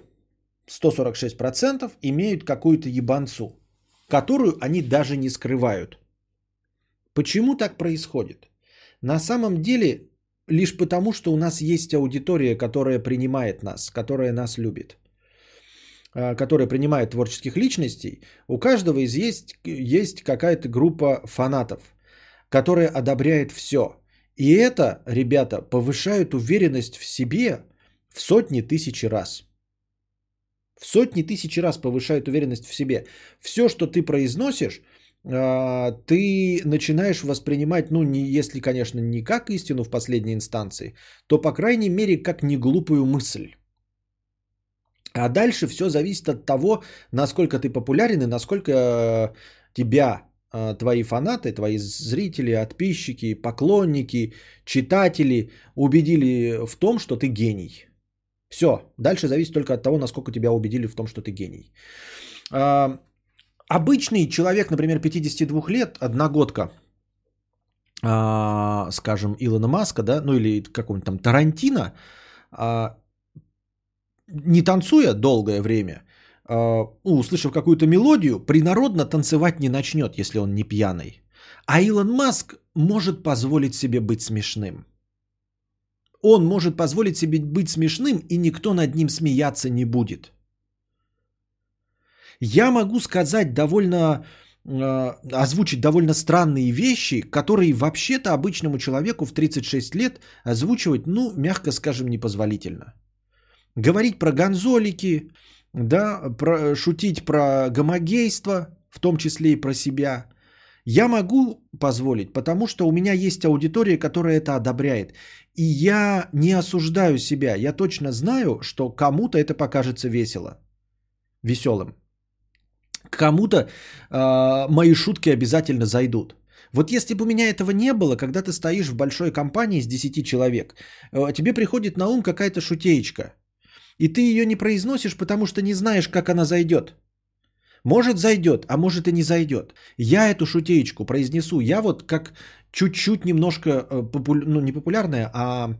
146% имеют какую-то ебанцу, которую они даже не скрывают. Почему так происходит? На самом деле, лишь потому, что у нас есть аудитория, которая принимает нас, которая нас любит, а, которая принимает творческих личностей, у каждого из есть, есть какая-то группа фанатов, которая одобряет все. И это, ребята, повышает уверенность в себе в сотни тысячи раз. В сотни тысячи раз повышает уверенность в себе. Все, что ты произносишь, а, ты начинаешь воспринимать, ну, не, если, конечно, не как истину в последней инстанции, то, по крайней мере, как неглупую мысль. А дальше все зависит от того, насколько ты популярен и насколько э, тебя твои фанаты, твои зрители, подписчики, поклонники, читатели убедили в том, что ты гений. Все, дальше зависит только от того, насколько тебя убедили в том, что ты гений. А, обычный человек, например, 52 лет, одногодка, а, скажем, Илона Маска, да, ну или какого-нибудь там Тарантино, а, не танцуя долгое время, а, услышав какую-то мелодию, принародно танцевать не начнет, если он не пьяный. А Илон Маск может позволить себе быть смешным. Он может позволить себе быть смешным, и никто над ним смеяться не будет. Я могу сказать довольно, э, озвучить довольно странные вещи, которые вообще-то обычному человеку в 36 лет озвучивать, ну, мягко скажем, непозволительно. Говорить про гонзолики, да, про, шутить про гомогейство, в том числе и про себя. Я могу позволить, потому что у меня есть аудитория, которая это одобряет. И я не осуждаю себя. Я точно знаю, что кому-то это покажется весело. Веселым кому-то э, мои шутки обязательно зайдут. Вот если бы у меня этого не было, когда ты стоишь в большой компании с 10 человек, э, тебе приходит на ум какая-то шутеечка, и ты ее не произносишь, потому что не знаешь, как она зайдет. Может зайдет, а может и не зайдет. Я эту шутеечку произнесу. Я вот как чуть-чуть немножко, э, попу... ну не популярная, а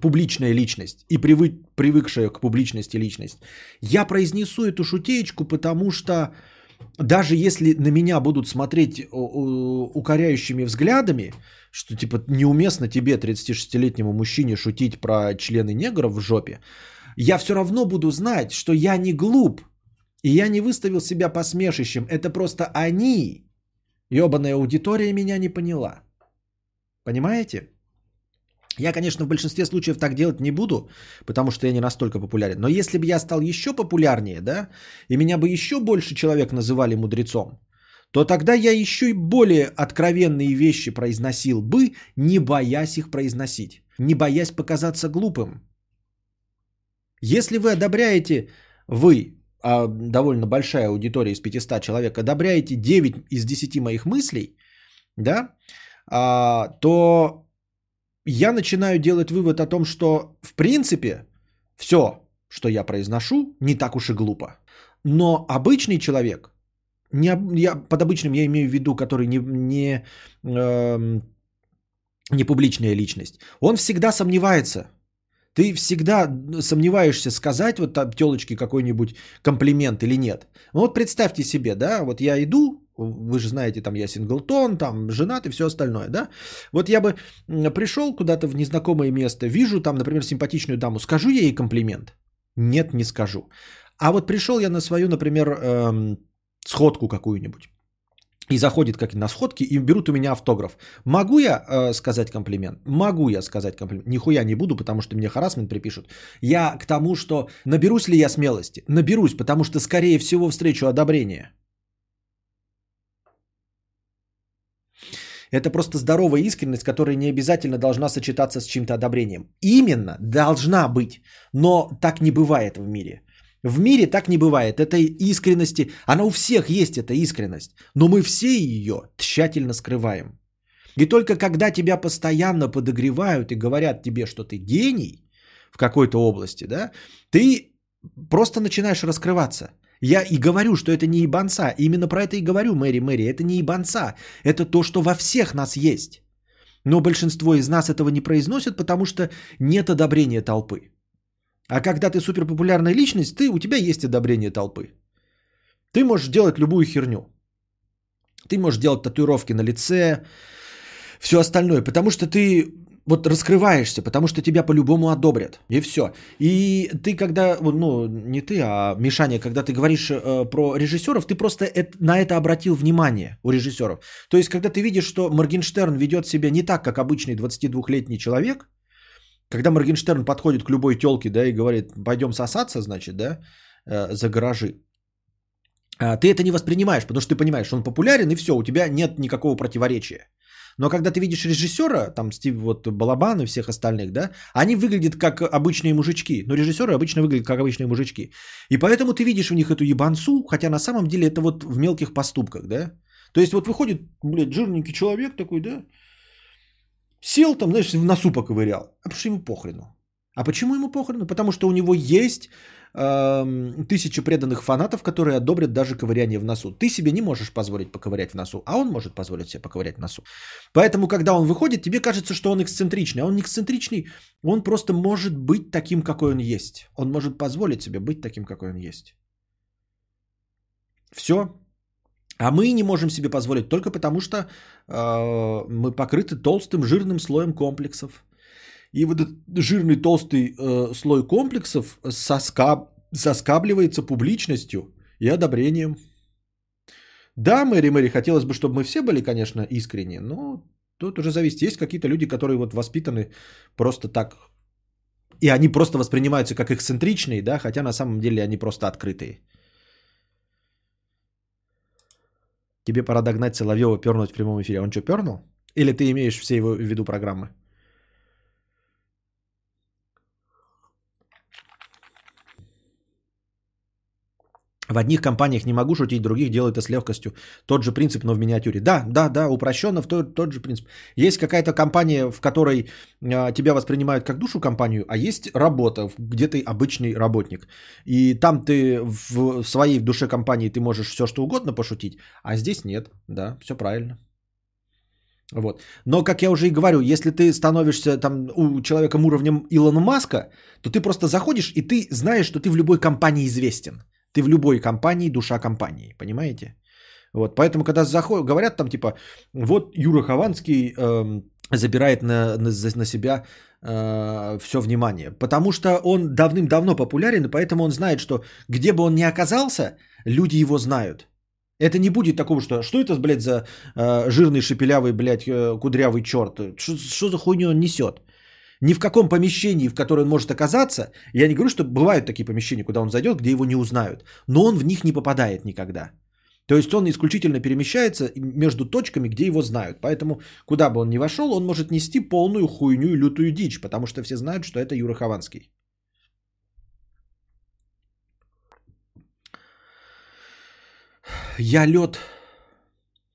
публичная личность и привык, привыкшая к публичности личность. Я произнесу эту шутеечку, потому что даже если на меня будут смотреть укоряющими взглядами, что типа неуместно тебе, 36-летнему мужчине, шутить про члены негров в жопе, я все равно буду знать, что я не глуп, и я не выставил себя посмешищем. Это просто они, ебаная аудитория, меня не поняла. Понимаете? Я, конечно, в большинстве случаев так делать не буду, потому что я не настолько популярен. Но если бы я стал еще популярнее, да, и меня бы еще больше человек называли мудрецом, то тогда я еще и более откровенные вещи произносил бы, не боясь их произносить, не боясь показаться глупым. Если вы одобряете, вы, а довольно большая аудитория из 500 человек, одобряете 9 из 10 моих мыслей, да, а, то я начинаю делать вывод о том, что в принципе все, что я произношу, не так уж и глупо. Но обычный человек, не, я, под обычным я имею в виду, который не, не, эм, не публичная личность, он всегда сомневается. Ты всегда сомневаешься сказать вот там телочке какой-нибудь комплимент или нет. Ну вот представьте себе, да, вот я иду, вы же знаете, там я синглтон, там женат и все остальное, да. Вот я бы пришел куда-то в незнакомое место, вижу там, например, симпатичную даму, скажу ей комплимент? Нет, не скажу. А вот пришел я на свою, например, эм, сходку какую-нибудь. И заходит как на сходки и берут у меня автограф. Могу я э, сказать комплимент? Могу я сказать комплимент. Нихуя не буду, потому что мне харасмент припишут. Я к тому, что наберусь ли я смелости? Наберусь, потому что скорее всего встречу одобрение. Это просто здоровая искренность, которая не обязательно должна сочетаться с чьим-то одобрением. Именно должна быть, но так не бывает в мире. В мире так не бывает. Этой искренности, она у всех есть, эта искренность, но мы все ее тщательно скрываем. И только когда тебя постоянно подогревают и говорят тебе, что ты гений в какой-то области, да, ты просто начинаешь раскрываться. Я и говорю, что это не ебанца. Именно про это и говорю, Мэри Мэри. Это не ебанца. Это то, что во всех нас есть. Но большинство из нас этого не произносят, потому что нет одобрения толпы. А когда ты суперпопулярная личность, ты, у тебя есть одобрение толпы. Ты можешь делать любую херню. Ты можешь делать татуировки на лице, все остальное, потому что ты вот раскрываешься, потому что тебя по-любому одобрят. И все. И ты когда, ну, не ты, а Мишаня, когда ты говоришь э, про режиссеров, ты просто это- на это обратил внимание у режиссеров. То есть, когда ты видишь, что Моргенштерн ведет себя не так, как обычный 22-летний человек, когда Моргенштерн подходит к любой телке, да, и говорит, пойдем сосаться, значит, да, э, за гаражи, а, ты это не воспринимаешь, потому что ты понимаешь, он популярен, и все, у тебя нет никакого противоречия. Но когда ты видишь режиссера, там Стив вот Балабан и всех остальных, да, они выглядят как обычные мужички. Но режиссеры обычно выглядят как обычные мужички. И поэтому ты видишь у них эту ебанцу, хотя на самом деле это вот в мелких поступках, да. То есть вот выходит, блядь, жирненький человек такой, да, сел там, знаешь, в носу поковырял. А что ему похрену. А почему ему похрену? Потому что у него есть эм, тысячи преданных фанатов, которые одобрят даже ковыряние в носу. Ты себе не можешь позволить поковырять в носу, а он может позволить себе поковырять в носу. Поэтому, когда он выходит, тебе кажется, что он эксцентричный. А он не эксцентричный, он просто может быть таким, какой он есть. Он может позволить себе быть таким, какой он есть. Все. А мы не можем себе позволить только потому, что э, мы покрыты толстым жирным слоем комплексов. И вот этот жирный толстый э, слой комплексов соскаб, соскабливается публичностью и одобрением. Да, Мэри Мэри, хотелось бы, чтобы мы все были, конечно, искренни, но тут уже зависит. Есть какие-то люди, которые вот воспитаны просто так. И они просто воспринимаются как эксцентричные, да, хотя на самом деле они просто открытые. Тебе пора догнать Соловьева пернуть в прямом эфире. Он что, пернул? Или ты имеешь все его в виду программы? В одних компаниях не могу шутить, других делаю это с легкостью. Тот же принцип, но в миниатюре. Да, да, да, упрощенно в тот, тот же принцип. Есть какая-то компания, в которой а, тебя воспринимают как душу компанию, а есть работа, где ты обычный работник. И там ты в, в своей в душе компании ты можешь все что угодно пошутить, а здесь нет. Да, все правильно. Вот. Но, как я уже и говорю, если ты становишься там у человека уровнем Илона Маска, то ты просто заходишь и ты знаешь, что ты в любой компании известен. Ты в любой компании душа компании, понимаете? Вот, поэтому, когда заходят, говорят там типа, вот Юра Хованский эм, забирает на, на, на себя э, все внимание, потому что он давным-давно популярен, и поэтому он знает, что где бы он ни оказался, люди его знают. Это не будет такого, что что это, блядь, за э, жирный, шепелявый, блядь, э, кудрявый черт? Что, что за хуйню он несет? ни в каком помещении, в котором он может оказаться, я не говорю, что бывают такие помещения, куда он зайдет, где его не узнают, но он в них не попадает никогда. То есть он исключительно перемещается между точками, где его знают. Поэтому куда бы он ни вошел, он может нести полную хуйню и лютую дичь, потому что все знают, что это Юра Хованский. Я лед.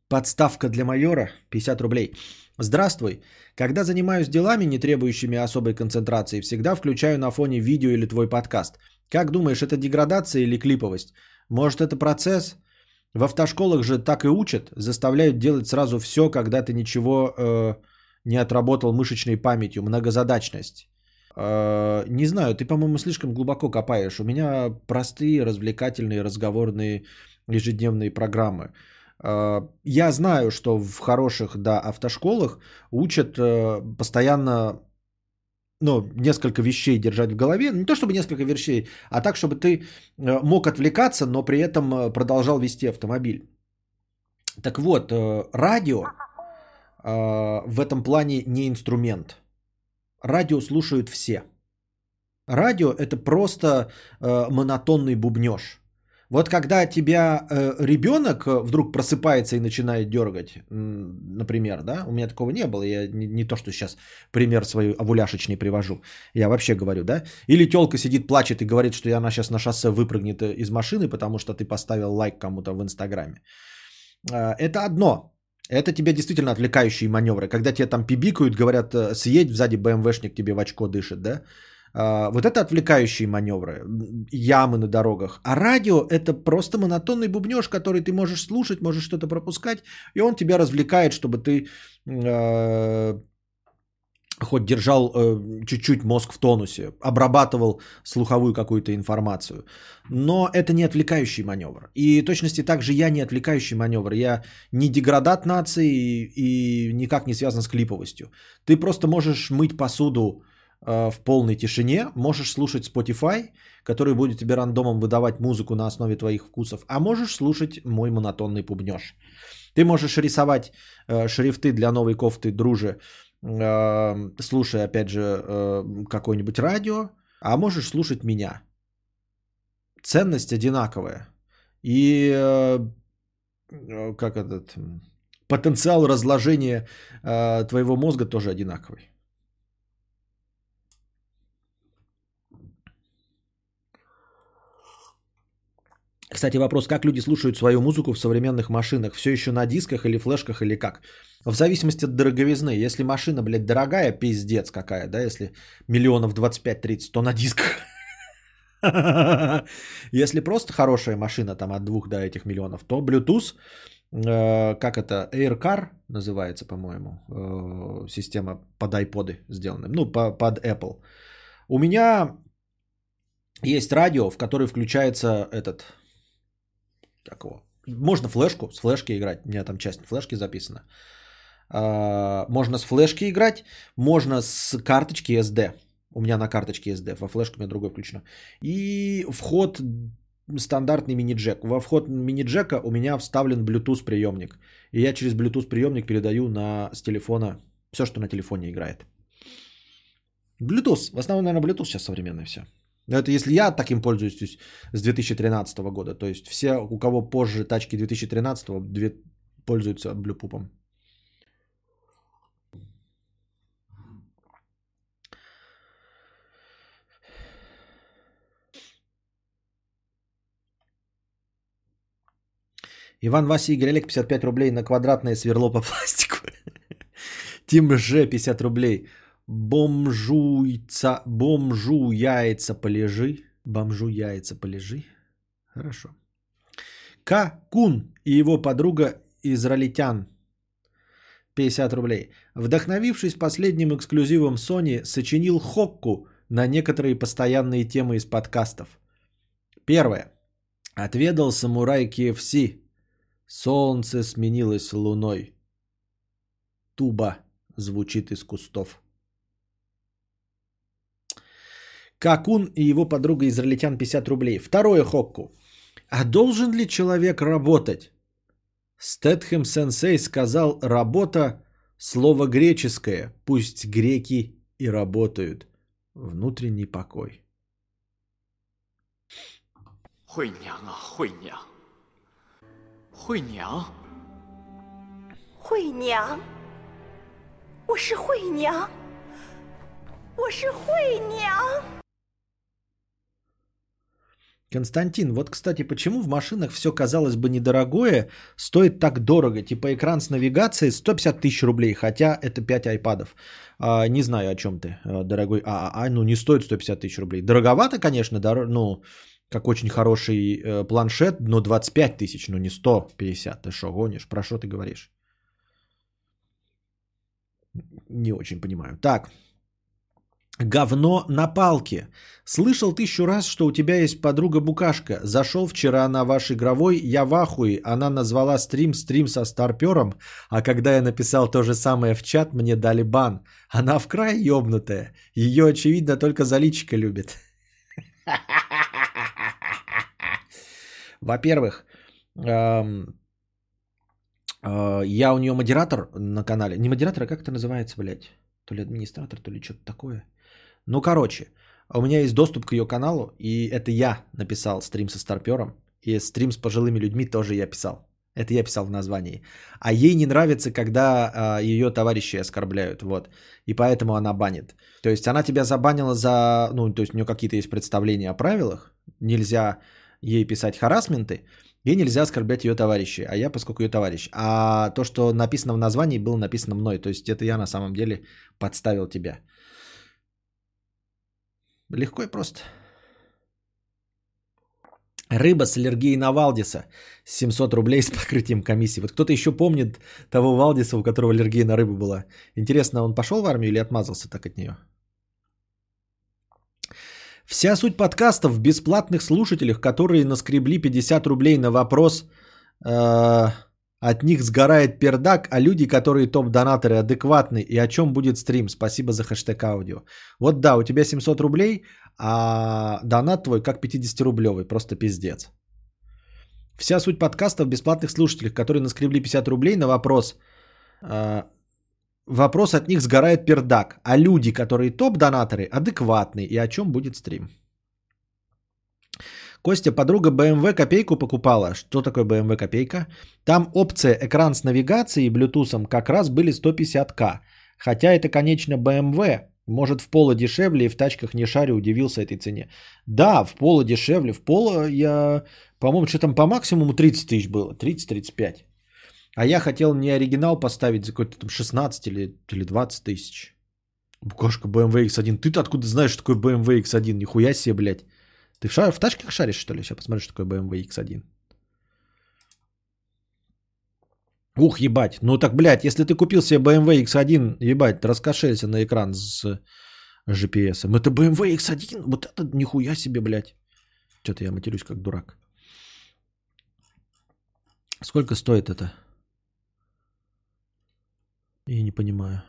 Подставка для майора 50 рублей. Здравствуй. Когда занимаюсь делами, не требующими особой концентрации, всегда включаю на фоне видео или твой подкаст. Как думаешь, это деградация или клиповость? Может, это процесс? В автошколах же так и учат, заставляют делать сразу все, когда ты ничего э, не отработал мышечной памятью, многозадачность. Э, не знаю, ты, по-моему, слишком глубоко копаешь. У меня простые, развлекательные, разговорные ежедневные программы. Э, я знаю, что в хороших да, автошколах учат э, постоянно ну, несколько вещей держать в голове. Не то чтобы несколько вещей, а так, чтобы ты э, мог отвлекаться, но при этом продолжал вести автомобиль. Так вот, радио в этом плане не инструмент. Радио слушают все. Радио это просто монотонный бубнеж. Вот когда тебя э, ребенок э, вдруг просыпается и начинает дергать, например, да, у меня такого не было, я не, не то, что сейчас пример свой овуляшечный привожу, я вообще говорю, да, или телка сидит, плачет и говорит, что она сейчас на шоссе выпрыгнет э, из машины, потому что ты поставил лайк кому-то в Инстаграме. Э, это одно, это тебе действительно отвлекающие маневры, когда тебе там пибикают, говорят, э, съедь, сзади БМВшник тебе в очко дышит, да, а, вот это отвлекающие маневры, ямы на дорогах. А радио это просто монотонный бубнеж, который ты можешь слушать, можешь что-то пропускать, и он тебя развлекает, чтобы ты э, хоть держал э, чуть-чуть мозг в тонусе, обрабатывал слуховую какую-то информацию. Но это не отвлекающий маневр. И точности также я не отвлекающий маневр. Я не деградат нации и, и никак не связан с клиповостью. Ты просто можешь мыть посуду в полной тишине, можешь слушать Spotify, который будет тебе рандомом выдавать музыку на основе твоих вкусов, а можешь слушать мой монотонный пубнеж. Ты можешь рисовать э, шрифты для новой кофты друже, э, слушая, опять же, э, какое-нибудь радио, а можешь слушать меня. Ценность одинаковая. И э, э как этот потенциал разложения э, твоего мозга тоже одинаковый. Кстати, вопрос, как люди слушают свою музыку в современных машинах? Все еще на дисках или флешках или как? В зависимости от дороговизны. Если машина, блядь, дорогая, пиздец какая, да, если миллионов 25-30, то на дисках. Если просто хорошая машина, там от двух до этих миллионов, то Bluetooth, э, как это, AirCar называется, по-моему, э, система под iPod сделана, ну, под Apple. У меня есть радио, в которое включается этот как его? Можно флешку, с флешки играть. У меня там часть флешки записана. А, можно с флешки играть, можно с карточки SD. У меня на карточке SD, во флешку у меня другой включено. И вход стандартный мини-джек. Во вход мини-джека у меня вставлен Bluetooth приемник. И я через Bluetooth приемник передаю на, с телефона все, что на телефоне играет. Bluetooth. В основном, наверное, Bluetooth сейчас современное все. Но это если я таким пользуюсь то есть, с 2013 года. То есть все, у кого позже тачки 2013 пользуются блюпупом. Иван Вася Игорь Олег 55 рублей на квадратное сверло по пластику. Тим Ж 50 рублей. Бомжуйца, бомжу яйца полежи. Бомжу яйца полежи. Хорошо. К. Кун и его подруга израильтян. 50 рублей. Вдохновившись последним эксклюзивом Sony, сочинил хокку на некоторые постоянные темы из подкастов. Первое. Отведал самурай KFC. Солнце сменилось луной. Туба звучит из кустов. Какун и его подруга израильтян 50 рублей. Второе хокку. А должен ли человек работать? Стэтхэм сенсей сказал работа слово греческое. Пусть греки и работают. Внутренний покой. 惠娘啊，惠娘，惠娘，惠娘，我是惠娘，我是惠娘。 Константин, вот, кстати, почему в машинах все, казалось бы, недорогое, стоит так дорого? Типа экран с навигацией 150 тысяч рублей, хотя это 5 айпадов. А, не знаю, о чем ты, э, дорогой ААА, ну не стоит 150 тысяч рублей. Дороговато, конечно, дор- ну, как очень хороший э, планшет, но 25 тысяч, ну не 150. Ты что, гонишь? Про что ты говоришь? Не очень понимаю. Так, Говно на палке. Слышал тысячу раз, что у тебя есть подруга Букашка. Зашел вчера на ваш игровой, я в ахуе. Она назвала стрим стрим со старпером, а когда я написал то же самое в чат, мне дали бан. Она в край ёбнутая. Ее, очевидно, только за личико любит. Во-первых, э, я у нее модератор на канале. Не модератор, а как это называется, блядь? То ли администратор, то ли что-то такое. Ну, короче, у меня есть доступ к ее каналу, и это я написал стрим со старпером, и стрим с пожилыми людьми тоже я писал. Это я писал в названии. А ей не нравится, когда а, ее товарищи оскорбляют. Вот. И поэтому она банит. То есть она тебя забанила за... Ну, то есть у нее какие-то есть представления о правилах. Нельзя ей писать харасменты. И нельзя оскорблять ее товарищей. А я, поскольку ее товарищ. А то, что написано в названии, было написано мной. То есть это я на самом деле подставил тебя. Легко и просто. Рыба с аллергией на Валдиса. 700 рублей с покрытием комиссии. Вот кто-то еще помнит того Валдиса, у которого аллергия на рыбу была. Интересно, он пошел в армию или отмазался так от нее? Вся суть подкастов в бесплатных слушателях, которые наскребли 50 рублей на вопрос, э, от них сгорает пердак, а люди, которые топ-донаторы, адекватны, и о чем будет стрим. Спасибо за хэштег аудио. Вот да, у тебя 700 рублей, а донат твой как 50-рублевый, просто пиздец. Вся суть подкаста в бесплатных слушателях, которые наскребли 50 рублей на вопрос, э, вопрос от них сгорает пердак, а люди, которые топ-донаторы, адекватны, и о чем будет стрим. Костя, подруга BMW копейку покупала. Что такое BMW копейка? Там опция экран с навигацией и Bluetooth как раз были 150к. Хотя это, конечно, BMW. Может, в поло дешевле и в тачках не шарю, удивился этой цене. Да, в поло дешевле. В поло я, по-моему, что там по максимуму 30 тысяч было. 30-35. А я хотел не оригинал поставить за какой-то там 16 или, или 20 тысяч. Букашка BMW X1. Ты-то откуда знаешь, что такое BMW X1? Нихуя себе, блядь. Ты в, шар... в тачках шаришь, что ли? Сейчас посмотрю, что такое BMW X1. Ух, ебать. Ну так, блядь, если ты купил себе BMW X1, ебать, раскошелься на экран с GPS. Это BMW X1? Вот это нихуя себе, блядь. Что-то я матерюсь как дурак. Сколько стоит это? Я не понимаю.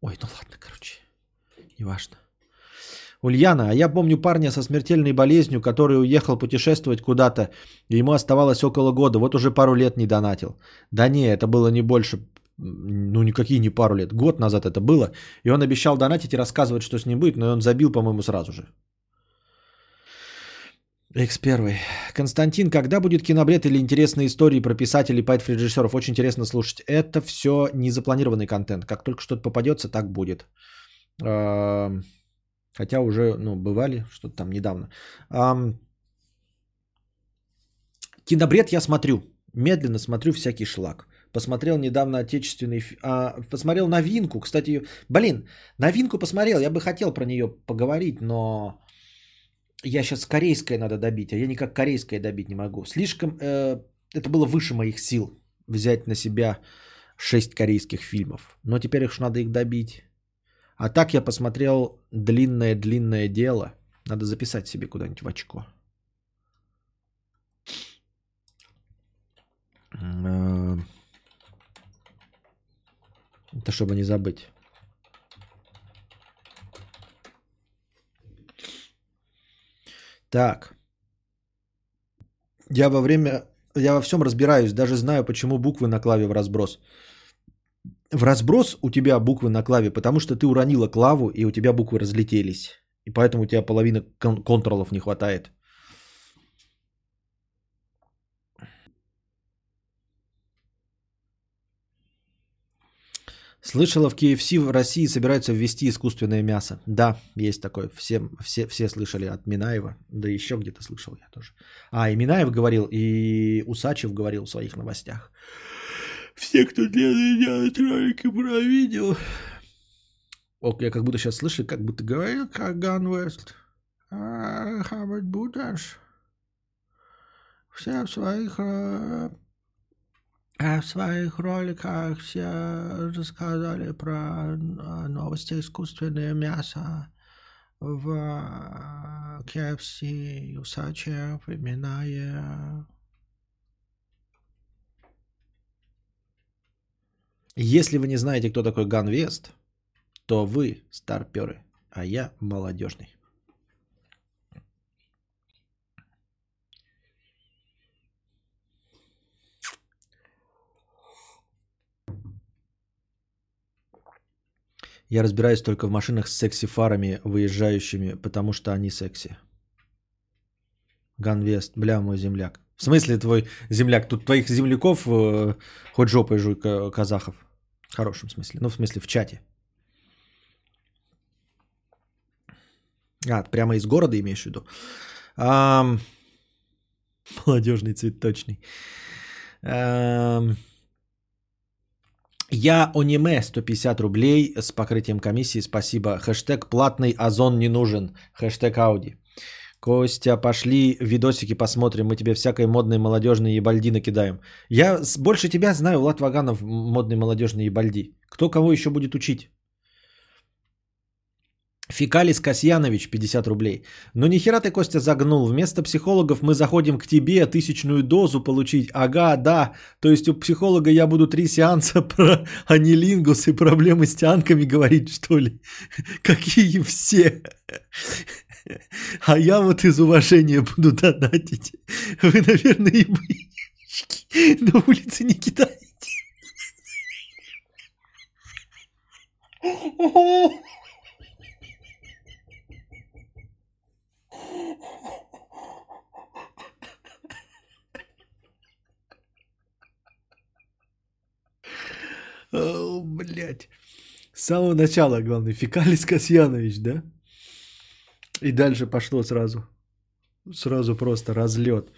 Ой, ну ладно, короче. Неважно. Ульяна, а я помню парня со смертельной болезнью, который уехал путешествовать куда-то, и ему оставалось около года, вот уже пару лет не донатил. Да не, это было не больше, ну никакие не пару лет, год назад это было, и он обещал донатить и рассказывать, что с ним будет, но он забил, по-моему, сразу же. X1. Константин, когда будет кинобред или интересные истории про писателей, поэтов, режиссеров? Очень интересно слушать. Это все незапланированный контент. Как только что-то попадется, так будет. Эм, Хотя уже, ну, бывали что-то там недавно. Кинобред я смотрю. Медленно смотрю всякий шлак. Посмотрел недавно отечественный... А, посмотрел новинку. Кстати, блин, новинку посмотрел. Я бы хотел про нее поговорить, но... Я сейчас корейское надо добить, а я никак корейское добить не могу. Слишком... Э, это было выше моих сил взять на себя 6 корейских фильмов. Но теперь их надо их добить. А так я посмотрел длинное-длинное дело. Надо записать себе куда-нибудь в очко. Э, это чтобы не забыть. Так. Я во время... Я во всем разбираюсь, даже знаю, почему буквы на клаве в разброс в разброс у тебя буквы на клаве, потому что ты уронила клаву, и у тебя буквы разлетелись. И поэтому у тебя половина кон- контролов не хватает. Слышала, в KFC в России собираются ввести искусственное мясо. Да, есть такое. Все, все, все слышали от Минаева. Да еще где-то слышал я тоже. А, и Минаев говорил, и Усачев говорил в своих новостях. Все, кто делает ролики про видео. Ок, я как будто сейчас слышу, как будто говорил, как Ган Вест. А, будешь? Все в своих а в своих роликах все рассказали про э, новости искусственное мясо в KFC, Усачев, Минаев. Если вы не знаете, кто такой Ганвест, то вы старперы, а я молодежный. Я разбираюсь только в машинах с секси-фарами, выезжающими, потому что они секси. Ганвест, бля, мой земляк. В смысле твой земляк? Тут твоих земляков э, хоть жопой жуй ка- казахов. В хорошем смысле. Ну, в смысле, в чате. А, прямо из города имеешь в виду? Ам, молодежный цветочный. Ам, я аниме 150 рублей с покрытием комиссии. Спасибо. Хэштег платный озон не нужен. Хэштег Ауди. Костя, пошли видосики посмотрим. Мы тебе всякой модной молодежной ебальди накидаем. Я больше тебя знаю, Влад Ваганов, модный молодежный ебальди. Кто кого еще будет учить? Фикалис Касьянович, 50 рублей. Но нихера ты, Костя, загнул. Вместо психологов мы заходим к тебе тысячную дозу получить. Ага, да. То есть у психолога я буду три сеанса про анилингус и проблемы с тянками говорить, что ли? Какие все? А я вот из уважения буду донатить. Вы, наверное, и на улице не кидаете. О, блядь. С самого начала, главное, Фекалис Касьянович, да? И дальше пошло сразу. Сразу просто разлет.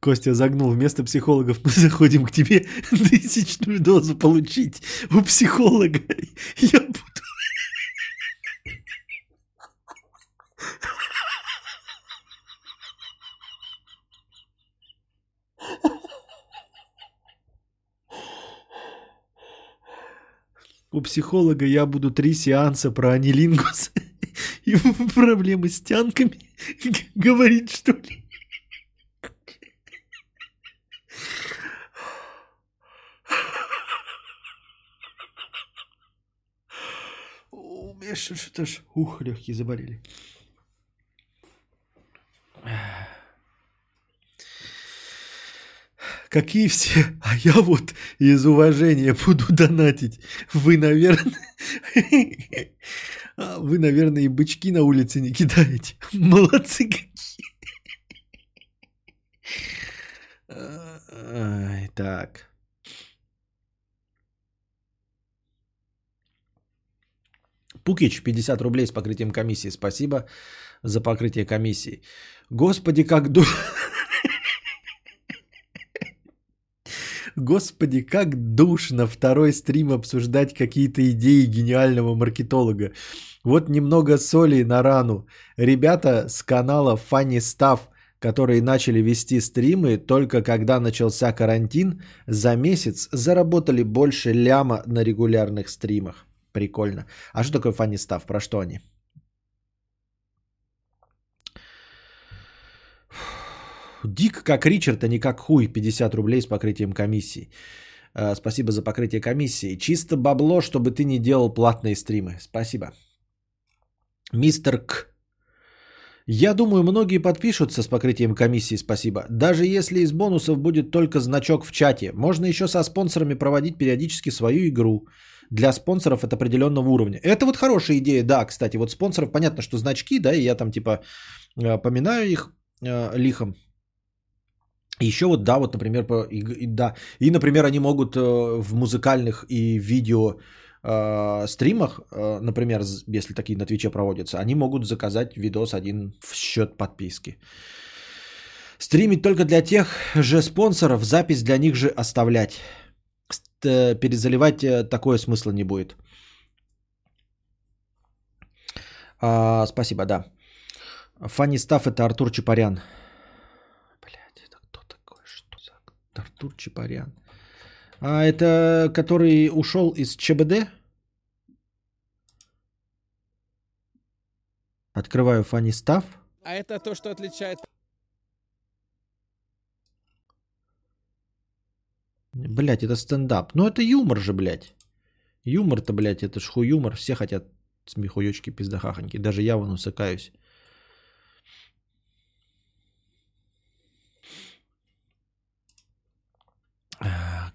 Костя загнул. Вместо психологов мы заходим к тебе тысячную дозу получить у психолога. Я буду... У психолога я буду три сеанса про анилингус и проблемы с тянками говорить, что ли? У что-то ж, ух, легкие заболели. Какие все? А я вот из уважения буду донатить. Вы, наверное... А, Вы, наверное, и бычки на улице не кидаете. Молодцы какие. Так. Пукич, 50 рублей с покрытием комиссии. Спасибо за покрытие комиссии. Господи, как ду... Господи, как душно второй стрим обсуждать какие-то идеи гениального маркетолога. Вот немного соли на рану. Ребята с канала Funny Stuff, которые начали вести стримы только когда начался карантин, за месяц заработали больше ляма на регулярных стримах. Прикольно. А что такое Funny Stuff? Про что они? Дик как Ричард, а не как хуй. 50 рублей с покрытием комиссии. Э, Спасибо за покрытие комиссии. Чисто бабло, чтобы ты не делал платные стримы. Спасибо. Мистер К. Я думаю, многие подпишутся с покрытием комиссии, спасибо. Даже если из бонусов будет только значок в чате. Можно еще со спонсорами проводить периодически свою игру. Для спонсоров от определенного уровня. Это вот хорошая идея, да, кстати. Вот спонсоров, понятно, что значки, да, и я там типа э, поминаю их э, лихом. Еще вот, да, вот, например, по, и, и- да, и, например, они могут э, в музыкальных и видео э, стримах, э, например, если такие на Твиче проводятся, они могут заказать видос один в счет подписки. Стримить только для тех же спонсоров, запись для них же оставлять. Ст- э, Перезаливать э, такое смысла не будет. А, спасибо, да. Фанни Стафф это Артур Чапарян. Блять, это кто такой? Что за Артур Чапарян? А это который ушел из ЧБД? Открываю Фанни. А это то, что отличает Блять, это стендап. Ну это юмор же, блядь. Юмор-то, блядь, это ж хуй юмор. Все хотят смехуёчки, пиздахахоньки. Даже я вон усыкаюсь.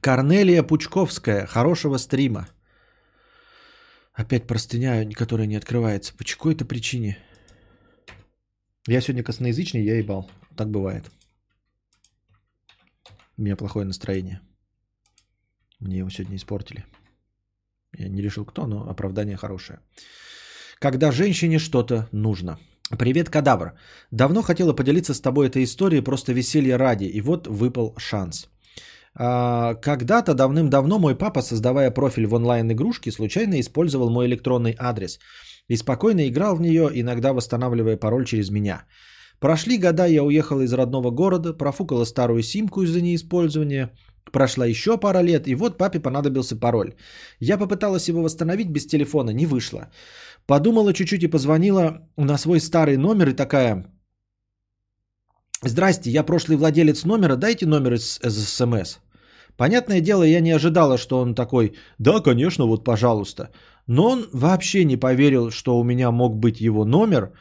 Корнелия Пучковская. Хорошего стрима. Опять простыня, которая не открывается. По какой-то причине. Я сегодня косноязычный, я ебал. Так бывает. У меня плохое настроение. Мне его сегодня испортили. Я не решил кто, но оправдание хорошее. Когда женщине что-то нужно. Привет, кадавр. Давно хотела поделиться с тобой этой историей, просто веселье ради, и вот выпал шанс. А, Когда-то давным-давно мой папа, создавая профиль в онлайн-игрушке, случайно использовал мой электронный адрес и спокойно играл в нее, иногда восстанавливая пароль через меня. Прошли года, я уехала из родного города, профукала старую симку из-за неиспользования, прошла еще пара лет, и вот папе понадобился пароль. Я попыталась его восстановить без телефона, не вышло. Подумала чуть-чуть и позвонила на свой старый номер и такая... Здрасте, я прошлый владелец номера, дайте номер из из СМС. Понятное дело, я не ожидала, что он такой, да, конечно, вот, пожалуйста. Но он вообще не поверил, что у меня мог быть его номер.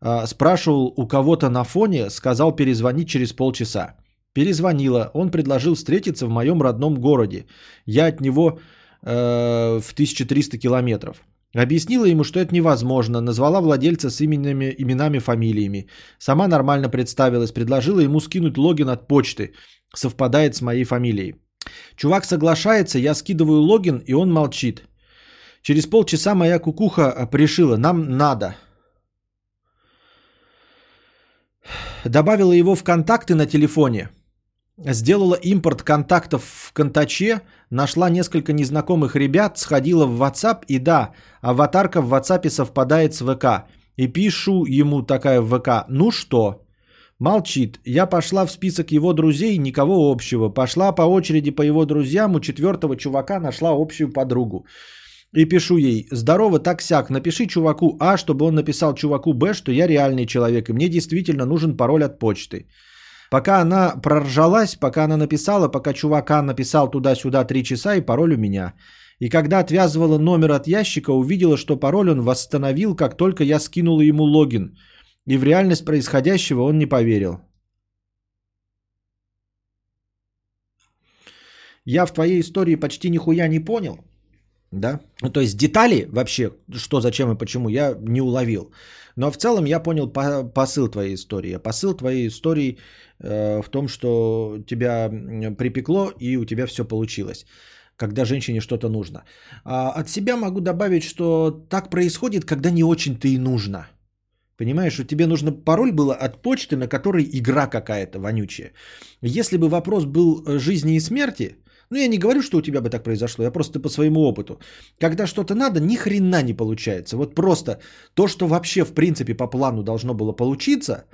А, Спрашивал у кого-то на фоне, сказал перезвонить через полчаса. Перезвонила, он предложил встретиться в моем родном городе. Я от него э, в 1300 километров. Объяснила ему, что это невозможно, назвала владельца с именами, именами, фамилиями. Сама нормально представилась, предложила ему скинуть логин от почты. Совпадает с моей фамилией. Чувак соглашается, я скидываю логин, и он молчит. Через полчаса моя кукуха а, пришила, нам надо. Добавила его в контакты на телефоне. Сделала импорт контактов в Контаче, нашла несколько незнакомых ребят, сходила в WhatsApp и да, аватарка в WhatsApp совпадает с ВК. И пишу ему такая в ВК, ну что? Молчит. Я пошла в список его друзей, никого общего. Пошла по очереди по его друзьям, у четвертого чувака нашла общую подругу. И пишу ей, здорово, так-сяк, напиши чуваку А, чтобы он написал чуваку Б, что я реальный человек, и мне действительно нужен пароль от почты. Пока она проржалась, пока она написала, пока чувака написал туда-сюда три часа, и пароль у меня. И когда отвязывала номер от ящика, увидела, что пароль он восстановил, как только я скинула ему логин. И в реальность происходящего он не поверил. Я в твоей истории почти нихуя не понял. Да? Ну, то есть детали вообще, что, зачем и почему, я не уловил. Но в целом я понял по- посыл твоей истории. Посыл твоей истории э, в том, что тебя припекло и у тебя все получилось, когда женщине что-то нужно. А от себя могу добавить, что так происходит, когда не очень-то и нужно. Понимаешь, что тебе нужно пароль было от почты, на которой игра какая-то вонючая. Если бы вопрос был э, жизни и смерти, ну я не говорю, что у тебя бы так произошло, я просто по своему опыту. Когда что-то надо, ни хрена не получается. Вот просто то, что вообще в принципе по плану должно было получиться,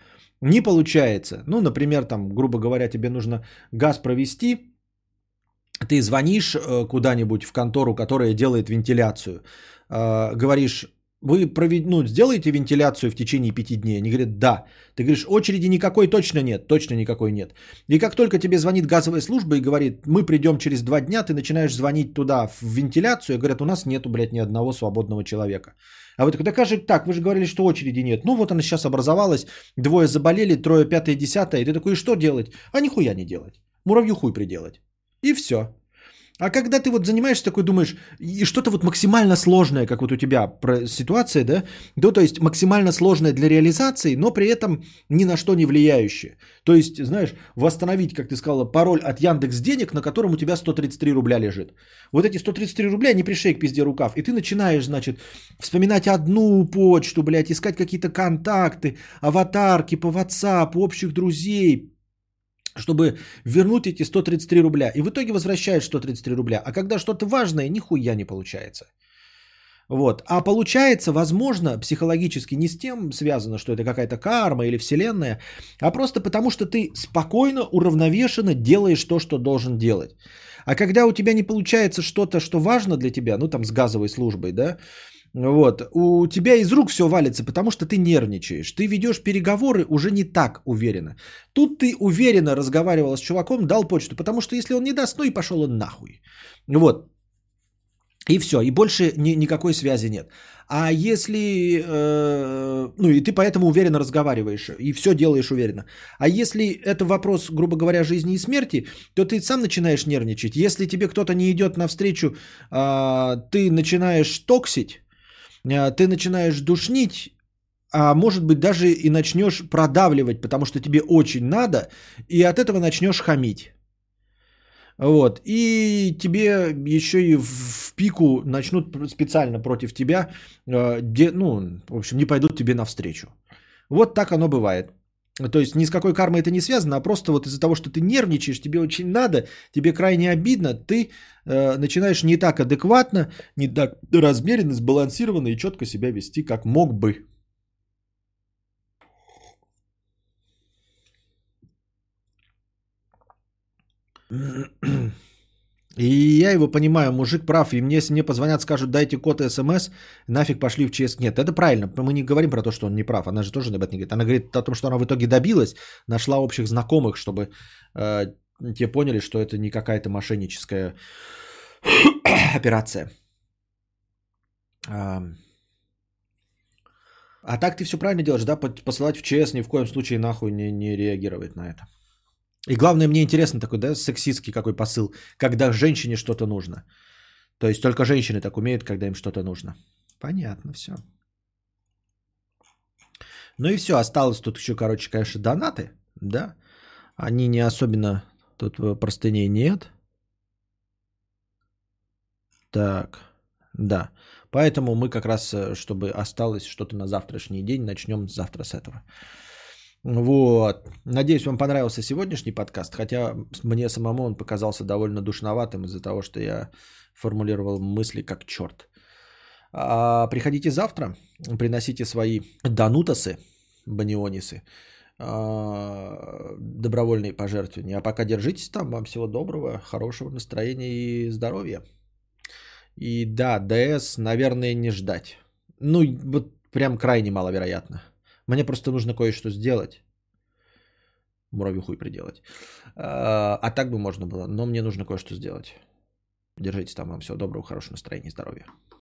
не получается. Ну, например, там, грубо говоря, тебе нужно газ провести, ты звонишь э, куда-нибудь в контору, которая делает вентиляцию, э, говоришь, вы провед... ну, сделаете вентиляцию в течение пяти дней? Они говорят, да. Ты говоришь, очереди никакой точно нет, точно никакой нет. И как только тебе звонит газовая служба и говорит, мы придем через два дня, ты начинаешь звонить туда в вентиляцию, и говорят, у нас нету, блядь, ни одного свободного человека. А вы такой, да как же так, вы же говорили, что очереди нет. Ну вот она сейчас образовалась, двое заболели, трое, пятое, десятое. И ты такой, и что делать? А нихуя не делать. Муравью хуй приделать. И все. А когда ты вот занимаешься такой, думаешь, и что-то вот максимально сложное, как вот у тебя про ситуация, да, да, то есть максимально сложное для реализации, но при этом ни на что не влияющее. То есть, знаешь, восстановить, как ты сказала, пароль от Яндекс денег, на котором у тебя 133 рубля лежит. Вот эти 133 рубля не пришей к пизде рукав. И ты начинаешь, значит, вспоминать одну почту, блядь, искать какие-то контакты, аватарки по WhatsApp, общих друзей, чтобы вернуть эти 133 рубля. И в итоге возвращаешь 133 рубля. А когда что-то важное, нихуя не получается. Вот. А получается, возможно, психологически не с тем связано, что это какая-то карма или вселенная, а просто потому, что ты спокойно, уравновешенно делаешь то, что должен делать. А когда у тебя не получается что-то, что важно для тебя, ну там с газовой службой, да, вот, у тебя из рук все валится, потому что ты нервничаешь. Ты ведешь переговоры уже не так уверенно. Тут ты уверенно разговаривал с чуваком, дал почту, потому что если он не даст, ну и пошел он нахуй. Вот. И все, и больше ни, никакой связи нет. А если, э, ну и ты поэтому уверенно разговариваешь и все делаешь уверенно. А если это вопрос, грубо говоря, жизни и смерти, то ты сам начинаешь нервничать. Если тебе кто-то не идет навстречу, э, ты начинаешь токсить, ты начинаешь душнить, а может быть даже и начнешь продавливать, потому что тебе очень надо, и от этого начнешь хамить. Вот. И тебе еще и в пику начнут специально против тебя, э, де, ну, в общем, не пойдут тебе навстречу. Вот так оно бывает. То есть ни с какой кармой это не связано, а просто вот из-за того, что ты нервничаешь, тебе очень надо, тебе крайне обидно, ты э, начинаешь не так адекватно, не так размеренно, сбалансированно и четко себя вести, как мог бы. И я его понимаю, мужик прав, и мне, если мне позвонят, скажут, дайте код смс, нафиг пошли в ЧС. Нет, это правильно, мы не говорим про то, что он не прав, она же тоже об этом не говорит. Она говорит о том, что она в итоге добилась, нашла общих знакомых, чтобы э, те поняли, что это не какая-то мошенническая операция. А так ты все правильно делаешь, да, посылать в ЧС ни в коем случае нахуй не, не реагировать на это. И главное, мне интересно такой, да, сексистский какой посыл, когда женщине что-то нужно. То есть только женщины так умеют, когда им что-то нужно. Понятно все. Ну и все, осталось тут еще, короче, конечно, донаты, да. Они не особенно, тут простыней нет. Так, да. Поэтому мы как раз, э, чтобы осталось что-то на завтрашний день, начнем завтра с этого. Вот. Надеюсь, вам понравился сегодняшний подкаст, хотя мне самому он показался довольно душноватым из-за того, что я формулировал мысли как черт. А, приходите завтра, приносите свои донутасы, банионисы, а, добровольные пожертвования. А пока держитесь там. Вам всего доброго, хорошего настроения и здоровья. И да, ДС, наверное, не ждать. Ну, вот прям крайне маловероятно. Мне просто нужно кое-что сделать. Муравью хуй приделать. А, а так бы можно было. Но мне нужно кое-что сделать. Держитесь там. Вам всего доброго, хорошего настроения и здоровья.